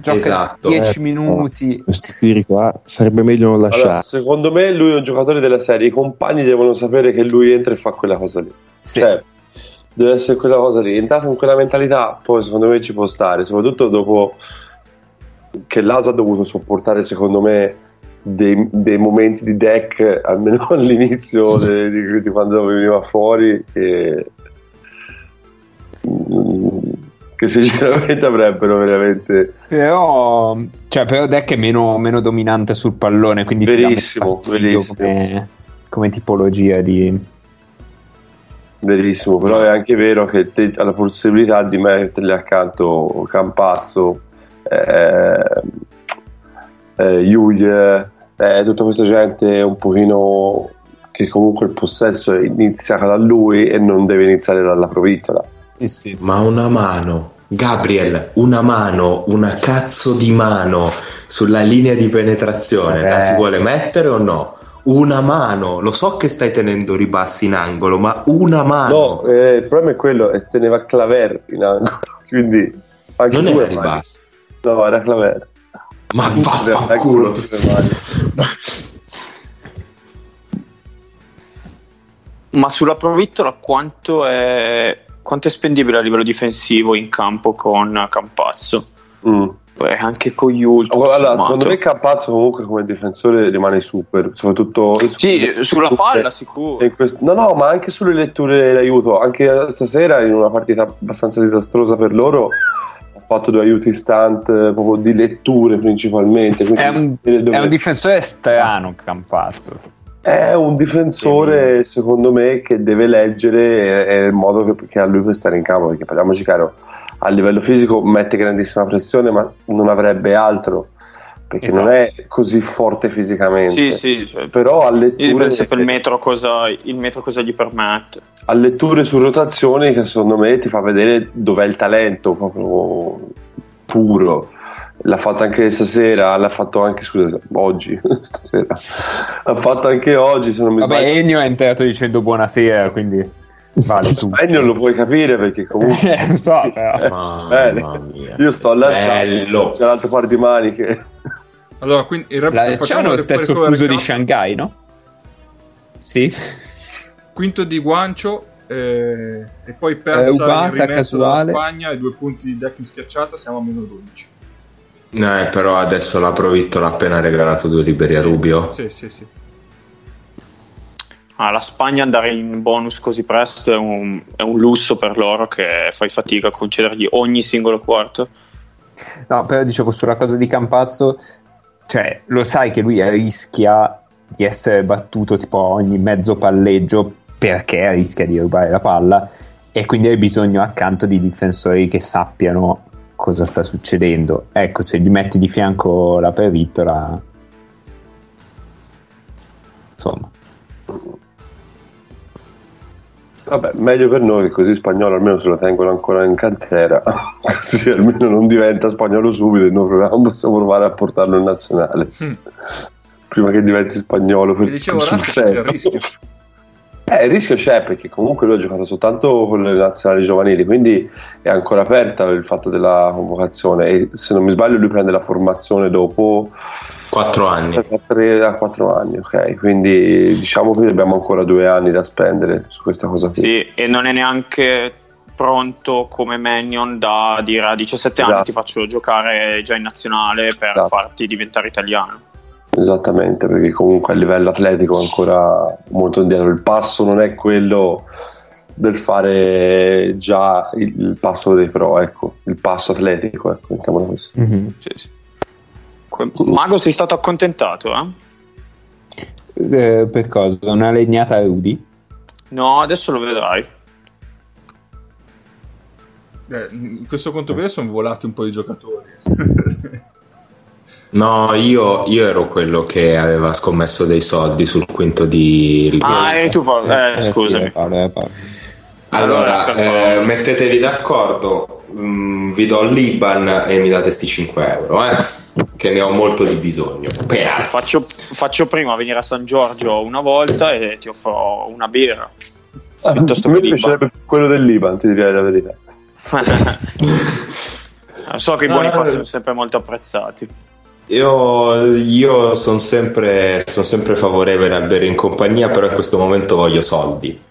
Speaker 2: Gioca
Speaker 3: Esatto.
Speaker 2: 10
Speaker 4: Eh,
Speaker 2: minuti.
Speaker 4: Questi tiri qua sarebbe meglio non
Speaker 7: allora,
Speaker 4: lasciare.
Speaker 7: secondo me lui è un giocatore della serie. I compagni devono sapere che lui entra e fa quella cosa lì.
Speaker 2: Sì.
Speaker 7: Cioè, deve essere quella cosa lì. Entrato in quella mentalità, poi secondo me ci può stare. Soprattutto dopo che Laso ha dovuto sopportare, secondo me, dei, dei momenti di deck, almeno all'inizio di, di quando veniva fuori, mm, che sinceramente avrebbero veramente
Speaker 2: Però, cioè, però Deck è meno, meno dominante sul pallone, quindi
Speaker 7: Verissimo, verissimo.
Speaker 2: come, come tipologia di...
Speaker 7: Verissimo, però è anche vero che te hai la possibilità di mettergli accanto Campazzo, eh, eh, eh, tutta questa gente un pochino che comunque il possesso inizia da lui e non deve iniziare dalla provitola.
Speaker 2: Sì, sì.
Speaker 3: Ma una mano, Gabriel, una mano, una cazzo di mano sulla linea di penetrazione, la
Speaker 2: Eh.
Speaker 3: si vuole mettere o no? Una mano, lo so che stai tenendo ribassi in angolo, ma una mano.
Speaker 7: No, eh, il problema è quello, è teneva Claver in angolo, quindi anche
Speaker 3: non era ribassi.
Speaker 7: No, era Claver.
Speaker 3: Ma vaffanculo.
Speaker 6: Ma sulla provittola quanto è, quanto è spendibile a livello difensivo in campo con Campazzo?
Speaker 7: Mm.
Speaker 6: Poi anche con Yul.
Speaker 7: Allora, secondo me Campazzo comunque come difensore rimane super, soprattutto
Speaker 6: Sì, sulla palla sicuro.
Speaker 7: questo- no, no, ma anche sulle letture d'aiuto. Anche stasera in una partita abbastanza disastrosa per loro ha fatto due aiuti stunt eh, proprio di letture principalmente.
Speaker 2: È un,
Speaker 7: dove-
Speaker 2: è un difensore strano, Campazzo.
Speaker 7: È un difensore, secondo me, che deve leggere il modo che, che ha lui per stare in campo. Perché parliamoci chiaro, a livello fisico mette grandissima pressione, ma non avrebbe altro. Perché
Speaker 2: Esatto.
Speaker 7: non è così forte fisicamente.
Speaker 6: Sì, sì, cioè,
Speaker 7: Però a letture,
Speaker 6: sempre il metro, cosa, il metro cosa gli permette.
Speaker 7: a letture su rotazioni che secondo me ti fa vedere dov'è il talento proprio puro. L'ha fatto anche stasera, l'ha fatto anche scusa, oggi, stasera. L'ha fatto anche oggi, se non mi
Speaker 2: Vabbè,
Speaker 7: sbaglio.
Speaker 2: Ennio è entrato dicendo buonasera, quindi vale tutto.
Speaker 7: Eh, non lo puoi capire perché comunque
Speaker 2: Eh, lo so, però.
Speaker 3: Mia.
Speaker 7: io sto all'altro
Speaker 3: Bello.
Speaker 7: c'è l'altro par di maniche.
Speaker 1: Allora, quindi il rep-
Speaker 2: La-
Speaker 1: facciamo
Speaker 2: c'è lo
Speaker 1: il
Speaker 2: stesso fuso di. Shanghai, no? Sì.
Speaker 1: Quinto di Guancio eh, e poi persa
Speaker 2: Ubata,
Speaker 1: in rimesso dalla
Speaker 2: casuale.
Speaker 1: Spagna e due punti di deck in schiacciata, siamo a meno 12.
Speaker 3: No, eh, però adesso la Provittola ha appena regalato due liberi a Rubio.
Speaker 1: Sì, sì, sì.
Speaker 6: Ah, la Spagna andare in bonus così presto è un, è un lusso per loro che fai fatica a concedergli ogni singolo quarto.
Speaker 2: No, però dicevo sulla cosa di Campazzo, cioè lo sai che lui rischia di essere battuto tipo ogni mezzo palleggio perché rischia di rubare la palla e quindi hai bisogno accanto di difensori che sappiano cosa sta succedendo. Ecco, se gli metti di fianco la pervittola, insomma.
Speaker 7: Vabbè, meglio per noi che così spagnolo almeno se lo tengono ancora in cantera, così almeno non diventa spagnolo subito e noi proviamo- possiamo provare a portarlo in nazionale.
Speaker 1: Mm.
Speaker 7: Prima che diventi spagnolo per
Speaker 1: dicevo,
Speaker 7: sul serio. Eh, il rischio c'è perché comunque lui ha giocato soltanto con le nazionali giovanili, quindi è ancora aperta il fatto della convocazione e se non mi sbaglio lui prende la formazione dopo
Speaker 3: Quattro anni.
Speaker 7: da 3 a 4 anni, ok? Quindi diciamo che abbiamo ancora due anni da spendere su questa cosa qui.
Speaker 6: Sì, e non è neanche pronto come Mannion da dire a 17 anni
Speaker 7: Esatto.
Speaker 6: ti faccio giocare già in nazionale per
Speaker 7: Esatto.
Speaker 6: farti diventare italiano.
Speaker 7: Esattamente, perché comunque a livello atletico è ancora molto indietro. Il passo non è quello del fare già il, passo dei pro, ecco, il passo atletico, ecco, mettiamolo così.
Speaker 2: Mhm.
Speaker 6: Sì, sì. Que- Mago sei stato accontentato, eh?
Speaker 2: Eh, per cosa? Una legnata a Rudy?
Speaker 6: No, adesso lo vedrai.
Speaker 1: Eh, in questo conto periodo sono volati un po' di giocatori.
Speaker 3: No, io, io ero quello che aveva scommesso dei soldi sul quinto di Ripoll.
Speaker 6: Ah, e tu Paolo, eh,
Speaker 2: sì,
Speaker 6: scusami.
Speaker 2: è Paolo, è Paolo.
Speaker 3: Allora, eh, mettetevi d'accordo, mm, vi do l'Iban e mi date sti 5 euro, eh, che ne ho molto di bisogno.
Speaker 6: Faccio, faccio prima venire a San Giorgio una volta e ti offro una birra.
Speaker 7: Ah,
Speaker 6: Piuttosto
Speaker 7: a me
Speaker 6: che l'Iban.
Speaker 7: piacerebbe quello dell'Iban, ti direi la verità.
Speaker 6: so che i buoni
Speaker 3: Ah,
Speaker 6: pasto sono sempre molto apprezzati.
Speaker 3: Io, io sono sempre, son sempre favorevole al bere in compagnia, però in questo momento voglio soldi.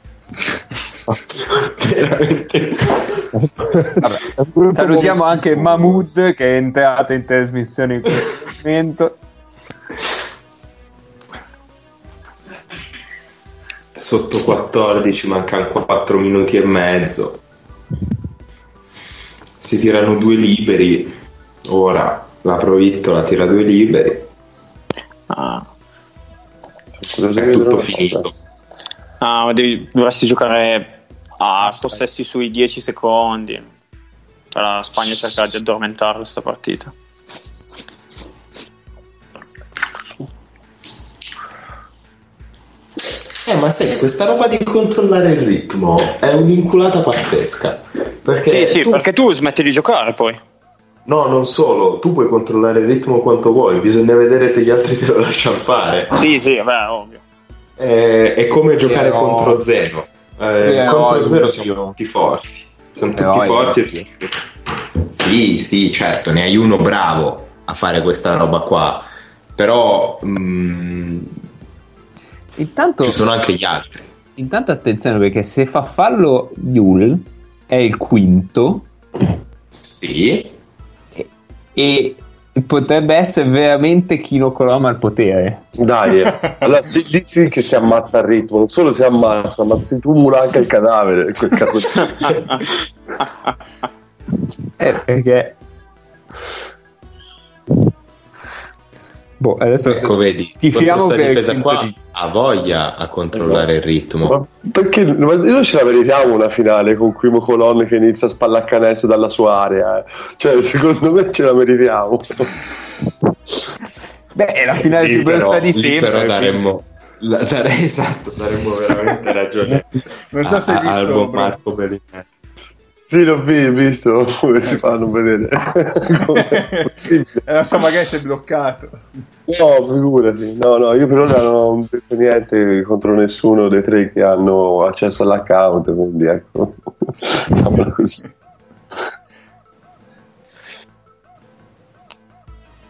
Speaker 3: Veramente.
Speaker 2: Salutiamo anche Mahmood che è entrato in trasmissione in questo momento.
Speaker 3: Sotto 14 mancano 4 minuti e mezzo. Si tirano due liberi. Ora la Provittola tira due liberi.
Speaker 6: Ah,
Speaker 3: È tutto finito.
Speaker 6: Ah, ma devi- dovresti giocare a possessi sui 10 secondi. La Spagna cerca di addormentare questa partita.
Speaker 3: Eh, ma sai, questa roba di controllare il ritmo è un'inculata pazzesca. Perché
Speaker 6: Sì, sì,
Speaker 3: tu-
Speaker 6: perché tu smetti di giocare poi.
Speaker 3: No, non solo, tu puoi controllare il ritmo quanto vuoi, bisogna vedere se gli altri te lo lasciano fare.
Speaker 6: Sì, sì, beh, ovvio.
Speaker 3: Eh, è come giocare
Speaker 2: Però-
Speaker 3: contro zero. Eh,
Speaker 2: Però
Speaker 3: contro zero siamo tutti forti. Siamo
Speaker 2: Però
Speaker 3: tutti
Speaker 2: io-
Speaker 3: forti. e tutti- Sì, sì, certo, ne hai uno bravo a fare questa roba qua. Però mm,
Speaker 2: Intanto,
Speaker 3: ci sono anche gli altri.
Speaker 2: intanto attenzione perché se fa fallo Yul è il quinto
Speaker 3: Sì,
Speaker 2: e potrebbe essere veramente Kino Coloma al potere.
Speaker 7: Dai, eh. allora sì, lì sì che si ammazza il ritmo, non solo si ammazza, ma si tumula anche il cadavere. In quel caso.
Speaker 2: Eh, perché... Boh, adesso
Speaker 3: ecco, vedi,
Speaker 2: ti fiamo per
Speaker 3: difesa qua
Speaker 2: di-
Speaker 3: ha voglia a controllare il ritmo.
Speaker 7: Ma perché ma noi ce la meritiamo una finale con Primo Colonne che inizia a spallacanestro dalla sua area? eh? Cioè, secondo me ce la meritiamo.
Speaker 2: Beh, è la finale
Speaker 3: Lì
Speaker 2: più brutta
Speaker 3: però,
Speaker 2: di sempre.
Speaker 3: però daremmo, la- dare- esatto, daremmo veramente ragione
Speaker 1: Non so se
Speaker 3: a-
Speaker 1: hai visto, Bro.
Speaker 3: Marco Bellinelli.
Speaker 7: Sì, l'ho vi- visto come si fanno vedere. Possibile?
Speaker 1: Eh, non so, magari sei bloccato.
Speaker 7: No, figurati. No, no, io per ora non ho detto niente contro nessuno dei tre che hanno accesso all'account, quindi ecco. Diciamola così.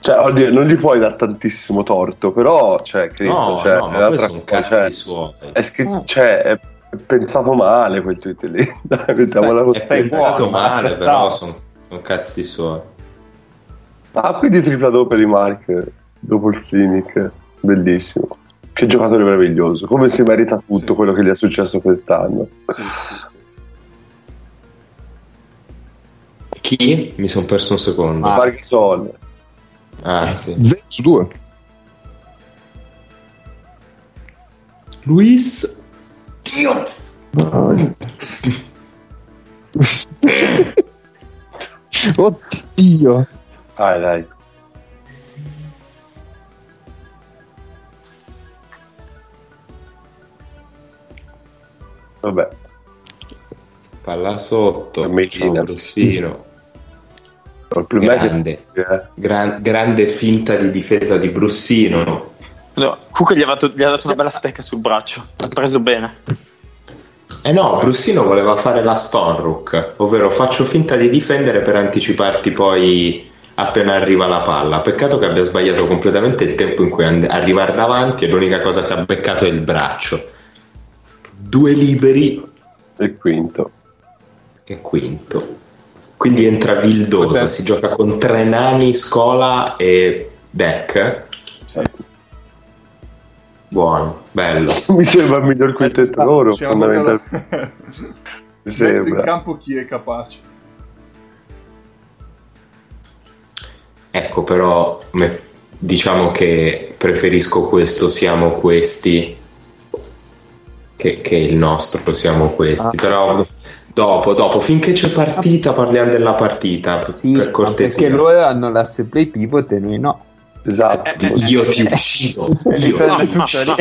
Speaker 7: Cioè, oddio, non gli puoi dar tantissimo torto, però, cioè, Cristo,
Speaker 3: No,
Speaker 7: cioè,
Speaker 3: no, ma
Speaker 7: è
Speaker 3: poi sono cazzi
Speaker 7: cioè,
Speaker 3: suoi.
Speaker 7: è scritto, cioè, è è pensato male quel tweet lì. Dai, mettiamola
Speaker 3: È
Speaker 7: così.
Speaker 3: pensato
Speaker 2: buono,
Speaker 3: male, però
Speaker 2: stavo.
Speaker 3: sono cazzi suoi.
Speaker 7: Ah, quindi tripla doppia di Mark dopo il clinic, bellissimo. Che giocatore meraviglioso, come si merita tutto
Speaker 1: Sì.
Speaker 7: quello che gli è successo quest'anno.
Speaker 1: Sì, sì.
Speaker 3: Chi? Mi sono perso un secondo.
Speaker 2: Ah.
Speaker 7: Mark Sol.
Speaker 3: Ah, sì.
Speaker 4: 20 su 2.
Speaker 3: Luis. Dio.
Speaker 4: Oddio.
Speaker 7: Dai, dai. Vabbè,
Speaker 3: Palla sotto. Ciao, Rossino. Grande.
Speaker 7: eh,
Speaker 3: Gran- grande finta di difesa di Brussino.
Speaker 6: No, Comunque gli ha, dato, gli ha dato una bella stecca sul braccio. Ha preso bene.
Speaker 3: Eh no, Brussino voleva fare la Stonrook, ovvero faccio finta di difendere per anticiparti poi appena arriva la palla. Peccato che abbia sbagliato completamente il tempo in cui and- arrivare davanti e l'unica cosa che ha beccato è il braccio. Due liberi
Speaker 7: il quinto.
Speaker 3: e quinto. Quindi entra Vildosa,
Speaker 2: Vabbè.
Speaker 3: si gioca con tre nani, Scola e Deck. Buono, bello.
Speaker 7: Mi sembra il miglior quintetto loro,
Speaker 1: Siamo
Speaker 7: fondamentalmente. Mi
Speaker 1: Metto in
Speaker 7: sembra.
Speaker 1: campo chi è capace.
Speaker 3: Ecco, però me- diciamo che preferisco questo siamo questi che, che il nostro siamo questi.
Speaker 2: Ah.
Speaker 3: Però dopo, dopo, finché c'è partita parliamo della partita,
Speaker 2: Sì,
Speaker 3: per cortesia.
Speaker 2: perché loro hanno l'asse play pivot e noi no.
Speaker 7: Esatto.
Speaker 3: Di- Io ti uccido, io ti uccido.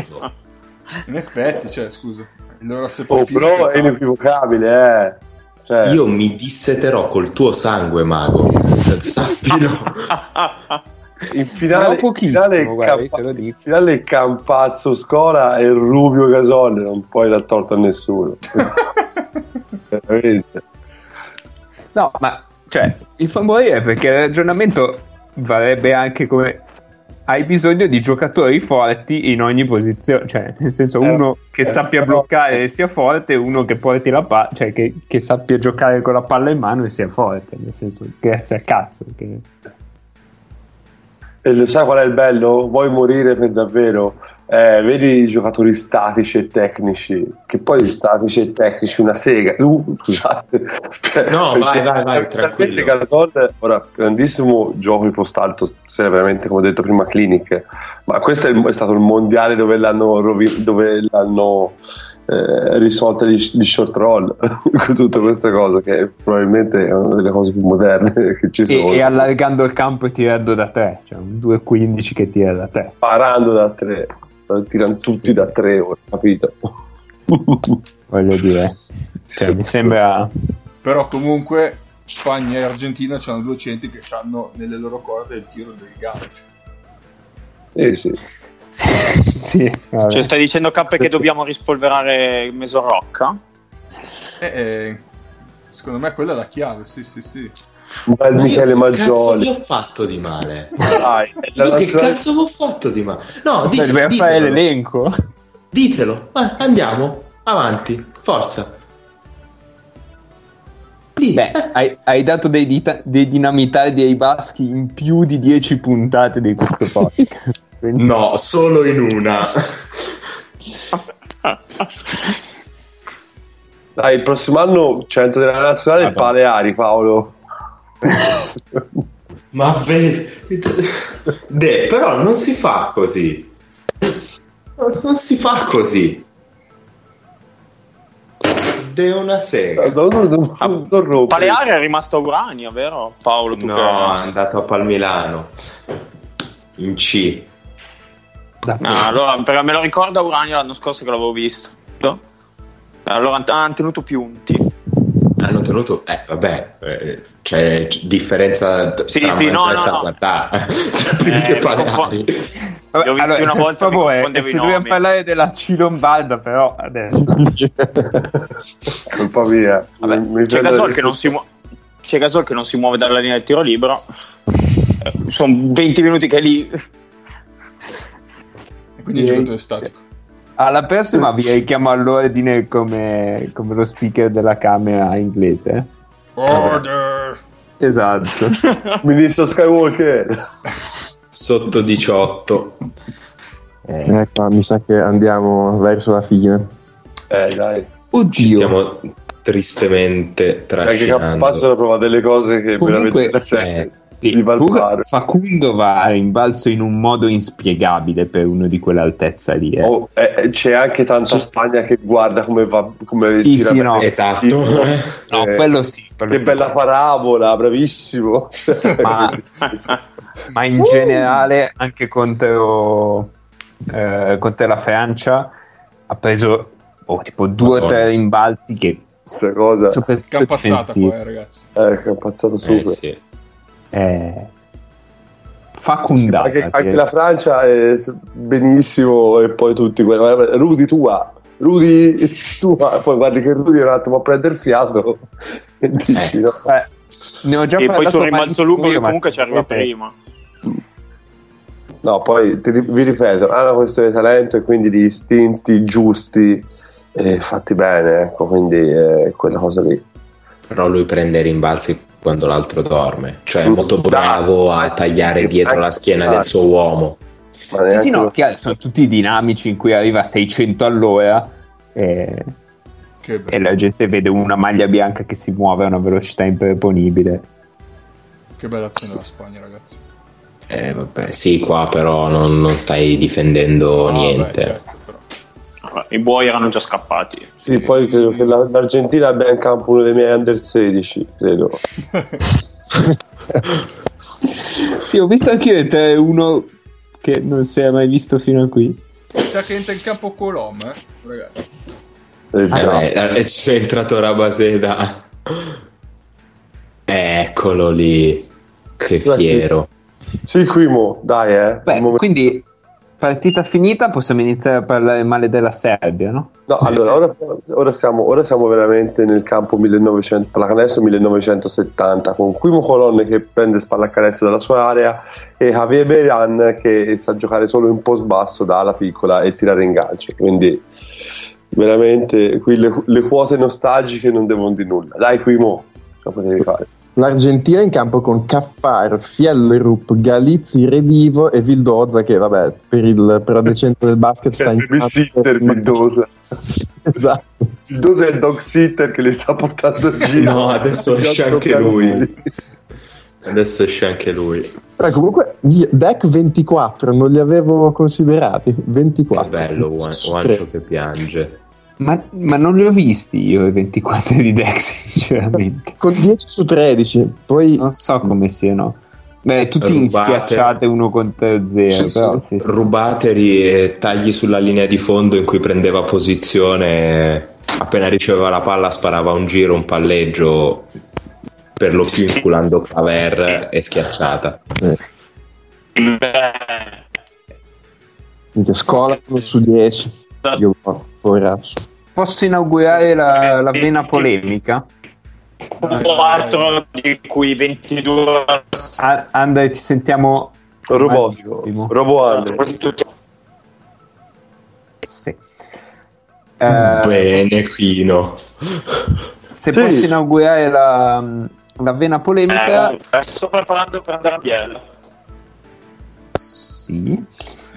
Speaker 1: In effetti, cioè, scusa. Il loro
Speaker 7: Oh, però è inequivocabile, eh. Cioè,
Speaker 3: Io mi disseterò col tuo sangue, mago. Sappilo.
Speaker 7: in finale,
Speaker 2: pochissimo,
Speaker 7: finale,
Speaker 2: guarda,
Speaker 7: Campa- in finale Campazzo Scola e Rubio Gasol non puoi dar torto a nessuno. Veramente.
Speaker 2: No, ma cioè, il fa morire perché il ragionamento varrebbe anche come hai bisogno di giocatori forti in ogni posizione, cioè nel senso
Speaker 7: Eh,
Speaker 2: uno che
Speaker 7: eh,
Speaker 2: sappia bloccare e sia forte uno che porti la palla, cioè che, che sappia giocare con la palla in mano e sia forte, nel senso grazie a cazzo. Che...
Speaker 7: E lo sai qual è il bello? Vuoi morire per davvero? Eh, vedi i giocatori statici e tecnici, che poi statici e tecnici, una sega. Uh, scusate.
Speaker 3: No, vai, vai, vai, tranquillo.
Speaker 7: Gasol, ora, grandissimo gioco di postalto, se è veramente, come ho detto prima, clinic. Ma questo è, il- è stato il mondiale dove l'hanno, rovi- dove l'hanno eh, risolta gli, gli short roll, con tutte queste cose, che probabilmente è una delle cose più moderne che ci sono.
Speaker 2: E, e allargando il campo e tirando da te, cioè un 2-15 che tira da te.
Speaker 7: Parando da tre, tirano tutti da tre ora, capito?
Speaker 2: Voglio dire, cioè, mi sembra
Speaker 1: Però comunque Spagna e Argentina hanno due centri che hanno nelle loro corde il tiro del gancio.
Speaker 7: Eh sì.
Speaker 2: sì.
Speaker 6: Cioè, stai dicendo K che dobbiamo rispolverare Mesorocca?
Speaker 1: Eh, eh, secondo me quella è la chiave, sì, sì, sì.
Speaker 7: Ma il
Speaker 3: Ma
Speaker 7: Michele
Speaker 3: io che cazzo
Speaker 7: Maggioli.
Speaker 3: vi ho fatto di male?
Speaker 7: Dai, la
Speaker 3: Io che cazzo vi ho fatto di male? No, di-
Speaker 2: Cioè, dobbiamo fare
Speaker 3: ditelo.
Speaker 2: l'elenco.
Speaker 3: Ditelo, Vai, andiamo, avanti, forza. Dì,
Speaker 2: Beh,
Speaker 3: eh,
Speaker 2: hai, hai dato dei, dita- dei dinamitardi ai baschi in più di 10 puntate di questo podcast. Quindi-
Speaker 3: No, solo in una.
Speaker 7: Dai, il prossimo anno centro della nazionale è
Speaker 2: Madonna.
Speaker 7: Paleari, Paolo.
Speaker 3: Ma vedi, De, però non si fa così. Non si fa così. De una sega.
Speaker 7: Rompere.
Speaker 6: Paleari è rimasto a Urania, vero? Paolo, tu
Speaker 3: No,
Speaker 6: che...
Speaker 3: è andato a Palmilano. In C.
Speaker 2: Da-
Speaker 6: Ah, allora, me lo ricordo a Urania l'anno scorso che l'avevo visto. Allora han- hanno tenuto punti.
Speaker 3: Hanno tenuto, eh, vabbè, eh, c'è c- differenza t-
Speaker 6: Sì,
Speaker 3: tra
Speaker 6: sì, no, no, no.
Speaker 3: Guardà. Tra Pinti
Speaker 6: Eh,
Speaker 3: e Paleari.
Speaker 2: Vabbè,
Speaker 6: Li ho visti una volta,
Speaker 2: per favore, se dobbiamo parlare della C Lombarda, però adesso.
Speaker 7: Colpa mia.
Speaker 6: Vabbè,
Speaker 7: Mi- mi
Speaker 6: c'è Gasol che non si muove. C'è Gasol che non si muove dalla linea del tiro libero. Sono 20 minuti che è lì.
Speaker 1: E quindi il giocatore statico.
Speaker 2: Alla prossima vi richiamo all'ordine come, come lo speaker della camera inglese.
Speaker 1: Order!
Speaker 2: Esatto.
Speaker 7: Ministro Skywalker.
Speaker 3: Sotto 18.
Speaker 2: Eh,
Speaker 4: Ecco, mi sa che andiamo verso la fine.
Speaker 7: Eh, dai.
Speaker 3: Ci
Speaker 2: oddio.
Speaker 3: stiamo tristemente trascinando.
Speaker 7: ha provato delle cose che
Speaker 2: Comunque,
Speaker 7: veramente
Speaker 3: eh,
Speaker 2: Sì,
Speaker 7: di
Speaker 2: comunque Facundo va a rimbalzo in un modo inspiegabile per uno di quell'altezza lì. eh.
Speaker 7: Oh, eh, c'è anche tanta Spagna che guarda come va come
Speaker 2: Sì,
Speaker 7: tira
Speaker 2: sì, no.
Speaker 3: Esatto.
Speaker 2: No,
Speaker 7: eh,
Speaker 2: quello sì. quello
Speaker 7: Che
Speaker 2: sì.
Speaker 7: bella parabola, bravissimo.
Speaker 2: Ma, ma in generale anche contro, eh, contro la Francia ha preso oh, tipo due o tre rimbalzi che
Speaker 7: Questa cosa
Speaker 2: super
Speaker 1: Campazzata eh, ragazzi.
Speaker 7: eh, impazzato
Speaker 3: Eh,
Speaker 7: super.
Speaker 3: sì.
Speaker 2: Eh, facondata.
Speaker 7: anche, anche
Speaker 2: direi.
Speaker 7: la Francia è benissimo e poi tutti quelli Rudy tua Rudy tua poi guardi che Rudy è un attimo a prendere fiato e dici, no?
Speaker 2: Eh, ne ho già
Speaker 6: e poi sul rimbalzo lungo che comunque ci arriva prima.
Speaker 7: No, poi ti vi ripeto, è una questione di talento e quindi di istinti giusti e fatti bene, ecco, quindi è quella cosa lì.
Speaker 3: Però lui prende i rimbalzi quando l'altro dorme. Cioè è molto bravo a tagliare dietro la schiena del suo uomo.
Speaker 2: Sì, sì, no, sono tutti dinamici in cui arriva a 600 all'ora e,
Speaker 1: Che
Speaker 2: e la gente vede una maglia bianca che si muove a una velocità improponibile.
Speaker 1: Che bella azione della Spagna, ragazzi.
Speaker 3: Eh, vabbè, sì, qua però non, non stai difendendo
Speaker 1: Ah,
Speaker 3: niente.
Speaker 1: beh, certo.
Speaker 6: Vabbè, I buoi erano già scappati.
Speaker 7: Sì, poi credo che la- l'Argentina abbia in campo uno dei miei under 16, credo.
Speaker 2: Sì, ho visto anche io te uno che non si è mai visto fino a qui.
Speaker 1: Mi sa che entra in campo Colom, eh, ragazzi.
Speaker 7: Eh,
Speaker 3: Eh,
Speaker 2: no.
Speaker 3: beh, eh, c'è entrato Rabaseda. Eccolo lì. Che fiero.
Speaker 7: Sì, Quimo, dai, eh.
Speaker 2: Beh, quindi partita finita possiamo iniziare a parlare male della Serbia, no?
Speaker 7: No, allora, ora, ora siamo, ora siamo veramente nel campo 1900, pallacanestro 1970, con Quimo Colonne che prende spallacanestro dalla sua area e Javier Berian che sa giocare solo in post basso da ala piccola e tirare in gancio. Quindi veramente qui le, le quote nostalgiche non devono di nulla. Dai Quimo, lo potevi fare.
Speaker 4: L'Argentina in campo con Caffar, Fjellrup, Galizzi, Redivo e Vildoza che vabbè per il predecente del basket sta in
Speaker 7: babysitter Vildosa.
Speaker 4: esatto
Speaker 7: Vildosa è il dog sitter che li sta portando a giro.
Speaker 3: No, adesso esce anche lui. Adesso esce anche lui.
Speaker 4: Però comunque gli- deck 24 non li avevo considerati
Speaker 3: Che
Speaker 4: 24
Speaker 3: bello, Juan- Juancio che piange.
Speaker 2: Ma, ma non li ho visti io i 24 di Dex, sinceramente.
Speaker 4: con 10 su 13 poi
Speaker 2: Non so come siano. Beh, tutti
Speaker 3: Rubate.
Speaker 2: schiacciate uno contro zero.
Speaker 3: Sì,
Speaker 2: però, sì, sì.
Speaker 3: Rubateri e tagli sulla linea di fondo in cui prendeva posizione. Appena riceveva la palla, sparava un giro, un palleggio. Per lo più inculando Claver e schiacciata.
Speaker 4: scuola uno su 10 io poveraccio
Speaker 2: Posso inaugurare la, la vena polemica?
Speaker 6: 4 di cui 22
Speaker 2: A- Andre, ti sentiamo
Speaker 7: Robotico. Robo Andre.
Speaker 6: tutti
Speaker 2: Sì. Eh,
Speaker 3: Bene, Quino.
Speaker 2: se
Speaker 7: Sì.
Speaker 2: posso inaugurare la, la vena polemica,
Speaker 6: Eh, sto preparando per andare a Biella.
Speaker 2: sì,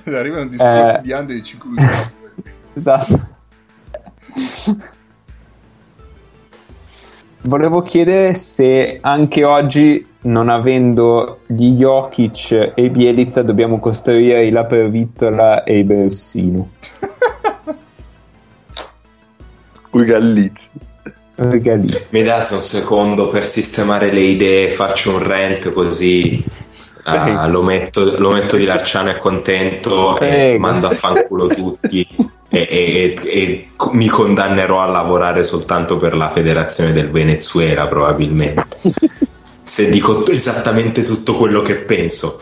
Speaker 1: Arrivano discorsi
Speaker 2: Eh.
Speaker 1: di Andre di 5 minuti dopo.
Speaker 2: esatto. Volevo chiedere se anche oggi, non avendo gli Jokic e i Bielizza, dobbiamo costruire i Laprovittola e i Bersino.
Speaker 7: Ui Gallizzi.
Speaker 3: Mi date un secondo per sistemare le idee, faccio un rant così ah, lo, metto, lo metto di Larciano è contento e
Speaker 2: Prego.
Speaker 3: mando a fanculo tutti e, e- e- mi condannerò a lavorare soltanto per la federazione del Venezuela probabilmente. Se dico t- esattamente tutto quello che penso.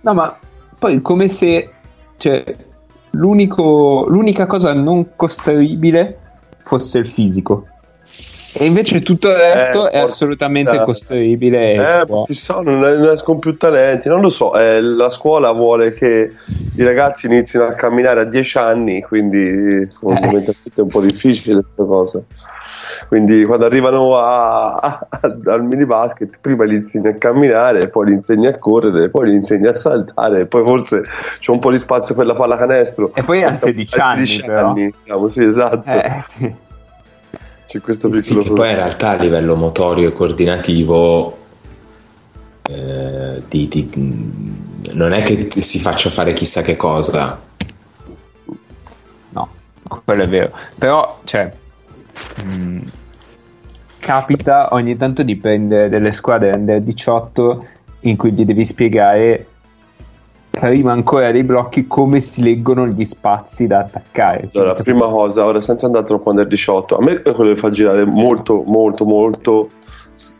Speaker 2: No, ma poi come se cioè, l'unica cosa non costruibile fosse il fisico. E invece tutto il resto
Speaker 7: Eh,
Speaker 2: è assolutamente
Speaker 7: puttana.
Speaker 2: costruibile.
Speaker 7: Eh, chissà, non, escono più talenti, non lo so. eh, la scuola vuole che i ragazzi inizino a camminare a 10 anni, quindi fondamentalmente è un po' difficile questa cosa. Quindi quando arrivano a- a- al mini basket, prima li insegni a camminare, poi li insegni a correre, poi li insegni a saltare, poi forse c'è un po' di spazio per la pallacanestro.
Speaker 2: E poi a 16 anni, però.
Speaker 7: anni siamo, sì, esatto.
Speaker 2: Eh, sì.
Speaker 7: C'è questo
Speaker 3: Sì,
Speaker 7: piccolo
Speaker 3: che poi in realtà a livello motorio e coordinativo eh, di- di- non è che ti si faccia fare chissà che cosa.
Speaker 2: No, quello è vero. Però, cioè, mh, capita ogni tanto di prendere delle squadre under 18 in cui ti devi spiegare prima ancora dei blocchi come si leggono gli spazi da attaccare.
Speaker 7: Allora,
Speaker 2: Cioè,
Speaker 7: prima cosa, ora senza andare troppo under 18, a me quello che fa girare molto, molto, molto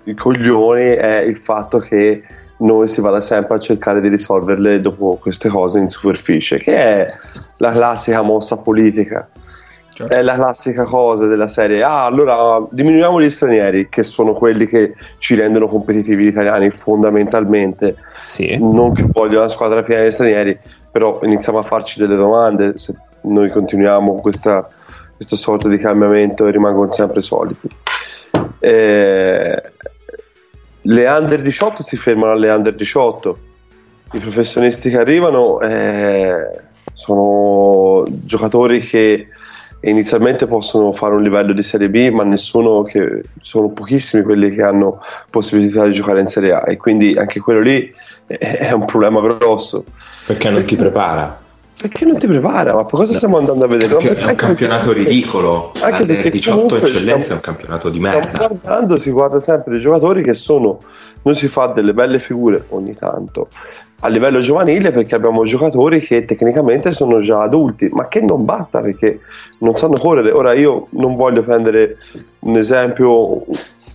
Speaker 7: i coglioni è il fatto che noi si vada sempre a cercare di risolverle dopo queste cose in superficie, che è la classica mossa politica.
Speaker 1: Certo.
Speaker 7: È la classica cosa della serie, ah, allora diminuiamo gli stranieri, che sono quelli che ci rendono competitivi gli italiani fondamentalmente
Speaker 2: Sì.
Speaker 7: non che voglio una squadra piena di stranieri, però iniziamo a farci delle domande se noi continuiamo questa, questa sorta di cambiamento e rimangono sempre soliti. Eh, le under 18 si fermano alle under 18 i professionisti che arrivano eh, sono giocatori che inizialmente possono fare un livello di Serie B ma nessuno che sono pochissimi quelli che hanno possibilità di giocare in Serie A e quindi anche quello lì è, un problema grosso
Speaker 3: Perché non ti prepara?
Speaker 7: perché non ti prepara? Ma cosa stiamo andando a vedere?
Speaker 3: Campio- è un campionato ridicolo.
Speaker 7: anche perché
Speaker 3: 18
Speaker 7: comunque
Speaker 3: eccellenza è un campionato di
Speaker 7: Stiamo
Speaker 3: merda.
Speaker 7: guardando, si guarda sempre dei giocatori che sono, noi si fa delle belle figure ogni tanto a livello giovanile perché abbiamo giocatori che tecnicamente sono già adulti, ma che non basta perché non sanno correre. Ora io non voglio prendere un esempio,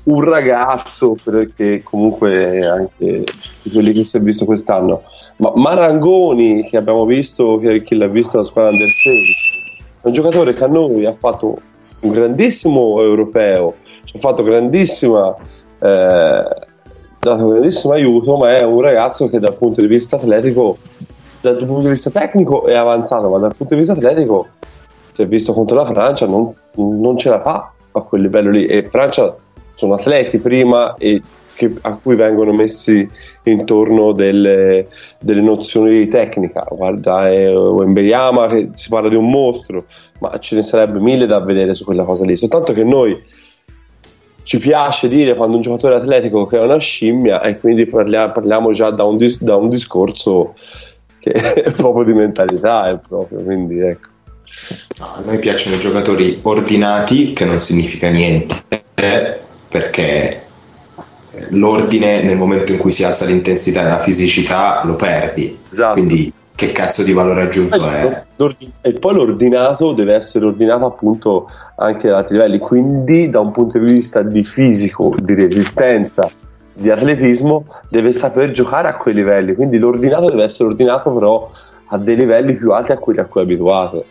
Speaker 7: un ragazzo, perché comunque anche di quelli che si è visto quest'anno, ma Marangoni che abbiamo visto, che, che l'ha visto alla squadra under 16, è un giocatore che a noi ha fatto un grandissimo europeo, ci ha fatto grandissima eh, dato un grandissimo aiuto, ma è un ragazzo che dal punto di vista atletico, dal punto di vista tecnico è avanzato, ma dal punto di vista atletico, si è visto contro la Francia, non, non ce la fa a quel livello lì. E Francia sono atleti prima e che- a cui vengono messi intorno delle, delle nozioni di tecnica. Guarda, è Wembeyama che si parla di un mostro, ma ce ne sarebbe mille da vedere su quella cosa lì. Soltanto che noi ci piace dire quando un giocatore atletico che è una scimmia e quindi parlia- parliamo già da un, dis- da un discorso che è proprio di mentalità, è proprio, quindi ecco.
Speaker 3: No, a noi piacciono i giocatori ordinati, che non significa niente, perché l'ordine nel momento in cui si alza l'intensità e la fisicità lo perdi.
Speaker 7: Esatto.
Speaker 3: Quindi che cazzo di valore aggiunto è?
Speaker 7: L'ordi- E poi l'ordinato deve essere ordinato appunto anche ad altri livelli, quindi da un punto di vista di fisico, di resistenza, di atletismo, deve saper giocare a quei livelli, quindi l'ordinato deve essere ordinato però a dei livelli più alti a quelli a cui è abituato.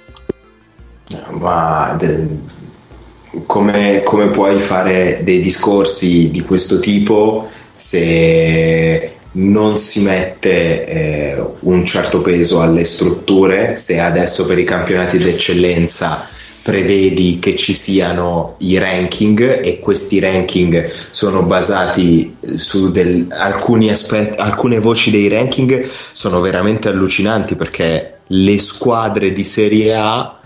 Speaker 3: Ma de- come, come puoi fare dei discorsi di questo tipo se non si mette eh, un certo peso alle strutture? Se adesso per i campionati d'eccellenza prevedi che ci siano i ranking e questi ranking sono basati su del- alcuni aspetti, alcune voci dei ranking sono veramente allucinanti perché le squadre di Serie A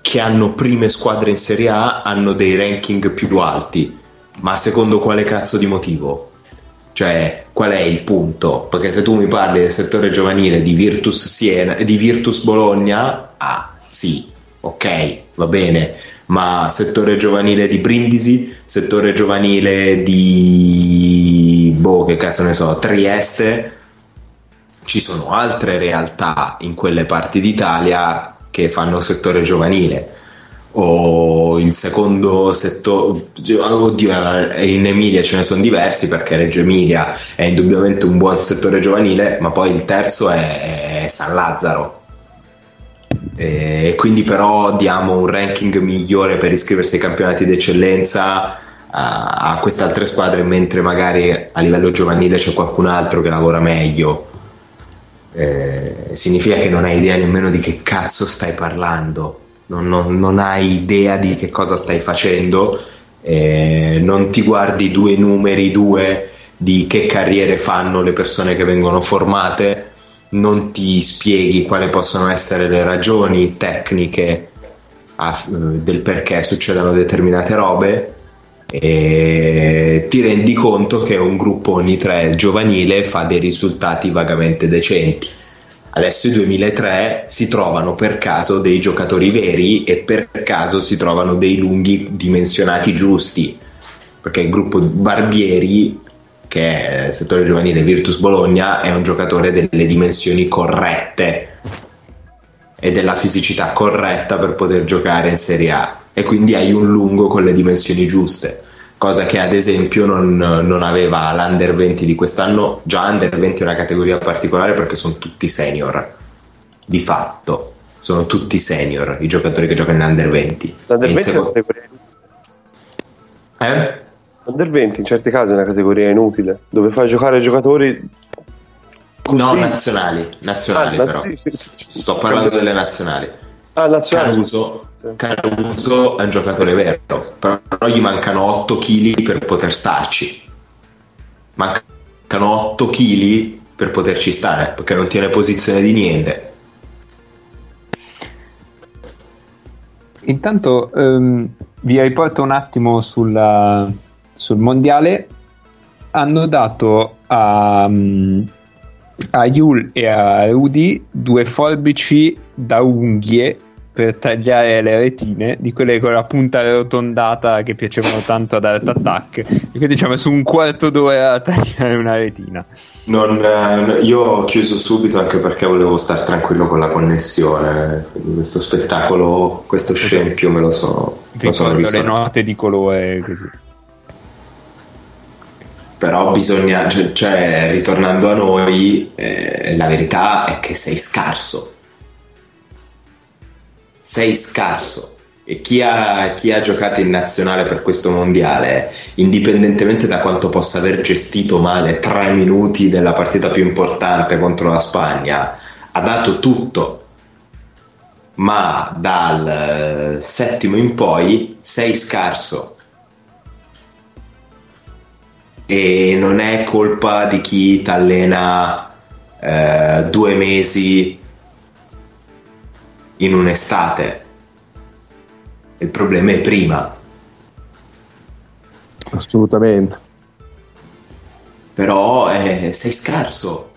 Speaker 3: che hanno prime squadre in Serie A hanno dei ranking più alti. Ma secondo quale cazzo di motivo? Cioè, qual è il punto? Perché se tu mi parli del settore giovanile di Virtus Siena di Virtus Bologna, ah, sì, ok, va bene. Ma settore giovanile di Brindisi, settore giovanile di boh, che cazzo ne so, Trieste, ci sono altre realtà in quelle parti d'Italia che fanno settore giovanile o il secondo settore oddio in Emilia ce ne sono diversi perché Reggio Emilia è indubbiamente un buon settore giovanile ma poi il terzo è, è San Lazzaro. E quindi però diamo un ranking migliore per iscriversi ai campionati d'eccellenza a, a queste altre squadre mentre magari a livello giovanile c'è qualcun altro che lavora meglio. Eh, significa che non hai idea nemmeno di che cazzo stai parlando, non, non- non hai idea di che cosa stai facendo, eh, non ti guardi due numeri, due di che carriere fanno le persone che vengono formate, non ti spieghi quali possono essere le ragioni tecniche a- del perché succedano determinate robe e ti rendi conto che un gruppo ogni tre giovanile fa dei risultati vagamente decenti. Adesso i 2003 si trovano per caso dei giocatori veri e per caso si trovano dei lunghi dimensionati giusti, perché il gruppo Barbieri, che è il settore giovanile Virtus Bologna, è un giocatore delle dimensioni corrette e della fisicità corretta per poter giocare in Serie A. E quindi hai un lungo con le dimensioni giuste cosa che ad esempio non, non aveva l'Under 20 di quest'anno già Under 20 è una categoria particolare perché sono tutti senior di fatto sono tutti senior i giocatori che giocano in Under 20
Speaker 7: L'Under
Speaker 3: E in
Speaker 7: 20 è una
Speaker 3: seco-
Speaker 7: categoria
Speaker 3: eh?
Speaker 7: Under 20 in certi casi è una categoria inutile, dove fai giocare giocatori
Speaker 3: no
Speaker 7: così-
Speaker 3: nazionali nazionali
Speaker 7: Ah,
Speaker 3: però
Speaker 7: sì, sì, sì.
Speaker 3: sto parlando delle nazionali
Speaker 7: Ah, nazionale.
Speaker 3: Caruso. Caruso è un giocatore vero però gli mancano 8 kg per poter starci mancano 8 kg per poterci stare, perché non tiene posizione di niente.
Speaker 2: Intanto ehm, vi riporto un attimo sulla- sul mondiale. Hanno dato a, mm, a Yul e a Rudy due forbici da unghie per tagliare le retine di quelle con la punta arrotondata che piacevano tanto ad Art Attack. E quindi ci ha messo un quarto d'ora a tagliare una retina.
Speaker 3: Non, eh, io ho chiuso subito anche perché volevo stare tranquillo con la connessione. Quindi questo spettacolo, questo scempio me lo me lo sono visto.
Speaker 2: le note di colore così.
Speaker 3: Però bisogna, cioè, cioè, ritornando a noi, eh, la verità è che sei scarso. Sei scarso. E chi ha, chi ha giocato in nazionale per questo mondiale, indipendentemente da quanto possa aver gestito male tre minuti della partita più importante contro la Spagna, ha dato tutto. Ma dal eh, settimo in poi sei scarso e non è colpa di chi ti allena eh, due mesi in un'estate. Il problema è prima,
Speaker 4: Assolutamente.
Speaker 3: però eh, sei scarso.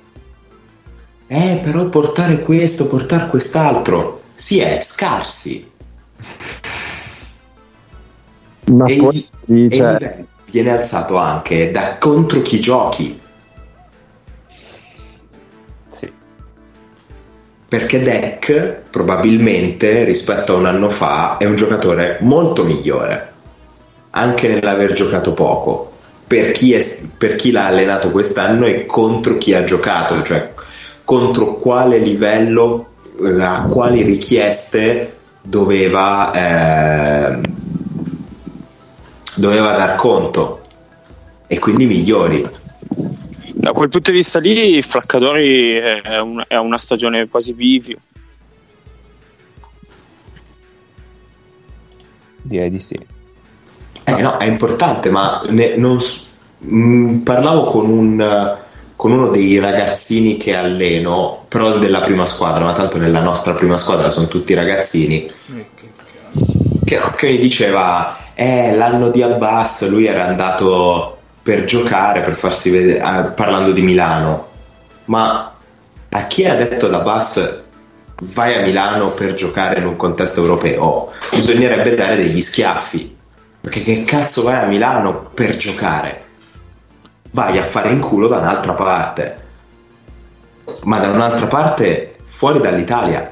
Speaker 3: Eh, però portare questo, portare quest'altro, si è scarsi.
Speaker 4: Ma
Speaker 3: E
Speaker 4: poi
Speaker 3: il- viene alzato anche da contro chi giochi. Perché Deck probabilmente rispetto a un anno fa è un giocatore molto migliore, anche nell'aver giocato poco, per chi, è- per chi l'ha allenato quest'anno e contro chi ha giocato, cioè contro quale livello, eh, a quali richieste doveva, ehm, doveva dar conto e quindi migliori.
Speaker 6: Da quel punto di vista lì, Flaccadori è, un- è una stagione quasi bivio.
Speaker 2: Direi di sì.
Speaker 3: Eh, no, è importante, ma ne- non mh, parlavo con, un, con uno dei ragazzini che alleno, però della prima squadra, ma tanto nella nostra prima squadra sono tutti ragazzini,
Speaker 1: che,
Speaker 3: che mi diceva, eh, l'anno di Abbas lui era andato per giocare, per farsi vedere, ah, parlando di Milano, ma a chi ha detto ad Abbas vai a Milano per giocare in un contesto europeo? Bisognerebbe dare degli schiaffi, perché che cazzo vai a Milano per giocare? Vai a fare in culo da un'altra parte, ma da un'altra parte fuori dall'Italia.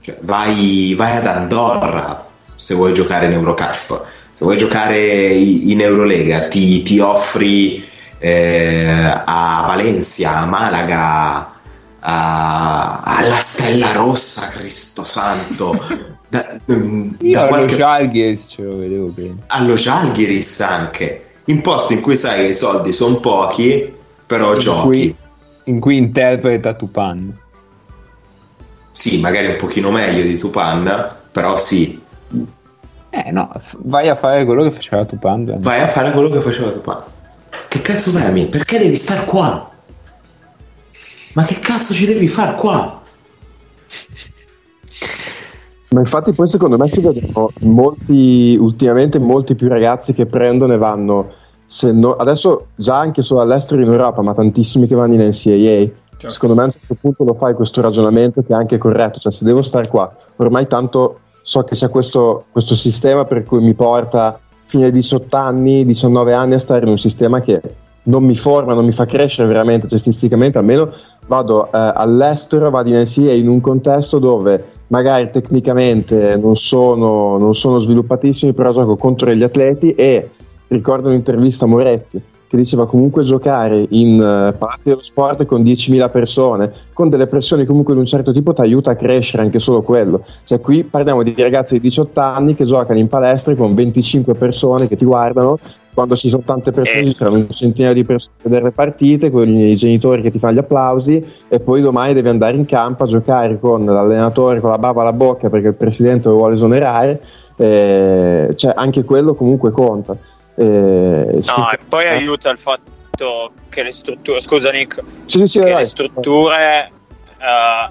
Speaker 3: Cioè, vai, vai ad Andorra se vuoi giocare in Eurocup, se vuoi giocare in Eurolega ti, ti offri eh, a Valencia, a Malaga, a- alla Stella Rossa, Cristo Santo, da, mm, da
Speaker 2: allo
Speaker 3: qualche-
Speaker 2: Jalgiris ce lo vedevo bene.
Speaker 3: allo Jalgiris anche, in posti in cui sai che i soldi sono pochi, però
Speaker 2: In
Speaker 3: giochi.
Speaker 2: cui, in cui interpreta Tupan.
Speaker 3: Sì, magari un pochino meglio di Tupan, però sì,
Speaker 2: Eh no, vai a fare quello che faceva Tupan.
Speaker 3: vai a fare quello che faceva Tupan. Che cazzo me? Perché devi star qua? Ma che cazzo ci devi far qua?
Speaker 4: ma infatti poi secondo me si vedono molti, ultimamente molti più ragazzi che prendono e vanno, se no- adesso già anche solo all'estero in Europa, ma tantissimi che vanno in NCAA.
Speaker 1: Certo.
Speaker 4: Secondo me a un certo punto lo fai questo ragionamento che è anche corretto, cioè se devo stare qua, ormai tanto so che c'è questo, questo sistema per cui mi porta fino ai 18 anni, 19 anni a stare in un sistema che non mi forma, non mi fa crescere veramente cestisticamente, almeno vado eh, all'estero, vado in NCAA in un contesto dove magari tecnicamente non sono, non sono sviluppatissimi, però gioco contro gli atleti e ricordo un'intervista a Moretti che diceva comunque giocare in eh, palazzi dello sport con 10.000 persone, con delle pressioni comunque di un certo tipo ti aiuta a crescere anche solo quello. Cioè qui parliamo di ragazzi di 18 anni che giocano in palestre con 25 persone che ti guardano, quando ci sono tante persone
Speaker 6: Eh.
Speaker 4: ci saranno un centinaio di persone a vedere le partite, con i genitori che ti fanno gli applausi e poi domani devi andare in campo a giocare con l'allenatore con la bava alla bocca perché il presidente lo vuole esonerare, eh, cioè anche quello comunque conta. Eh, sì,
Speaker 6: No, e poi aiuta il fatto che le strutture, scusa Nick,
Speaker 4: Sì, sì,
Speaker 6: che
Speaker 4: vai.
Speaker 6: le strutture eh,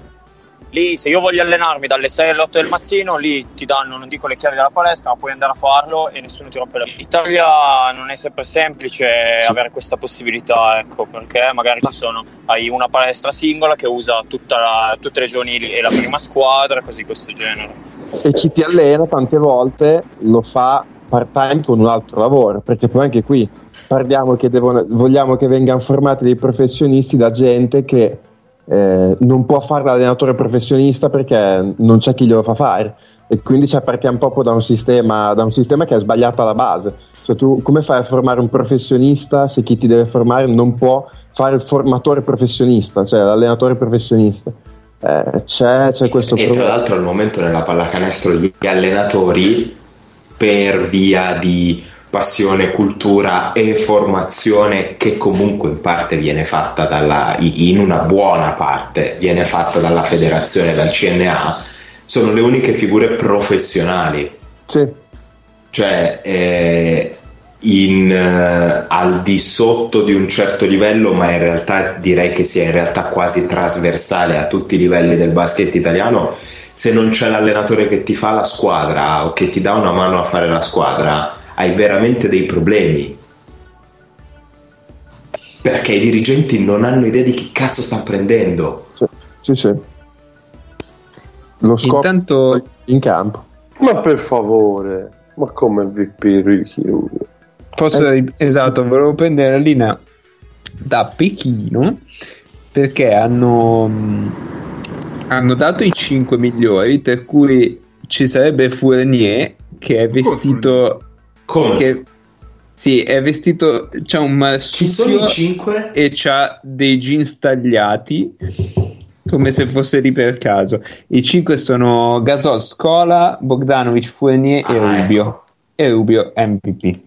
Speaker 6: lì se io voglio allenarmi dalle 6 alle 8 del mattino lì ti danno non dico le chiavi della palestra ma puoi andare a farlo e nessuno ti rompe la in Italia non è sempre semplice avere questa possibilità ecco perché magari ci sono hai una palestra singola che usa la- tutte le giovanili e la prima squadra così questo genere.
Speaker 4: E chi ti allena tante volte lo fa part time con un altro lavoro, perché poi anche qui parliamo che devono, vogliamo che vengano formati dei professionisti da gente che eh, non può fare l'allenatore professionista perché non c'è chi glielo fa fare. E quindi cioè, partiamo proprio da un, sistema, da un sistema che è sbagliato alla base. Cioè, tu come fai a formare un professionista se chi ti deve formare non può fare il formatore professionista, cioè l'allenatore professionista? Eh, c'è, c'è questo
Speaker 3: e tra
Speaker 4: problema.
Speaker 3: l'altro al momento nella pallacanestro gli allenatori per via di passione, cultura e formazione che comunque in parte viene fatta dalla, in una buona parte viene fatta dalla federazione, dal CNA, sono le uniche figure professionali.
Speaker 4: Sì.
Speaker 3: Cioè, eh, in, eh, al di sotto di un certo livello, ma in realtà direi che sia in realtà quasi trasversale a tutti i livelli del basket italiano. Se non c'è l'allenatore che ti fa la squadra o che ti dà una mano a fare la squadra, hai veramente dei problemi. Perché i dirigenti non hanno idea di che cazzo stanno prendendo.
Speaker 4: Sì, sì, sì. Lo scopo
Speaker 2: Intanto
Speaker 4: in campo.
Speaker 7: Ma per favore, ma come il VP Ricky?
Speaker 2: Posso, esatto, volevo prendere la linea da Pechino perché hanno, mh, hanno dato i 5 migliori, per cui ci sarebbe Fournier che è vestito.
Speaker 3: Come?
Speaker 2: Che, sì, è vestito. C'ha un marsupio
Speaker 3: 5?
Speaker 2: e c'ha dei jeans tagliati come se fosse lì per caso. I 5 sono Gasol, Scola, Bogdanovic, Fournier e
Speaker 3: Ah,
Speaker 2: Rubio.
Speaker 3: ecco.
Speaker 2: E Rubio MVP.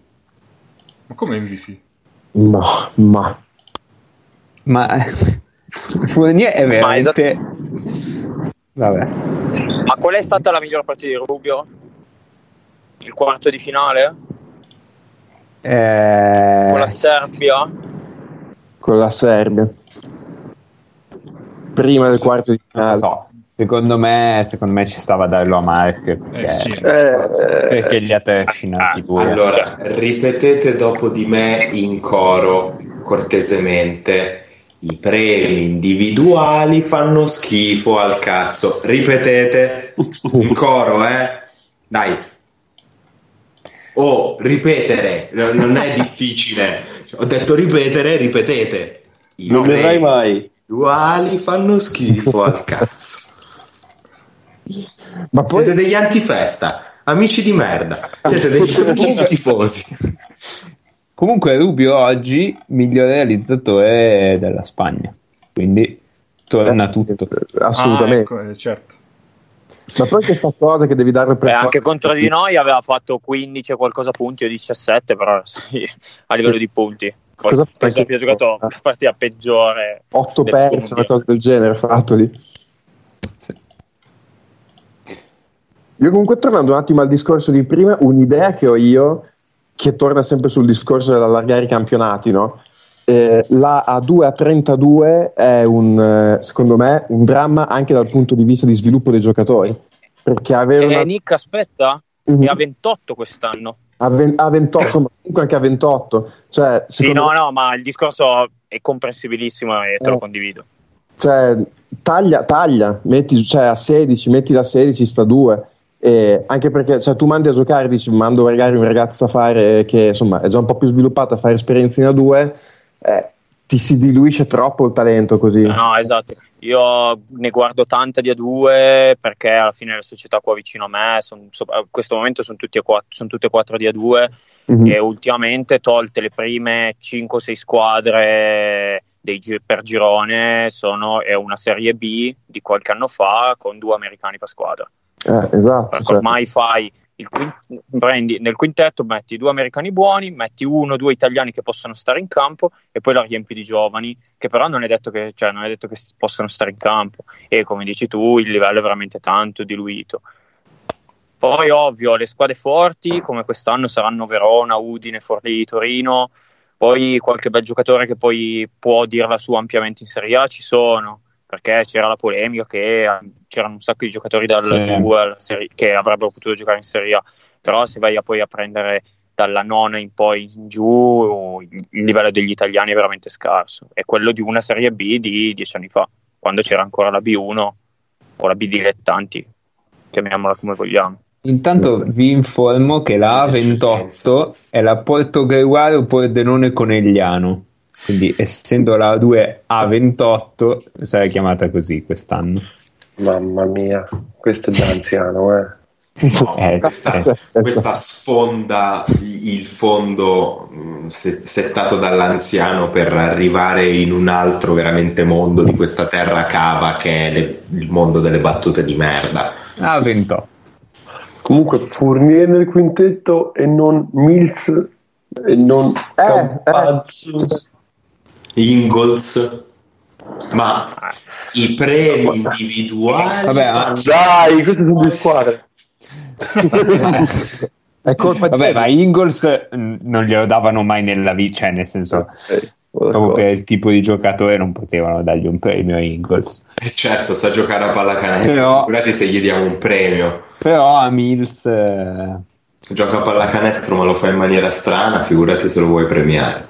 Speaker 1: Ma come MVP?
Speaker 4: Ma, ma
Speaker 2: Ma Fournier è
Speaker 6: Ma esatto.
Speaker 2: Vabbè.
Speaker 6: ma qual è stata la miglior partita di Rubio? il quarto di finale?
Speaker 2: Eh,
Speaker 6: con la Serbia?
Speaker 4: con la Serbia. Prima del quarto di finale.
Speaker 2: so. Secondo me, secondo me ci stava a darlo a Mark perché,
Speaker 1: Eh sì.
Speaker 2: perché li ha trascinati pure.
Speaker 3: Allora, ripetete dopo di me in coro, cortesemente. I premi individuali fanno schifo al cazzo. Ripetete in coro, eh? Dai. Oh, ripetere, no- non è difficile. Ho detto ripetere, ripetete. I
Speaker 7: Non verrai mai.
Speaker 3: individuali fanno schifo al cazzo.
Speaker 4: Ma poi
Speaker 3: Siete degli antifesta, amici di merda. Siete degli amici schifosi.
Speaker 2: Comunque Rubio oggi miglior realizzatore della Spagna. Quindi torna tutto.
Speaker 4: assolutamente.
Speaker 1: Ah, ecco, eh, certo.
Speaker 4: Ma poi questa cosa che devi dare per
Speaker 6: Beh, anche contro di noi aveva fatto 15 e qualcosa punti o 17, però sì, a livello
Speaker 4: Sì.
Speaker 6: di punti. Poi
Speaker 4: Cosa
Speaker 6: penso abbia giocato la partita peggiore.
Speaker 4: otto
Speaker 6: del
Speaker 4: persi,
Speaker 6: suo
Speaker 4: una cosa del genere fatto lì. Io comunque tornando un attimo al discorso di prima, un'idea che ho io, che torna sempre sul discorso dell'allargare i campionati, no? Eh, la A2 a 32 è un, eh, secondo me un dramma anche dal punto di vista di sviluppo dei giocatori. Perché avere
Speaker 6: E
Speaker 4: una...
Speaker 6: Nick, aspetta,
Speaker 4: Mhm.
Speaker 6: è a 28 quest'anno.
Speaker 4: a, ven- a 28, ma comunque anche a 28. Cioè,
Speaker 6: Sì, no,
Speaker 4: me-
Speaker 6: no, ma il discorso è comprensibilissimo e te lo
Speaker 4: Eh.
Speaker 6: condivido.
Speaker 4: cioè, taglia, taglia, metti cioè, a 16, metti da 16, sta 2. E anche perché cioè, tu mandi a giocare, dici mando magari un ragazzo a fare che insomma è già un po' più sviluppato a fare esperienze in A2, eh, ti si diluisce troppo il talento così.
Speaker 6: No, esatto. Io ne guardo tante di A2 perché alla fine le società qua vicino a me, son- so- a questo momento sono, tutti e quattro, sono tutte e quattro di A2
Speaker 4: Mhm.
Speaker 6: e ultimamente tolte le prime 5-6 squadre dei per girone sono, è una serie B di qualche anno fa con due americani per squadra.
Speaker 4: Eh, esatto.
Speaker 6: Perché
Speaker 4: cioè,
Speaker 6: ormai fai il quin- prendi nel quintetto, metti due americani buoni, metti uno o due italiani che possono stare in campo e poi la riempi di giovani, che però non è detto che, cioè, non è detto che possano stare in campo. E come dici tu, il livello è veramente tanto diluito. Poi, ovvio, le squadre forti come quest'anno saranno Verona, Udine, Forlì, Torino. Poi qualche bel giocatore che poi può dire la sua ampiamente in Serie A ci sono, perché c'era la polemica che eh, c'erano un sacco di giocatori dal
Speaker 2: Sì.
Speaker 6: 2 che avrebbero potuto giocare in Serie A, però se vai a poi a prendere dalla nona in poi in giù, il il livello degli italiani è veramente scarso. È quello di una Serie B di dieci anni fa, quando c'era ancora la B1 o la B dilettanti, chiamiamola come vogliamo.
Speaker 2: Intanto vi informo che la A28 è la Porto Greguaro Pordenone Conegliano. Quindi, essendo la 2 A28, sarà chiamata così quest'anno.
Speaker 7: Mamma mia, questo è da anziano, eh.
Speaker 3: No,
Speaker 2: Eh,
Speaker 3: questa,
Speaker 2: sì.
Speaker 3: questa sfonda il fondo se- settato dall'anziano per arrivare in un altro veramente mondo di questa terra cava che è le- il mondo delle battute di merda.
Speaker 2: A28.
Speaker 7: Comunque Fournier nel quintetto e non Mills e non Campazzo.
Speaker 3: Ingalls, ma i premi individuali
Speaker 2: Vabbè, ma-
Speaker 7: Dai, queste sono due squadre.
Speaker 4: È colpa di
Speaker 2: Vabbè, ma Ingalls mh, non glielo davano mai nella vita, cioè nel senso,
Speaker 7: Eh,
Speaker 2: proprio per il tipo di giocatore non potevano dargli un premio a Ingalls.
Speaker 3: Certo sa giocare a pallacanestro
Speaker 2: Però-
Speaker 3: figurati se gli diamo un premio.
Speaker 2: Però a Mills... eh,
Speaker 3: gioca a pallacanestro ma lo fa in maniera strana figurati se lo vuoi premiare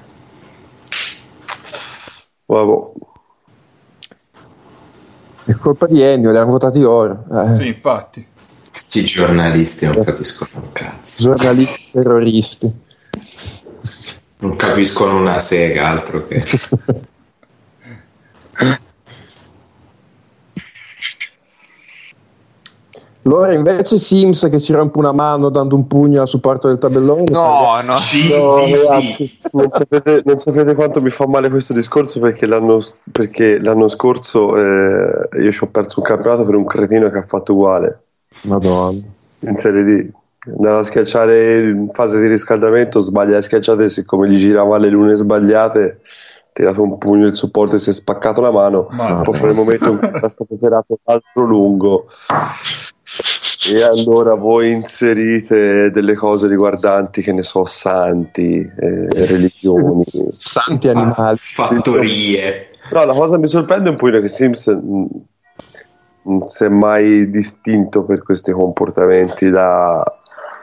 Speaker 7: Vabbè.
Speaker 4: È colpa di Ennio, li hanno votati loro. Eh,
Speaker 1: Sì, infatti.
Speaker 3: questi giornalisti non capiscono un cazzo
Speaker 4: Giornalisti terroristi.
Speaker 3: non capiscono una sega altro che
Speaker 4: Loro invece Sims che si rompe una mano dando un pugno al supporto del tabellone.
Speaker 2: No, no.
Speaker 3: Sì,
Speaker 7: No,
Speaker 3: sì,
Speaker 7: ragazzi, non sapete, non sapete quanto mi fa male questo discorso perché l'anno, perché l'anno scorso eh, io ci ho perso un campionato per un cretino che ha fatto uguale
Speaker 4: Madonna.
Speaker 7: in Serie D. Andava a schiacciare in fase di riscaldamento, sbaglia le schiacciate siccome gli girava le lune sbagliate, ha tirato un pugno il supporto e si è spaccato la mano.
Speaker 1: Ma
Speaker 7: Proprio nel momento in cui era stato operato l'altro lungo. E allora voi inserite delle cose riguardanti, che ne so, santi, eh, religioni.
Speaker 4: Santi animali.
Speaker 3: fattorie
Speaker 7: No, la cosa mi sorprende un po' è che Sims mh, non si è mai distinto per questi comportamenti da,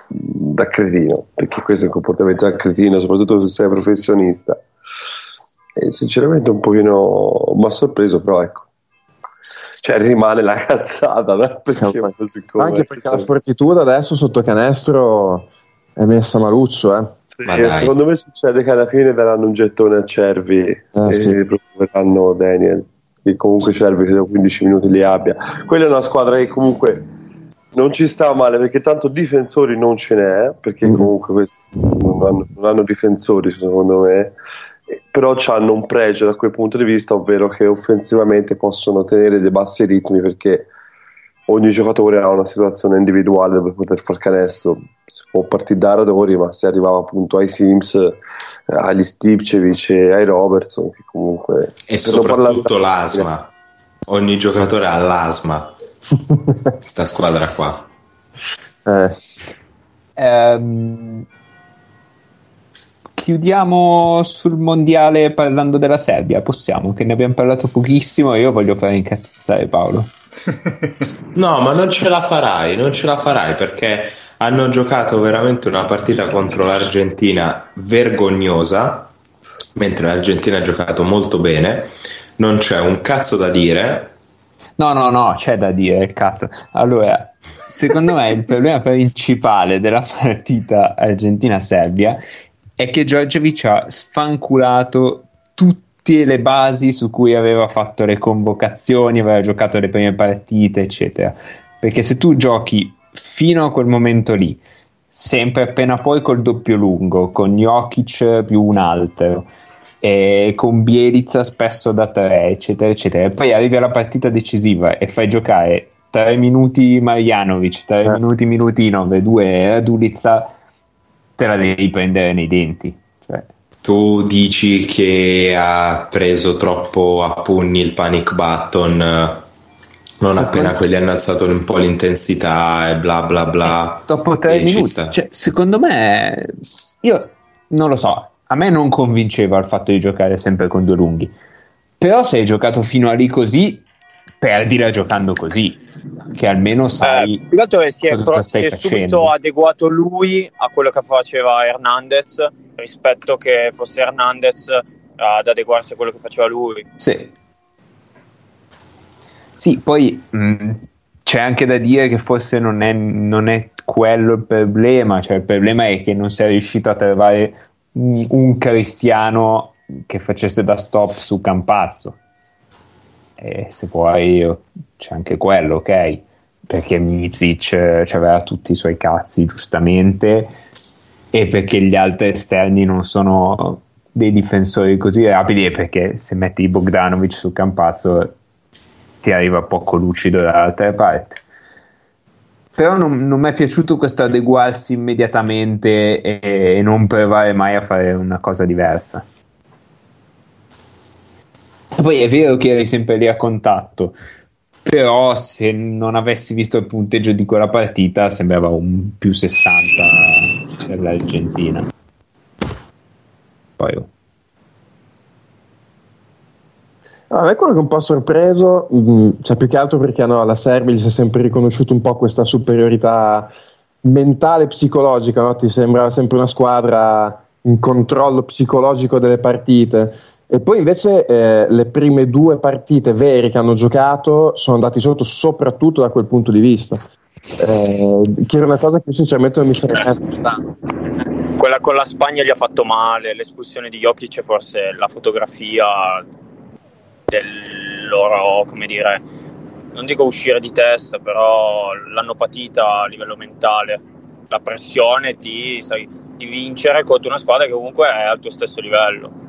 Speaker 7: da cretino, perché questo è un comportamento da cretino, soprattutto se sei professionista. E sinceramente un pochino mi ha sorpreso, però ecco. Cioè rimane la cazzata, no? perché come
Speaker 4: Anche perché la fortitudo adesso sotto canestro è messa maluccio, eh.
Speaker 7: Sì, secondo me succede che alla fine daranno un gettone a Cervi e
Speaker 4: sì.
Speaker 7: proveranno Daniel che comunque Cervi credo 15 minuti li abbia quella è una squadra che comunque non ci sta male perché tanto difensori non ce n'è perché
Speaker 4: Mm.
Speaker 7: comunque questi non hanno, non hanno difensori secondo me Eh, però hanno un pregio da quel punto di vista ovvero che offensivamente possono tenere dei bassi ritmi perché ogni giocatore ha una situazione individuale dove poter far canestro. Si può partire da Radori ma si arrivava appunto ai Sims eh, agli Stipcevic e ai Robertson che comunque
Speaker 3: e soprattutto l'asma. Ogni giocatore ha l'asma. Sta squadra qua.
Speaker 4: Eh,
Speaker 2: Ehm, chiudiamo sul mondiale parlando della Serbia. Possiamo, che ne abbiamo parlato pochissimo. e Io voglio fare incazzare Paolo.
Speaker 3: No, ma non ce la farai, non ce la farai perché hanno giocato veramente una partita contro l'Argentina vergognosa, mentre l'Argentina ha giocato molto bene. Non c'è un cazzo da dire.
Speaker 2: No, no, no, c'è da dire, cazzo. Allora, secondo me il problema principale della partita Argentina-Serbia è che Giorgevic ha sfanculato tutte le basi su cui aveva fatto le convocazioni, aveva giocato le prime partite, eccetera. Perché se tu giochi fino a quel momento lì, sempre appena poi col doppio lungo, con Jokic più un altro, e con Bielizza spesso da tre, eccetera, eccetera. E poi arrivi alla partita decisiva e fai giocare 3 minuti Marjanovic, 3
Speaker 4: Eh.
Speaker 2: minuti Milutinov e 2 Radulizza, te la devi prendere nei denti. Cioè,
Speaker 3: Tu dici che ha preso troppo a pugni il panic button, eh, non
Speaker 2: Sì,
Speaker 3: appena
Speaker 2: poi-
Speaker 3: quelli hanno alzato un po' l'intensità e bla bla bla.
Speaker 2: dopo 3
Speaker 3: E ci
Speaker 2: minuti, cioè, secondo me, io non lo so. a me non convinceva il fatto di giocare sempre con due lunghi. Però se hai giocato fino a lì così, perdila giocando così, che almeno sai.
Speaker 6: Eh, più che si è, pro- si è subito adeguato lui a quello che faceva Hernandez rispetto che fosse Hernandez ad adeguarsi a quello che faceva lui.
Speaker 2: Sì. Sì, poi mh, c'è anche da dire che forse non è, non è quello il problema, cioè il problema è che non sei riuscito a trovare un, un cristiano che facesse da stop su Campazzo. E se poi c'è anche quello, ok? Perché Mizic eh, aveva tutti i suoi cazzi, giustamente, e perché gli altri esterni non sono dei difensori così rapidi e perché se metti Bogdanovic su Campazzo ti arriva poco lucido dall'altra parte. Però non, non mi è piaciuto questo adeguarsi immediatamente e, e non provare mai a fare una cosa diversa. Poi è vero che eri sempre lì a contatto, però se non avessi visto il punteggio di quella partita sembrava un più 60 per l'Argentina. Poi oh.
Speaker 4: No, a me quello che un po' sorpreso, mh, cioè più che altro perché no, alla Serbia gli si è sempre riconosciuto un po' questa superiorità mentale e psicologica, no? ti sembrava sempre una squadra in controllo psicologico delle partite. E poi invece eh, le prime due partite vere che hanno giocato sono andati sotto soprattutto da quel punto di vista. Eh, che era una cosa che sinceramente non mi sarei mai aspettato.
Speaker 6: Quella con la Spagna gli ha fatto male, l'espulsione di Jokic forse la fotografia del loro, come dire, non dico uscire di testa, però l'hanno patita a livello mentale. La pressione di, sai, di vincere contro una squadra che comunque è al tuo stesso livello.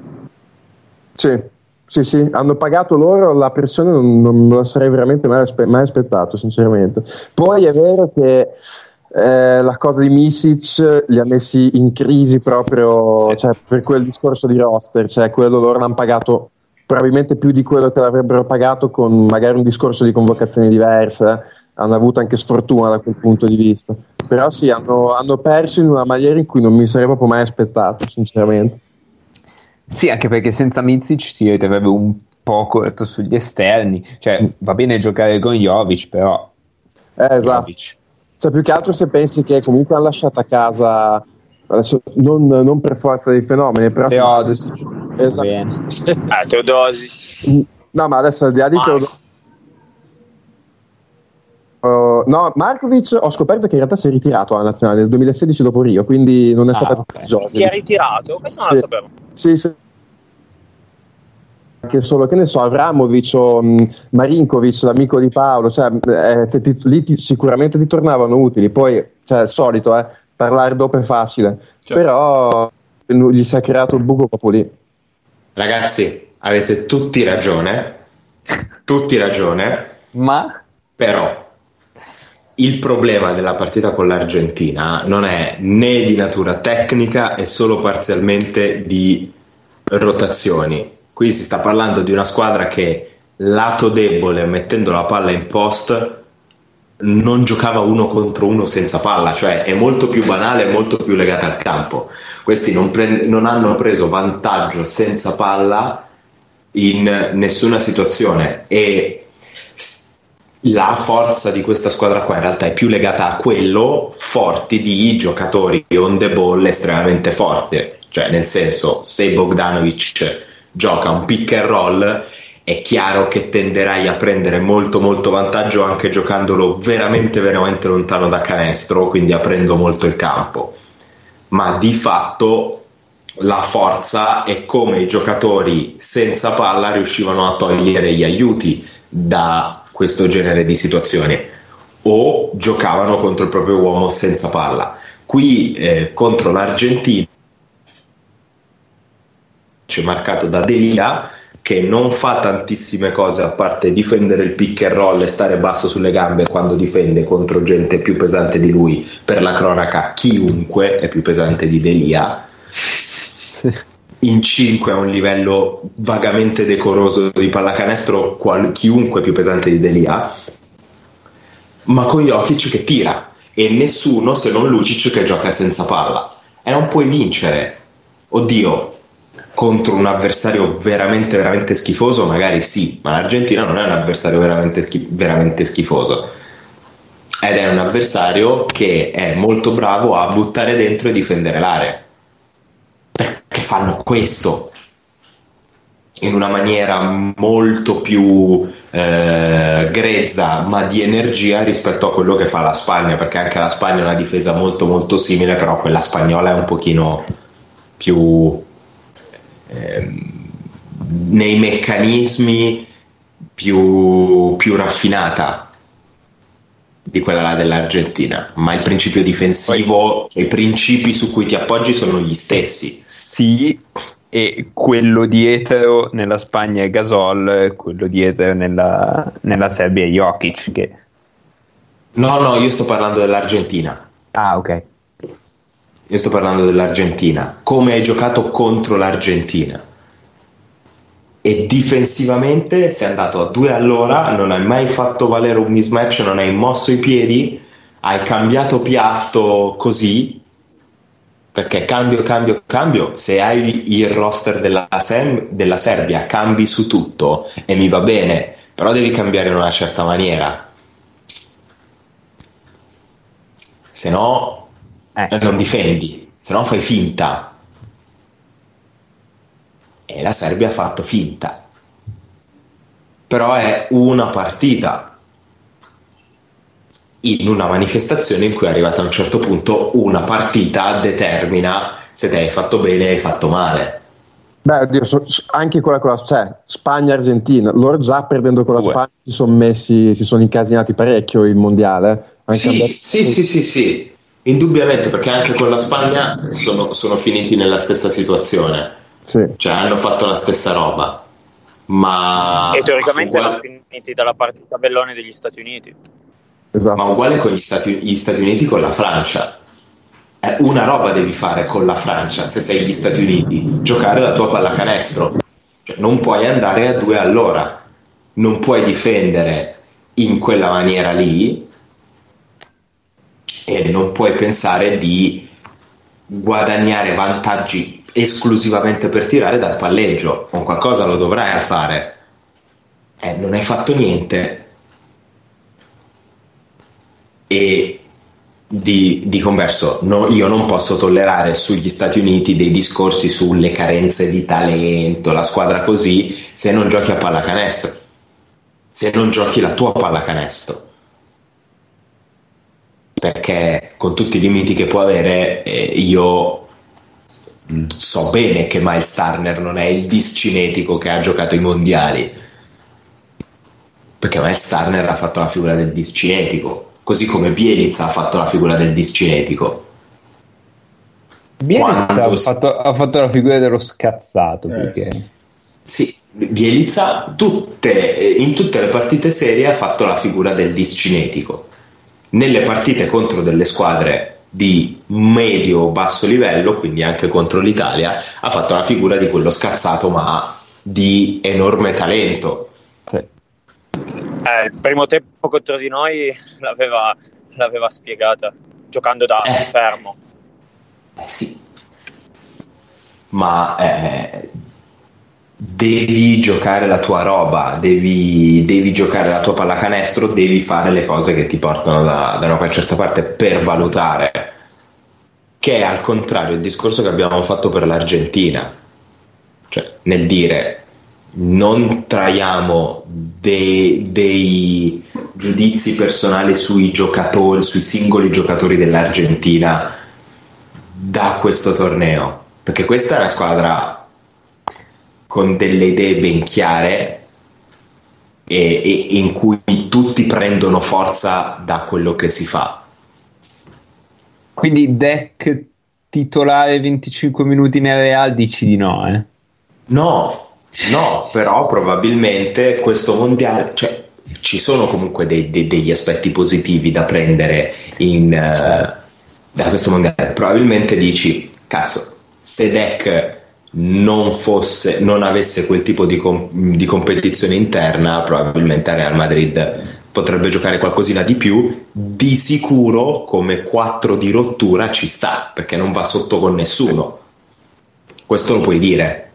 Speaker 4: Sì, sì, sì, hanno pagato loro la pressione, non, non me la sarei veramente mai, aspe- mai aspettato, sinceramente. Poi è vero che eh, la cosa di Misic li ha messi in crisi proprio
Speaker 2: Sì.
Speaker 4: cioè, per quel discorso di roster, cioè quello loro l'hanno pagato probabilmente più di quello che l'avrebbero pagato con magari un discorso di convocazioni diverse, hanno avuto anche sfortuna da quel punto di vista. Però sì, hanno, hanno perso in una maniera in cui non mi sarei proprio mai aspettato, sinceramente.
Speaker 2: Sì, anche perché senza Mizic ti ritrovevi un po' corretto sugli esterni. Cioè, va bene giocare con Jovic, però
Speaker 4: Eh, esatto.
Speaker 2: Jovic.
Speaker 4: Cioè, più che altro se pensi che comunque hanno lasciato a casa, adesso non, non per forza dei fenomeni, però...
Speaker 2: Teodosic.
Speaker 4: Esatto.
Speaker 2: Bene.
Speaker 4: Sì.
Speaker 6: Eh, Teodosi.
Speaker 4: No, ma adesso al di là di
Speaker 6: Marco.
Speaker 4: Uh, no, Markovic ho scoperto che in realtà si è ritirato alla nazionale nel 2016 dopo Rio, quindi non è
Speaker 2: Ah,
Speaker 4: stata
Speaker 2: ok.
Speaker 4: giovane.
Speaker 6: Si è ritirato? Questo non
Speaker 4: Sì.
Speaker 6: lo sapevo.
Speaker 4: Sì, sì. Che solo che ne so, Avramovic o mh, Marinkovic, l'amico di Paolo, cioè, eh, te- ti- lì ti- sicuramente ti tornavano utili. Poi, cioè, il solito, eh, parlare dopo è facile,
Speaker 1: Certo.
Speaker 4: però eh, gli si è creato il buco proprio lì.
Speaker 3: Ragazzi, avete tutti ragione, tutti ragione,
Speaker 2: Ma
Speaker 3: però il problema della partita con l'Argentina non è né di natura tecnica e solo parzialmente di rotazioni. Qui si sta parlando di una squadra che lato debole, mettendo la palla in post, non giocava uno contro uno senza palla, cioè è molto più banale e molto più legata al campo. Questi non, prend- non hanno preso vantaggio senza palla in nessuna situazione e la forza di questa squadra qua in realtà è più legata a quello forti di giocatori on the ball estremamente forti, cioè nel senso se Bogdanovic gioca un pick and roll è chiaro che tenderai a prendere molto molto vantaggio anche giocandolo veramente veramente lontano da canestro, quindi aprendo molto il campo. Ma di fatto la forza è come i giocatori senza palla riuscivano a togliere gli aiuti da questo genere di situazioni o giocavano contro il proprio uomo senza palla. Qui eh, contro l'Argentina c'è marcato da Delia che non fa tantissime cose a parte difendere il pick and roll e stare basso sulle gambe quando difende contro gente più pesante di lui. Per la cronaca, chiunque è più pesante di Delia. In 5 a un livello vagamente decoroso di pallacanestro, qual- chiunque più pesante di Delia. Ma con Jokic che tira e nessuno se non Lucic che gioca senza palla. E non puoi vincere. Oddio, contro un avversario veramente, veramente schifoso, magari sì, ma l'Argentina non è un avversario veramente, schi- veramente schifoso. Ed è un avversario che è molto bravo a buttare dentro e difendere l'area. Perché fanno questo in una maniera molto più eh, grezza ma di energia rispetto a quello che fa la Spagna perché anche la Spagna ha una difesa molto molto simile però quella spagnola è un pochino più ehm, nei meccanismi più, più raffinata di quella là dell'Argentina, ma il principio difensivo, cioè i principi su cui ti appoggi sono gli stessi.
Speaker 2: Sì, e quello dietro nella Spagna è Gasol, quello dietro nella, nella Serbia è Jokic. Che...
Speaker 3: No, no, io sto parlando dell'Argentina.
Speaker 2: Ah, ok.
Speaker 3: Io sto parlando dell'Argentina. Come hai giocato contro l'Argentina? E difensivamente sei andato a due all'ora, non hai mai fatto valere un mismatch, non hai mosso i piedi, hai cambiato piatto così perché cambio, cambio, cambio, se hai il roster della, Sem- della Serbia cambi su tutto e mi va bene, però devi cambiare in una certa maniera. Se no
Speaker 2: Eh.
Speaker 3: non difendi, se no fai finta. E la Serbia ha fatto finta. Però è una partita in una manifestazione in cui è arrivata a un certo punto una partita determina se te hai fatto bene o hai fatto male.
Speaker 4: Beh, oddio, so- anche quella con la cioè, Spagna-Argentina, loro già perdendo con la
Speaker 2: Due.
Speaker 4: Spagna si sono messi, si sono incasinati parecchio il mondiale.
Speaker 3: Sì,
Speaker 4: andati-
Speaker 3: sì, sì, sì, sì, indubbiamente perché anche con la Spagna sono, sono finiti nella stessa situazione,
Speaker 4: sì.
Speaker 3: cioè hanno fatto la stessa roba, ma,
Speaker 6: e teoricamente
Speaker 3: uguale,
Speaker 6: erano finiti dalla parte tabellone degli Stati Uniti.
Speaker 4: Esatto.
Speaker 3: ma uguale con gli Stati, gli Stati Uniti con la Francia. Eh, una roba devi fare con la Francia se sei gli Stati Uniti, giocare la tua pallacanestro. Cioè, non puoi andare a due all'ora, non puoi difendere in quella maniera lì e non puoi pensare di guadagnare vantaggi esclusivamente per tirare dal palleggio. Con qualcosa lo dovrai fare. Eh, non hai fatto niente e di, di converso no, io non posso tollerare sugli Stati Uniti dei discorsi sulle carenze di talento, la squadra così, se non giochi a pallacanestro, se non giochi la tua pallacanestro. Perché con tutti i limiti che può avere, eh, io so bene che Miles Turner non è il discinetico che ha giocato i mondiali. Perché Miles Turner ha fatto la figura del discinetico, così come Bielitz ha fatto la figura del discinetico.
Speaker 2: Bielitz ha
Speaker 3: si-
Speaker 2: fatto, ha fatto la figura dello scazzato.
Speaker 1: Eh,
Speaker 2: perché...
Speaker 3: Sì, Bielitsa tutte, eh, in tutte le partite serie ha fatto la figura del discinetico. Nelle partite contro delle squadre di medio-basso livello, quindi anche contro l'Italia, ha fatto la figura di quello scazzato ma di enorme talento.
Speaker 2: Sì.
Speaker 6: Eh, il primo tempo contro di noi l'aveva, l'aveva spiegata, giocando da
Speaker 3: Eh.
Speaker 6: fermo.
Speaker 3: Eh sì, ma eh, devi giocare la tua roba, devi, devi giocare la tua pallacanestro, devi fare le cose che ti portano da, da una certa parte per valutare. Che è al contrario il discorso che abbiamo fatto per l'Argentina, cioè nel dire non traiamo dei, dei giudizi personali sui giocatori, sui singoli giocatori dell'Argentina da questo torneo, perché questa è una squadra con delle idee ben chiare e, e in cui tutti prendono forza da quello che si fa.
Speaker 2: Quindi deck titolare 25 minuti nel Real dici di no, eh?
Speaker 3: No, no, però probabilmente questo mondiale, cioè ci sono comunque dei- dei- degli aspetti positivi da prendere in, eh, da questo mondiale. Probabilmente dici, cazzo, se Deck non fosse, non avesse quel tipo di, com- di competizione interna, probabilmente Real Madrid potrebbe giocare qualcosina di più. Di sicuro, come 4 di rottura ci sta perché non va sotto con nessuno. Questo lo puoi dire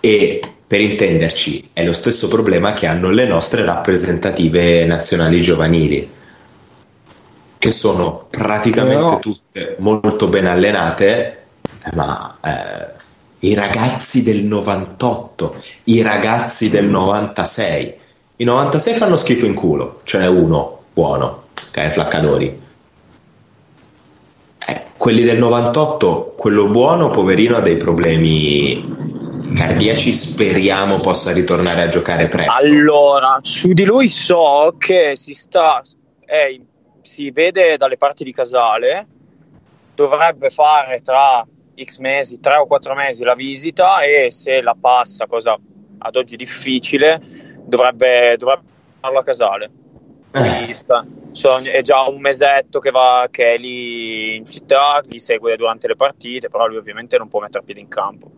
Speaker 3: E per intenderci, è lo stesso problema che hanno le nostre rappresentative nazionali giovanili, che sono praticamente tutte molto ben allenate, ma eh, i ragazzi del 98, i ragazzi del 96, i 96 fanno schifo in culo, ce n'è uno buono, che è Flaccadori. Eh, quelli del 98, quello buono, poverino, ha dei problemi cardiaci, speriamo possa ritornare a giocare presto.
Speaker 6: Allora, su di lui so che si sta. eh, si vede dalle parti di Casale. Dovrebbe fare tra X mesi, 3 o 4 mesi la visita e se la passa, cosa ad oggi difficile, dovrebbe, dovrebbe farlo a Casale. Quindi sta- so- è già un mesetto che, va, che è lì in città, li segue durante le partite, però lui ovviamente non può mettere piede in campo.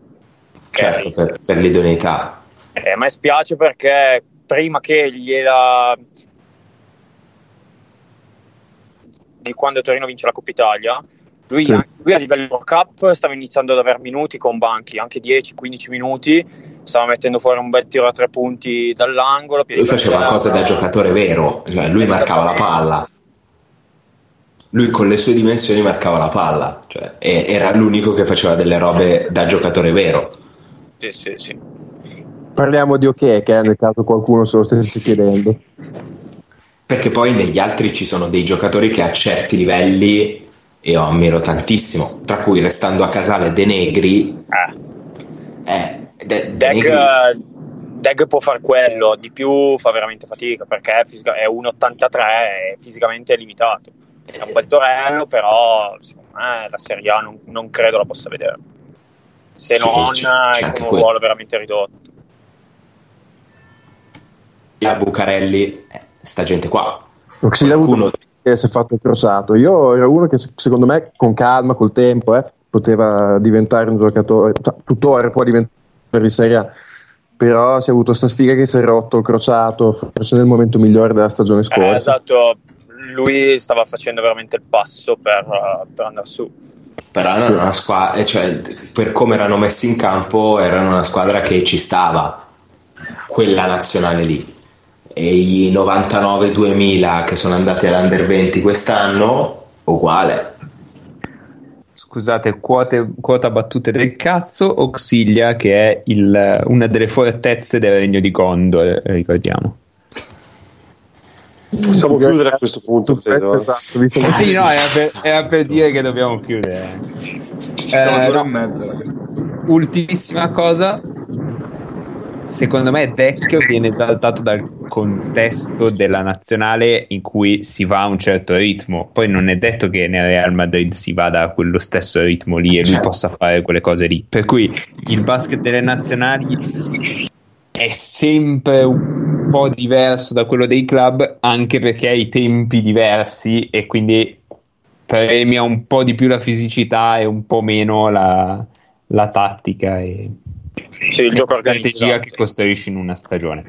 Speaker 3: Certo, per, per l'idoneità.
Speaker 6: Eh, a me spiace perché prima che gliela di quando Torino vince la Coppa Italia, lui,
Speaker 4: Sì.
Speaker 6: lui a livello World Cup stava iniziando ad avere minuti con banchi, anche 10-15 minuti, stava mettendo fuori un bel tiro a tre punti dall'angolo.
Speaker 3: Lui faceva cose da giocatore vero, cioè lui marcava la palla. Lui con le sue dimensioni marcava la palla, cioè, era l'unico che faceva delle robe da giocatore vero.
Speaker 6: Sì, sì, sì.
Speaker 4: Parliamo di ok, che nel caso qualcuno se lo stesse chiedendo.
Speaker 3: Perché poi negli altri ci sono dei giocatori che a certi livelli io ammiro tantissimo, tra cui restando a Casale De Negri.
Speaker 6: Eh.
Speaker 3: Eh, De, De
Speaker 6: Deg,
Speaker 3: Negri
Speaker 6: eh, Deg può far quello, di più fa veramente fatica perché è, fisica- è 1,83 e fisicamente è limitato. È un bel torello, però secondo me la Serie A non, non credo la possa vedere. Se
Speaker 3: Sì,
Speaker 6: non
Speaker 3: c'è- c'è
Speaker 6: è con un ruolo veramente ridotto.
Speaker 3: a Bucarelli, eh, sta gente qua. Qualcuno-
Speaker 4: che si è fatto crossato. Io era uno che se- secondo me con calma, col tempo, eh, poteva diventare un giocatore, cioè, tuttora può diventare di Serie A. Però si è avuto sta sfiga che si è rotto il crociato, forse nel momento migliore della stagione
Speaker 6: Eh,
Speaker 4: scorsa.
Speaker 6: esatto, lui stava facendo veramente il passo per, eh, per andare su.
Speaker 3: Però erano una squadra, cioè, per come erano messi in campo, erano una squadra che ci stava, quella nazionale lì. E i 99-2000 che sono andati all'Under 20 quest'anno, uguale.
Speaker 2: Scusate, quote- quota battute del cazzo, Oxilia che è il- una delle fortezze del regno di Gondor, eh, ricordiamo.
Speaker 7: Possiamo chiudere a questo punto, credo. eh.
Speaker 4: Esatto,
Speaker 2: Eh sì, no, era per, era per dire che dobbiamo chiudere.
Speaker 1: Siamo
Speaker 2: Eh,
Speaker 1: due
Speaker 2: no,
Speaker 1: e mezza, ragazzi.
Speaker 2: ultimissima cosa, secondo me Deck viene esaltato dal contesto della nazionale in cui si va a un certo ritmo. Poi non è detto che nel Real Madrid si vada a quello stesso ritmo lì e lui possa fare quelle cose lì. Per cui il basket delle nazionali è sempre un po' diverso da quello dei club, anche perché ha i tempi diversi e quindi premia un po' di più la fisicità e un po' meno la, la tattica e
Speaker 6: Sì, il gioco
Speaker 2: la strategia che costruisci in una stagione.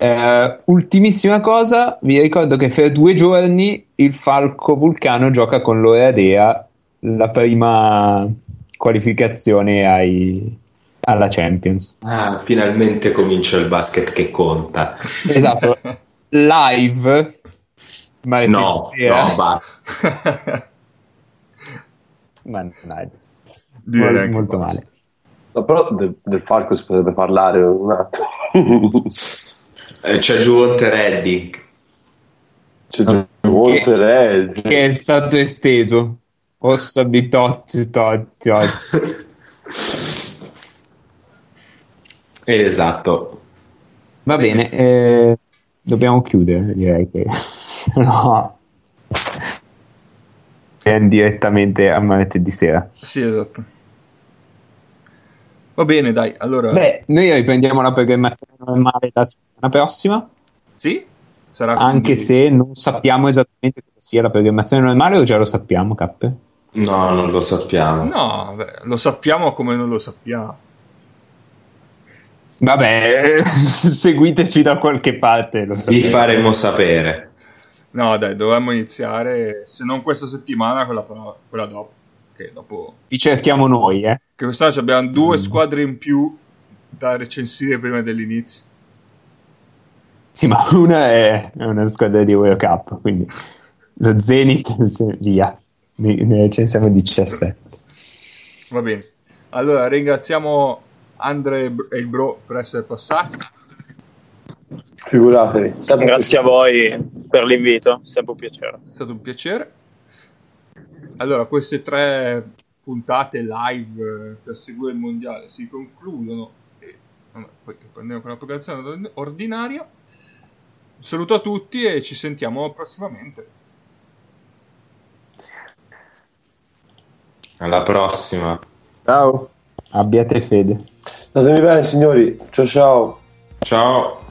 Speaker 2: Eh, ultimissima cosa, vi ricordo che fra due giorni il Falco Vulcano gioca con l'Oradea la prima qualificazione ai- alla Champions.
Speaker 3: Ah, finalmente comincia il basket che conta.
Speaker 2: Esatto, live. martedì
Speaker 3: No,
Speaker 2: sera.
Speaker 3: no, basta.
Speaker 2: Ma
Speaker 1: Direi
Speaker 2: mol-
Speaker 1: che
Speaker 2: molto male.
Speaker 7: No, però del, del Falco si potrebbe parlare un attimo.
Speaker 3: Eh, C'è giù Redding.
Speaker 7: C'è già Monterelli.
Speaker 2: Che è stato esteso. Posso abitotti, totti, totti.
Speaker 3: Esatto.
Speaker 2: Va bene, eh, dobbiamo chiudere, direi che no. Andiamo direttamente a martedì sera.
Speaker 1: Sì, esatto. Va bene, dai, allora...
Speaker 2: Beh, noi riprendiamo la programmazione normale la settimana prossima,
Speaker 1: Sì? Sarà
Speaker 2: anche
Speaker 1: quindi-
Speaker 2: se non sappiamo esattamente cosa sia la programmazione normale o già lo sappiamo, Cappe?
Speaker 3: No, non lo sappiamo.
Speaker 1: No, beh, lo sappiamo come non lo sappiamo.
Speaker 2: Vabbè, seguiteci da qualche parte. Lo
Speaker 3: Vi faremo sapere.
Speaker 1: No, dai, dovremmo iniziare, se non questa settimana, quella, quella dopo. Che dopo...
Speaker 2: Vi cerchiamo noi, eh.
Speaker 1: Che quest'anno abbiamo due
Speaker 2: Mm.
Speaker 1: squadre in più da recensire prima dell'inizio.
Speaker 2: Sì, ma una è, una squadra di World Cup, quindi lo Zenith, via, ne, recensiamo 17.
Speaker 1: Va bene. Allora, ringraziamo Andre e il bro per essere passati.
Speaker 7: Figuratevi.
Speaker 6: Grazie a voi per l'invito, sempre un piacere.
Speaker 1: È stato un piacere. Allora, queste tre puntate live eh, per seguire il mondiale si concludono e vabbè, poi prendiamo con la programmazione ordinaria. Un saluto a tutti e ci sentiamo prossimamente.
Speaker 3: Alla prossima.
Speaker 8: Ciao.
Speaker 2: Abbiate fede.
Speaker 7: Statemi bene, signori. Ciao ciao.
Speaker 3: Ciao.